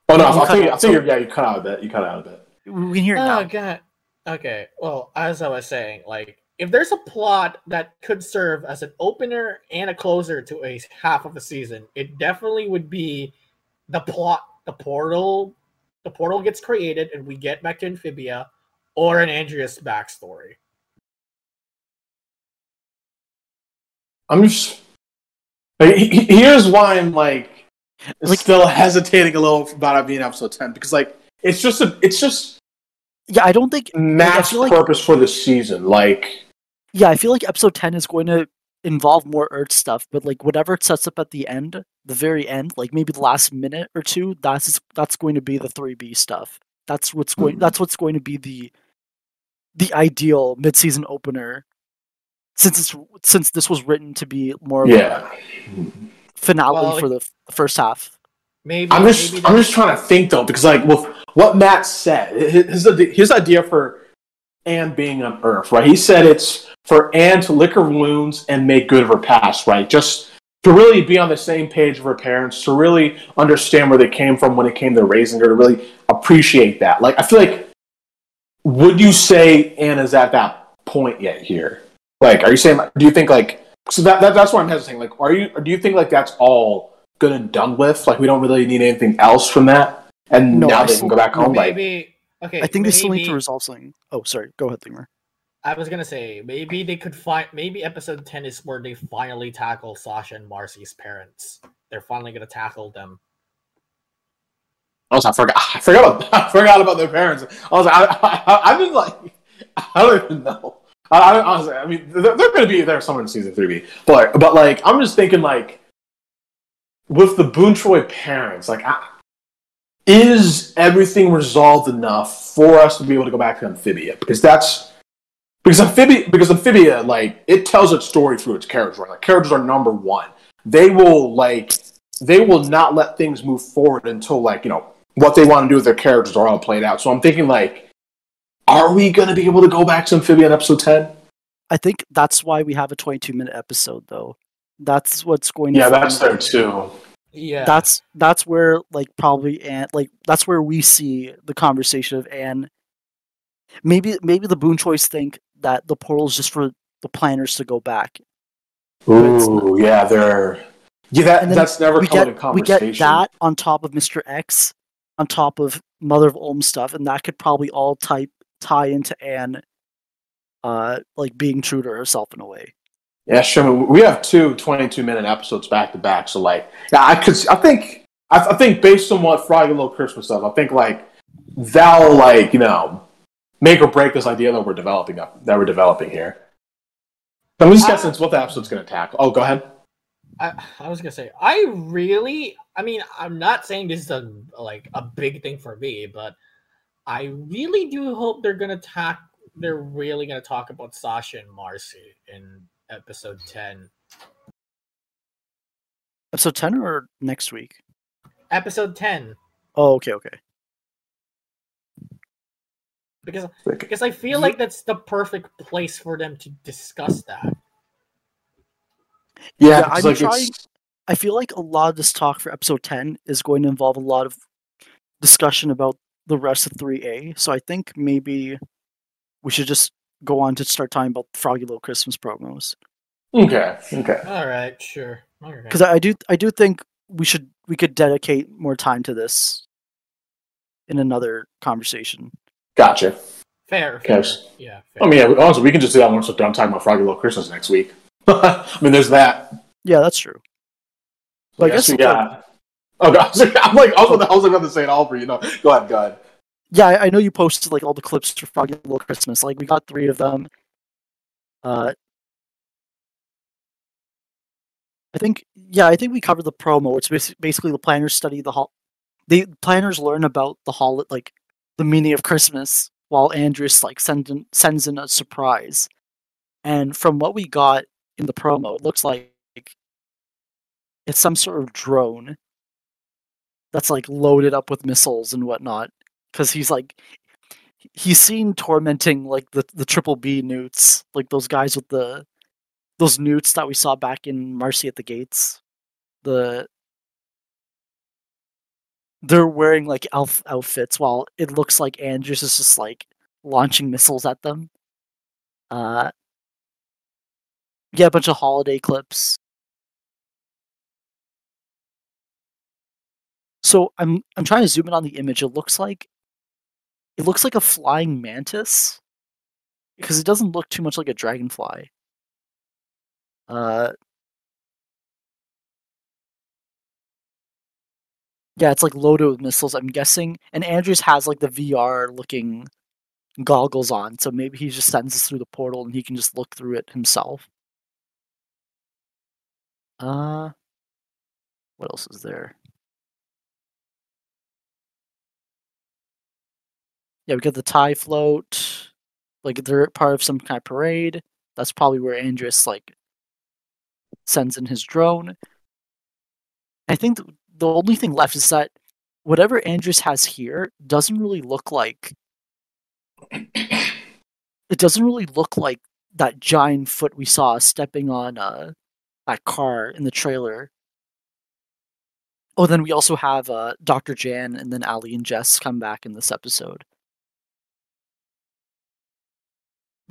Oh no, I cut think, out, I so- think you're, yeah, you cut out a bit. You cut out a bit. We can hear it Oh now. god. Okay. Well, as I was saying, like if there's a plot that could serve as an opener and a closer to a half of a season, it definitely would be the plot, the portal, the portal gets created and we get back to Amphibia, or an Andrias backstory. I'm just. Like, he- he- here's why I'm like, Like- still hesitating a little about it being episode ten because like it's just a it's just Yeah, I don't think feel like- purpose for the season. Like yeah, I feel like episode 10 is going to involve more Earth stuff, but like whatever it sets up at the end, the very end, like maybe the last minute or two, that's that's going to be the 3B stuff. That's what's going Mhm. that's what's going to be the the ideal mid-season opener since it's since this was written to be more of yeah, a finale Well, for the, the first half. Maybe I'm just maybe I'm just trying to think though because like with what Matt said, his his- his idea for Anne being on Earth, right? He said it's for Anne to lick her wounds and make good of her past, right? Just to really be on the same page of her parents, to really understand where they came from when it came to raising her, to really appreciate that. Like I feel like, would you say Anne is at that point yet here? Like, are you saying? Do you think like? So that, that that's why I'm hesitating. Like, are you? Or do you think like that's all good and done with? Like, we don't really need anything else from that, and No, now I they still- can go back home. Like, maybe okay. I think they still need to resolve something. Oh, sorry. Go ahead, Lemur. I was gonna say maybe they could find maybe episode ten is where they finally tackle Sasha and Marcy's parents. They're finally gonna tackle them. Also, I forgot. I forgot about. I forgot about their parents. I was like, I, I, I've been like, I don't even know. I, I honestly, I mean, they're, they're going to be there somewhere in season three. But, but like, I'm just thinking like, with the Boonchuy parents, like, I, is everything resolved enough for us to be able to go back to Amphibia? Because that's because amphibia because amphibia like it tells its story through its characters. Right? Like characters are number one. They will like they will not let things move forward until like you know what they want to do with their characters are all played out. So I'm thinking like, are we going to be able to go back to Amphibian episode ten? I think that's why we have a 22 minute episode, though. That's what's going. to Yeah, that's finally- there too. Yeah. That's that's where like probably and like that's where we see the conversation of Anne. Maybe maybe the Boonchuys think that the portal is just for the Plantars to go back. it's Ooh, yeah, they're yeah. That that's never we come in get we conversation. get that on top of Mister X, on top of Mother of Olm stuff, and that could probably all type tie into Anne, uh, like being true to herself in a way. Yeah, sure. We have two 22 minute episodes back to back. So like, yeah, I could. I think. I, I think based on what Froggy Little Christmas does, I think like that'll like you know make or break this idea that we're developing up that we're developing here. But I'm just Uh, guessing what the episode's going to tackle. Oh, go ahead. I, I was gonna say I really I mean I'm not saying this is a like a big thing for me, but I really do hope they're gonna talk they're really gonna talk about Sasha and Marcy in episode ten. Episode ten or next week? Episode ten. Oh, okay, okay. Because Like, because I feel like that's the perfect place for them to discuss that. yeah, Yeah, I'm like, trying- it's- I feel like a lot of this talk for episode 10 is going to involve a lot of discussion about the rest of 3A. So I think maybe we should just go on to start talking about Froggy Little Christmas promos. okay, okay. All right, sure. All right. Because I do I do think we should we could dedicate more time to this in another conversation. Gotcha. fair. fair. Yes. Yeah. Fair. I mean, yeah, honestly, we can just do that once we're done talking about Froggy Little Christmas next week. I mean, there's that. Yeah, that's true. So But I I guess guess we it's got. Oh, God. I'm like, I was, I was about to say it all for you. No, go ahead, go ahead. Yeah, I, I know you posted like all the clips for Froggy Little Christmas. Like we got three of them. Uh, I think yeah, I think we covered the promo. It's basically the Plantars study the hol. The Plantars learn about the hol like the meaning of Christmas, while Andrias like send in, sends in a surprise. And from what we got in the promo, it looks like it's some sort of drone that's like loaded up with missiles and whatnot because he's like he's seen tormenting like the the triple B newts, like those guys with the those newts that we saw back in Marcy at the Gates. The they're wearing like elf outfits while it looks like Andrias is just like launching missiles at them. Uh yeah, a bunch of holiday clips. So I'm I'm trying to zoom in on the image. It looks like it looks like a flying mantis because it doesn't look too much like a dragonfly. Uh Yeah, it's like loaded with missiles, I'm guessing. And Andrias has like the VR looking goggles on, so maybe he just sends us through the portal and he can just look through it himself. Uh what else is there? Yeah, we got the tie float. Like they're part of some kind of parade. That's probably where Andrias like sends in his drone. I think th- the only thing left is that whatever Andrias has here doesn't really look like it doesn't really look like that giant foot we saw stepping on uh that car in the trailer. Oh, then we also have uh Dr. Jan and then Ali and Jess come back in this episode.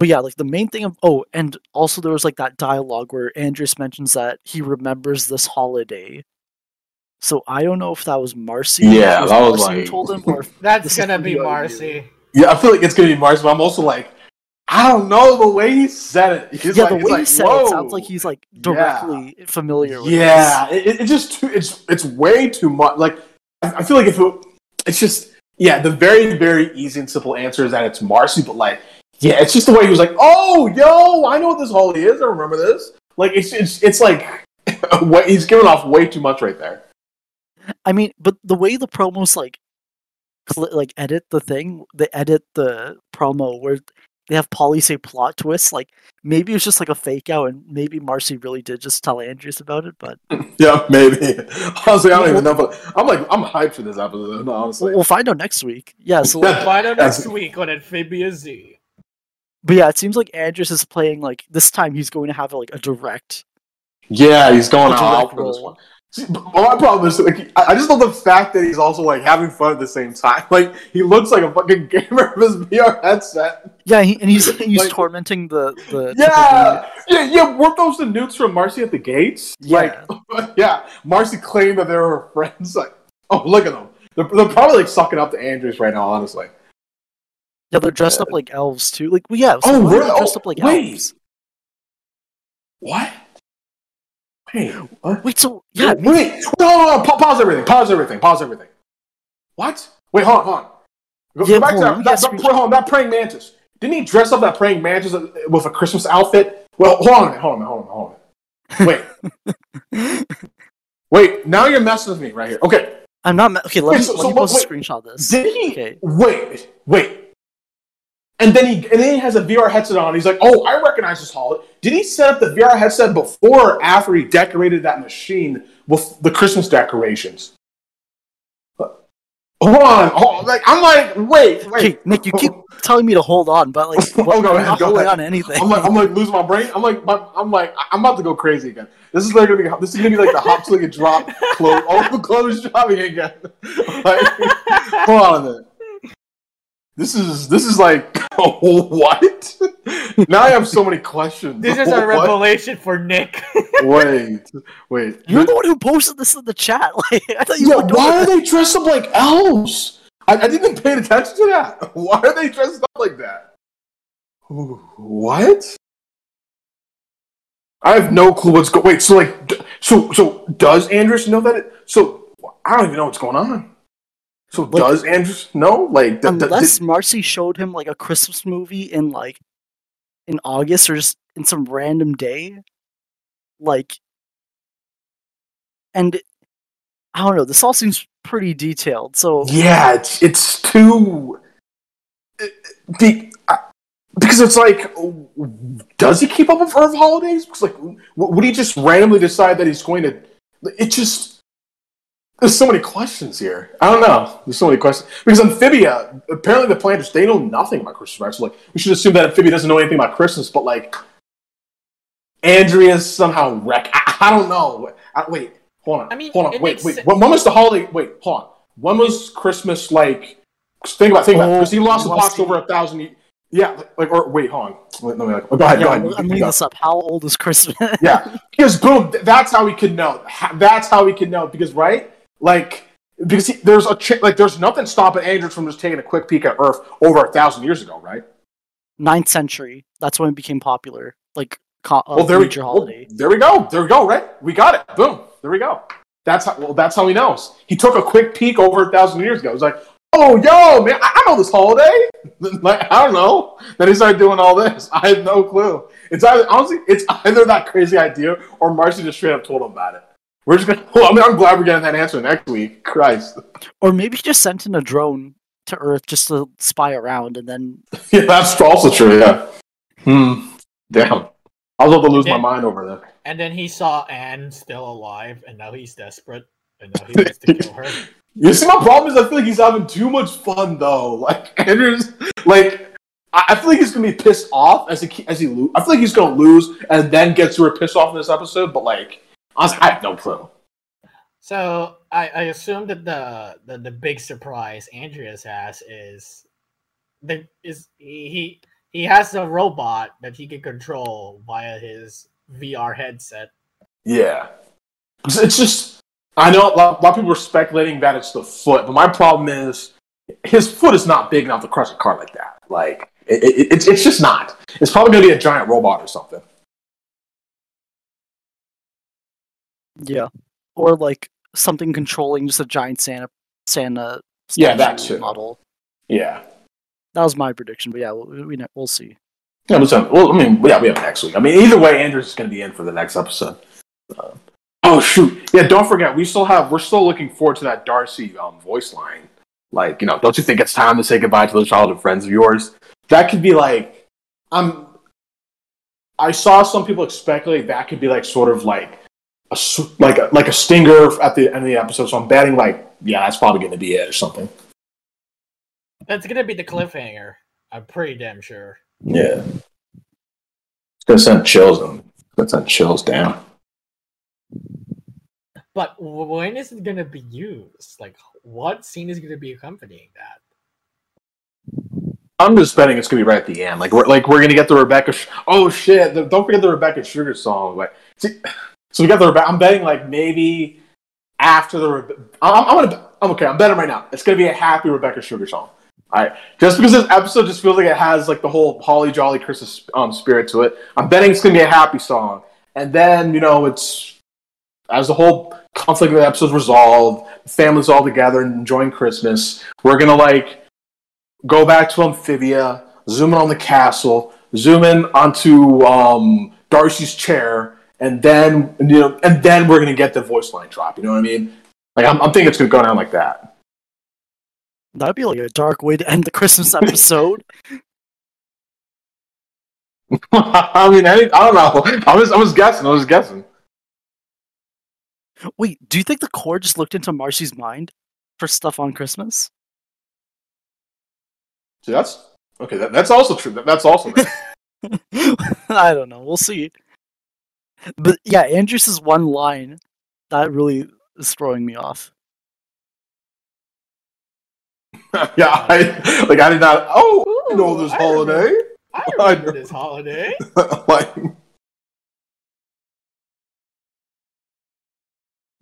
But yeah, like the main thing of oh, and also there was like that dialogue where Andrias mentions that he remembers this holiday. So I don't know if that was Marcy. Yeah, it that was Marcy like- told him, or That's gonna be Marcy. Yeah, I feel like it's gonna be Marcy, but I'm also like, I don't know the way he said it. He's yeah, like, the he's way like, he said it sounds like he's like Yeah. directly familiar with. Yeah, it, it- it's just too. It's it's way too much. Like I, I feel like if it, it's just yeah, the very very easy and simple answer is that it's Marcy, but like yeah, it's just the way he was like, oh yo, I know what this holiday is. I remember this. Like it's it's it's like he's giving off way too much right there. I mean, but the way the promos like cl- like edit the thing, they edit the promo where they have Polly say plot twist. Like maybe it's just like a fake out, and maybe Marcy really did just tell Andrias about it. But Yeah, maybe. Honestly, I don't even know, but I'm like, I'm hyped for this episode. No, honestly. we'll, we'll find out next week. Yeah. So, Yeah. like, Find out next week on Amphibia Z. but yeah, it seems like Andrias is playing like this time. He's going to have like a direct. Yeah, he's going all direct for this one. See, my problem is, like, I just love the fact that he's also like having fun at the same time. Like, he looks like a fucking gamer with his VR headset. Yeah, he, and he's he's Like- tormenting the the Yeah, yeah, yeah. Weren't those the newts from Marcy at the gates? Yeah. Like, yeah. Marcy claimed that they were her friends. Like, oh, look at them. They're, they're probably like sucking up to Andrias right now. Honestly. Yeah, they're dressed up like elves too. Like, well, yeah, Oh, so really? they're dressed Oh, up like wait. elves. What? Wait. What? Wait, so yeah, Wait, wait, no, pa- pause everything, pause everything, pause everything. What? Wait, hold on, hold on. Go, Yeah, go back hold to on, that, that, that, hold on, that praying mantis. Didn't he dress up that praying mantis with a Christmas outfit? Well, hold on hold on hold on hold on. Wait, wait, now you're messing with me right here. Okay, I'm not. ma- Okay, let Wait, me, so- let so me post wait, a screenshot of this. did he? Okay. Wait, wait. And then he and then he has a VR headset on. He's like, "Oh, I recognize this holiday." Did he set up the VR headset before or after he decorated that machine with the Christmas decorations? Hold on, hold on. Like I'm like, wait, wait. Okay, Nick, you keep telling me to hold on, but like, Oh, what, go I'm not go holding ahead. on anything. I'm like, I'm like losing my brain. I'm like, I'm like, I'm about to go crazy again. This is like this is gonna be like the hop till you drop clothes, all the clothes dropping again. like, hold on a minute. This is this is like what? now I have so many questions. This is a What? revelation for Nick. Wait, wait. You're the one who posted this in the chat. Like, I thought you Yeah, why over are they dressed up like elves? I, I didn't even pay attention to that. Why are they dressed up like that? What? I have no clue what's going. Wait, so like, so so does Andrias know that? It, so I don't even know what's going on. So Like- does Andrias know? Like, th- Unless Marcy showed him like a Christmas movie in like in August or just in some random day, like, and I don't know. This all seems pretty detailed. So yeah, it's it's too. The, uh, because it's like, does he keep up with Earth holidays? Because like, would he just randomly decide that he's going to? It just there's so many questions here. I don't know. There's so many questions because Amphibia apparently the Plantars they know nothing about Christmas, right? So like, we should assume that Amphibia doesn't know anything about Christmas, but like, Andrias somehow wreck. I, I don't know. I, wait, hold on. I mean, hold on. Wait, makes wait. sen- When, when was the holiday? Wait, hold on. When was Christmas like? Think about, think about. Oh, Because he lost the lost box over a thousand. Yeah, like, like or wait, hold on. Wait, no, wait, go ahead, yeah, go ahead. I'm You looking go. this up. How old is Christmas? Yeah, because boom, that's how we could know. That's how we could know because right, like because he, there's a ch- like there's nothing stopping Andrias from just taking a quick peek at Earth over a thousand years ago, right? Ninth century. That's when it became popular. Like, co- Well, uh, there we well, holiday. there we go. There we go. Right, we got it. Boom. There we go. That's how. Well, that's how he knows. He took a quick peek over a thousand years ago. He's like, "Oh, yo, man, I, I know this holiday." like, I don't know. Then he started doing all this. I had no clue. It's either honestly, it's either that crazy idea or Marcy just straight up told him about it. We're just gonna. Well, I mean, I'm glad we're getting that answer next week. Christ. Or maybe he just sent in a drone to Earth just to spy around, and then Yeah, that's also true. Yeah. Hmm. Damn. I was about to lose my mind over that. and then he saw Anne still alive, and now he's desperate, and now he wants to kill her. You see, my problem is I feel like he's having too much fun though. Like Andrias, like I I feel like he's gonna be pissed off as he as he lose. I feel like he's gonna lose and then get super pissed off in this episode. But like, honestly, I have no clue. So I, I assume that the, the the big surprise Andrias has is the is he he- has a robot that he can control via his VR headset. Yeah, it's, it's just I know a lot, a lot of people are speculating that it's the foot, but my problem is his foot is not big enough to crush a car like that. Like it, it, it's it's just not. It's probably gonna be a giant robot or something. Yeah, or like something controlling just a giant Santa Santa. Yeah, that too. model. Yeah. That was my prediction, but yeah, we, we we'll see. Yeah, so, well, I mean, yeah, we have next week. I mean, either way, Andrias is going to be in for the next episode. Uh, oh shoot! Yeah, don't forget, we still have. We're still looking forward to that Darcy um, voice line. Like, you know, don't you think it's time to say goodbye to those childhood friends of yours? That could be like I'm. I saw some people speculate that could be like sort of like a like a, like a stinger at the end of the episode. So I'm betting like yeah, that's probably going to be it or something. That's gonna be the cliffhanger. I'm pretty damn sure. Yeah, it's gonna send chills. It's gonna send chills down. But when is it gonna be used? Like, what scene is gonna be accompanying that? I'm just betting it's gonna be right at the end. Like we're like we're gonna get the Rebecca. Sh- oh shit! The, don't forget the Rebecca Sugar song. Like, see, so we got the. I'm betting like maybe after the. I'm, I'm gonna. I'm okay. I'm betting right now. It's gonna be a happy Rebecca Sugar song. All right, just because this episode just feels like it has like the whole holly jolly Christmas um, spirit to it. I'm betting it's gonna be a happy song, and then you know it's as the whole conflict of the episode's resolved, family's all together and enjoying Christmas. We're gonna like go back to Amphibia, zoom in on the castle, zoom in onto um, Darcy's chair, and then you know, and then we're gonna get the voice line drop. You know what I mean? Like I'm, I'm thinking it's gonna go down like that. That'd be like a dark way to end the Christmas episode. I mean, I, I don't know. I was, I was guessing. I was guessing. Wait, do you think the core just looked into Marcy's mind for stuff on Christmas? See, that's okay. That, that's also true. That, that's also. I don't know. We'll see. But yeah, Andrias's one line that really is throwing me off. yeah, I, like I did not. Oh, I know this I holiday. I I remember know. this holiday. like,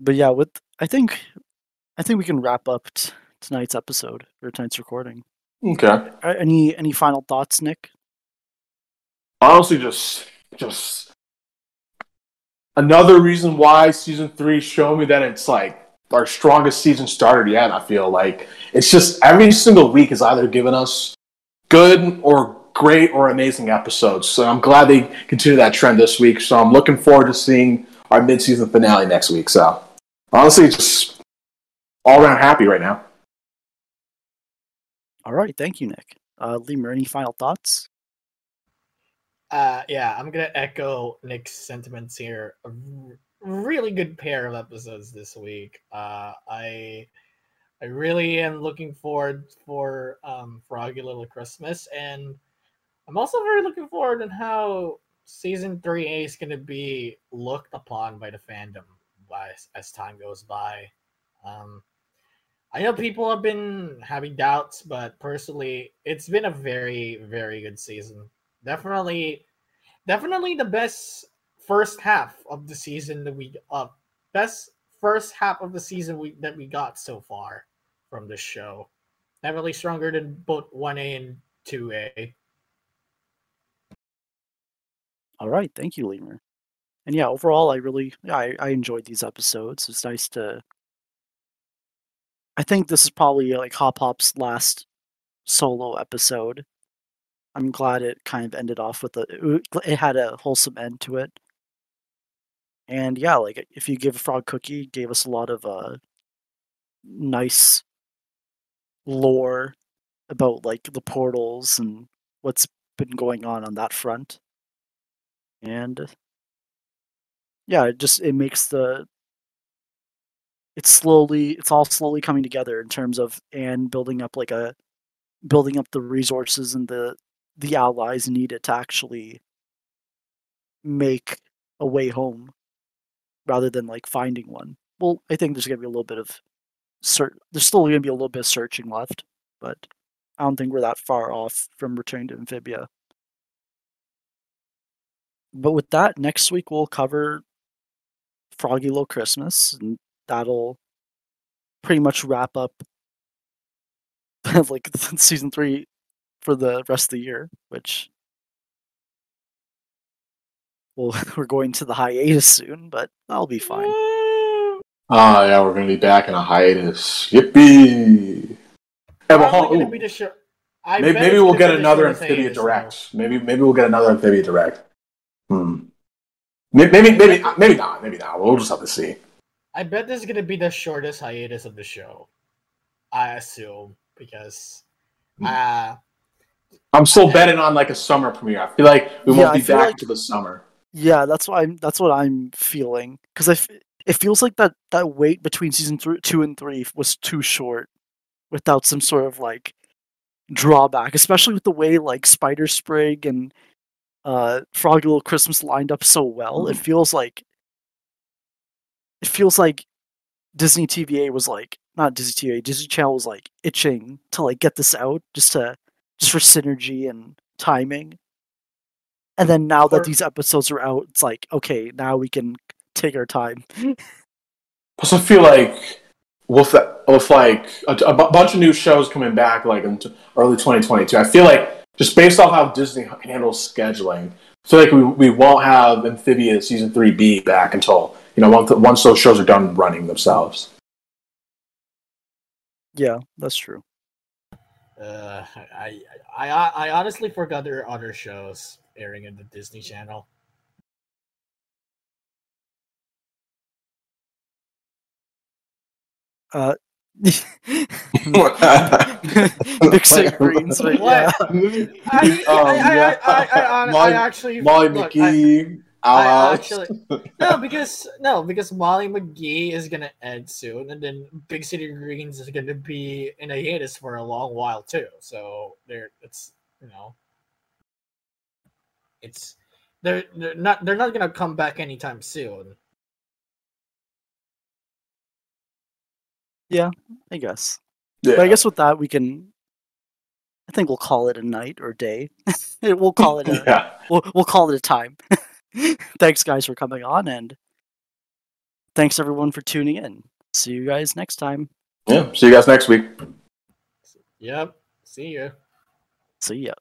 But yeah, with I think I think we can wrap up t- tonight's episode or tonight's recording. okay. Any any final thoughts, Nick? honestly just just another reason why season three showed me that it's like our strongest season started yet i feel like. It's just every single week has either given us good or great or amazing episodes. So i'm glad they continue that trend this week. So i'm looking forward to seeing our mid-season finale next week. So honestly just all around happy right now. All right, thank you, Nick. Uh, Lemur, any final thoughts? Uh, yeah, I'm gonna echo Nick's sentiments here. Really good pair of episodes this week. Uh, I I really am looking forward for um, Froggy Little Christmas, and I'm also very looking forward on how season three A is gonna be looked upon by the fandom by, as time goes by. Um, I know people have been having doubts, but personally, it's been a very, very good season definitely definitely the best first half of the season that we uh best first half of the season we that we got so far from the show definitely stronger than both 1a and 2a All right, thank you, Lemur. And yeah, overall, I really I, I enjoyed these episodes. It's nice to. I think this is probably like Hop Pop's last solo episode. I'm glad it kind of ended off with a. It, had a wholesome end to it. And yeah, like if you give a frog cookie, gave us a lot of uh, nice lore about like the portals and what's been going on on that front and yeah it just it makes the it's slowly it's all slowly coming together in terms of and building up like a building up the resources and the the allies needed to actually make a way home rather than like finding one. Well i think there's going to be a little bit of there's still going to be a little bit of searching left but i don't think we're that far off from returning to amphibia. But with that, next week we'll cover Froggy Little Christmas, and that'll pretty much wrap up like season three for the rest of the year. Which well, we're going to the hiatus soon, but that'll be fine. Woo! oh yeah we're gonna be back in a hiatus yippee Yeah, but Probably gonna be the show- I Maybe, maybe we'll get another shortest Amphibia hiatus, though. Direct. Maybe maybe we'll get another Amphibia Direct. Hmm. Maybe maybe maybe, maybe not. Maybe not. We'll just have to see. I bet this is gonna be the shortest hiatus of the show. I assume because Hmm. uh I'm still betting on like a summer premiere. I feel like we Yeah, won't be back like- to the summer. Yeah, that's what I'm. That's what I'm feeling because I. f- It feels like that that wait between season two and three was too short, without some sort of like drawback, especially with the way like Spider Sprig and uh Froggy Little Christmas lined up so well. It feels like it feels like Disney TVA was like not Disney TVA, Disney Channel was like itching to like get this out just to just for synergy and timing. And then now that these episodes are out, it's like okay, now we can take our time. Plus, I feel like with that, with like a, a bunch of new shows coming back, like in t- early 2022, I feel like just based off how Disney handles scheduling, I feel like we, we won't have Amphibia season three B back until you know once once those shows are done running themselves. Yeah, that's true. Uh, I, I I I honestly forgot there are other shows airing in the Disney Channel. Uh, Big City Greens, but yeah. What? I, Um, I, I, yeah. I, I, I, I, Molly- actually Molly look, I- McGee, I actually no because no because Molly McGee is gonna end soon, and then Big City Greens is gonna be in a hiatus for a long while too. So there, it's you know, it's they're they're not they're not gonna come back anytime soon. Yeah, I guess. Yeah. But I guess with that we can. I think we'll call it a night or day. we'll call it a. yeah. We'll, we'll call it a time. thanks, guys, for coming on, and thanks everyone for tuning in. See you guys next time. Yeah. See you guys next week. Yep. See you. See ya.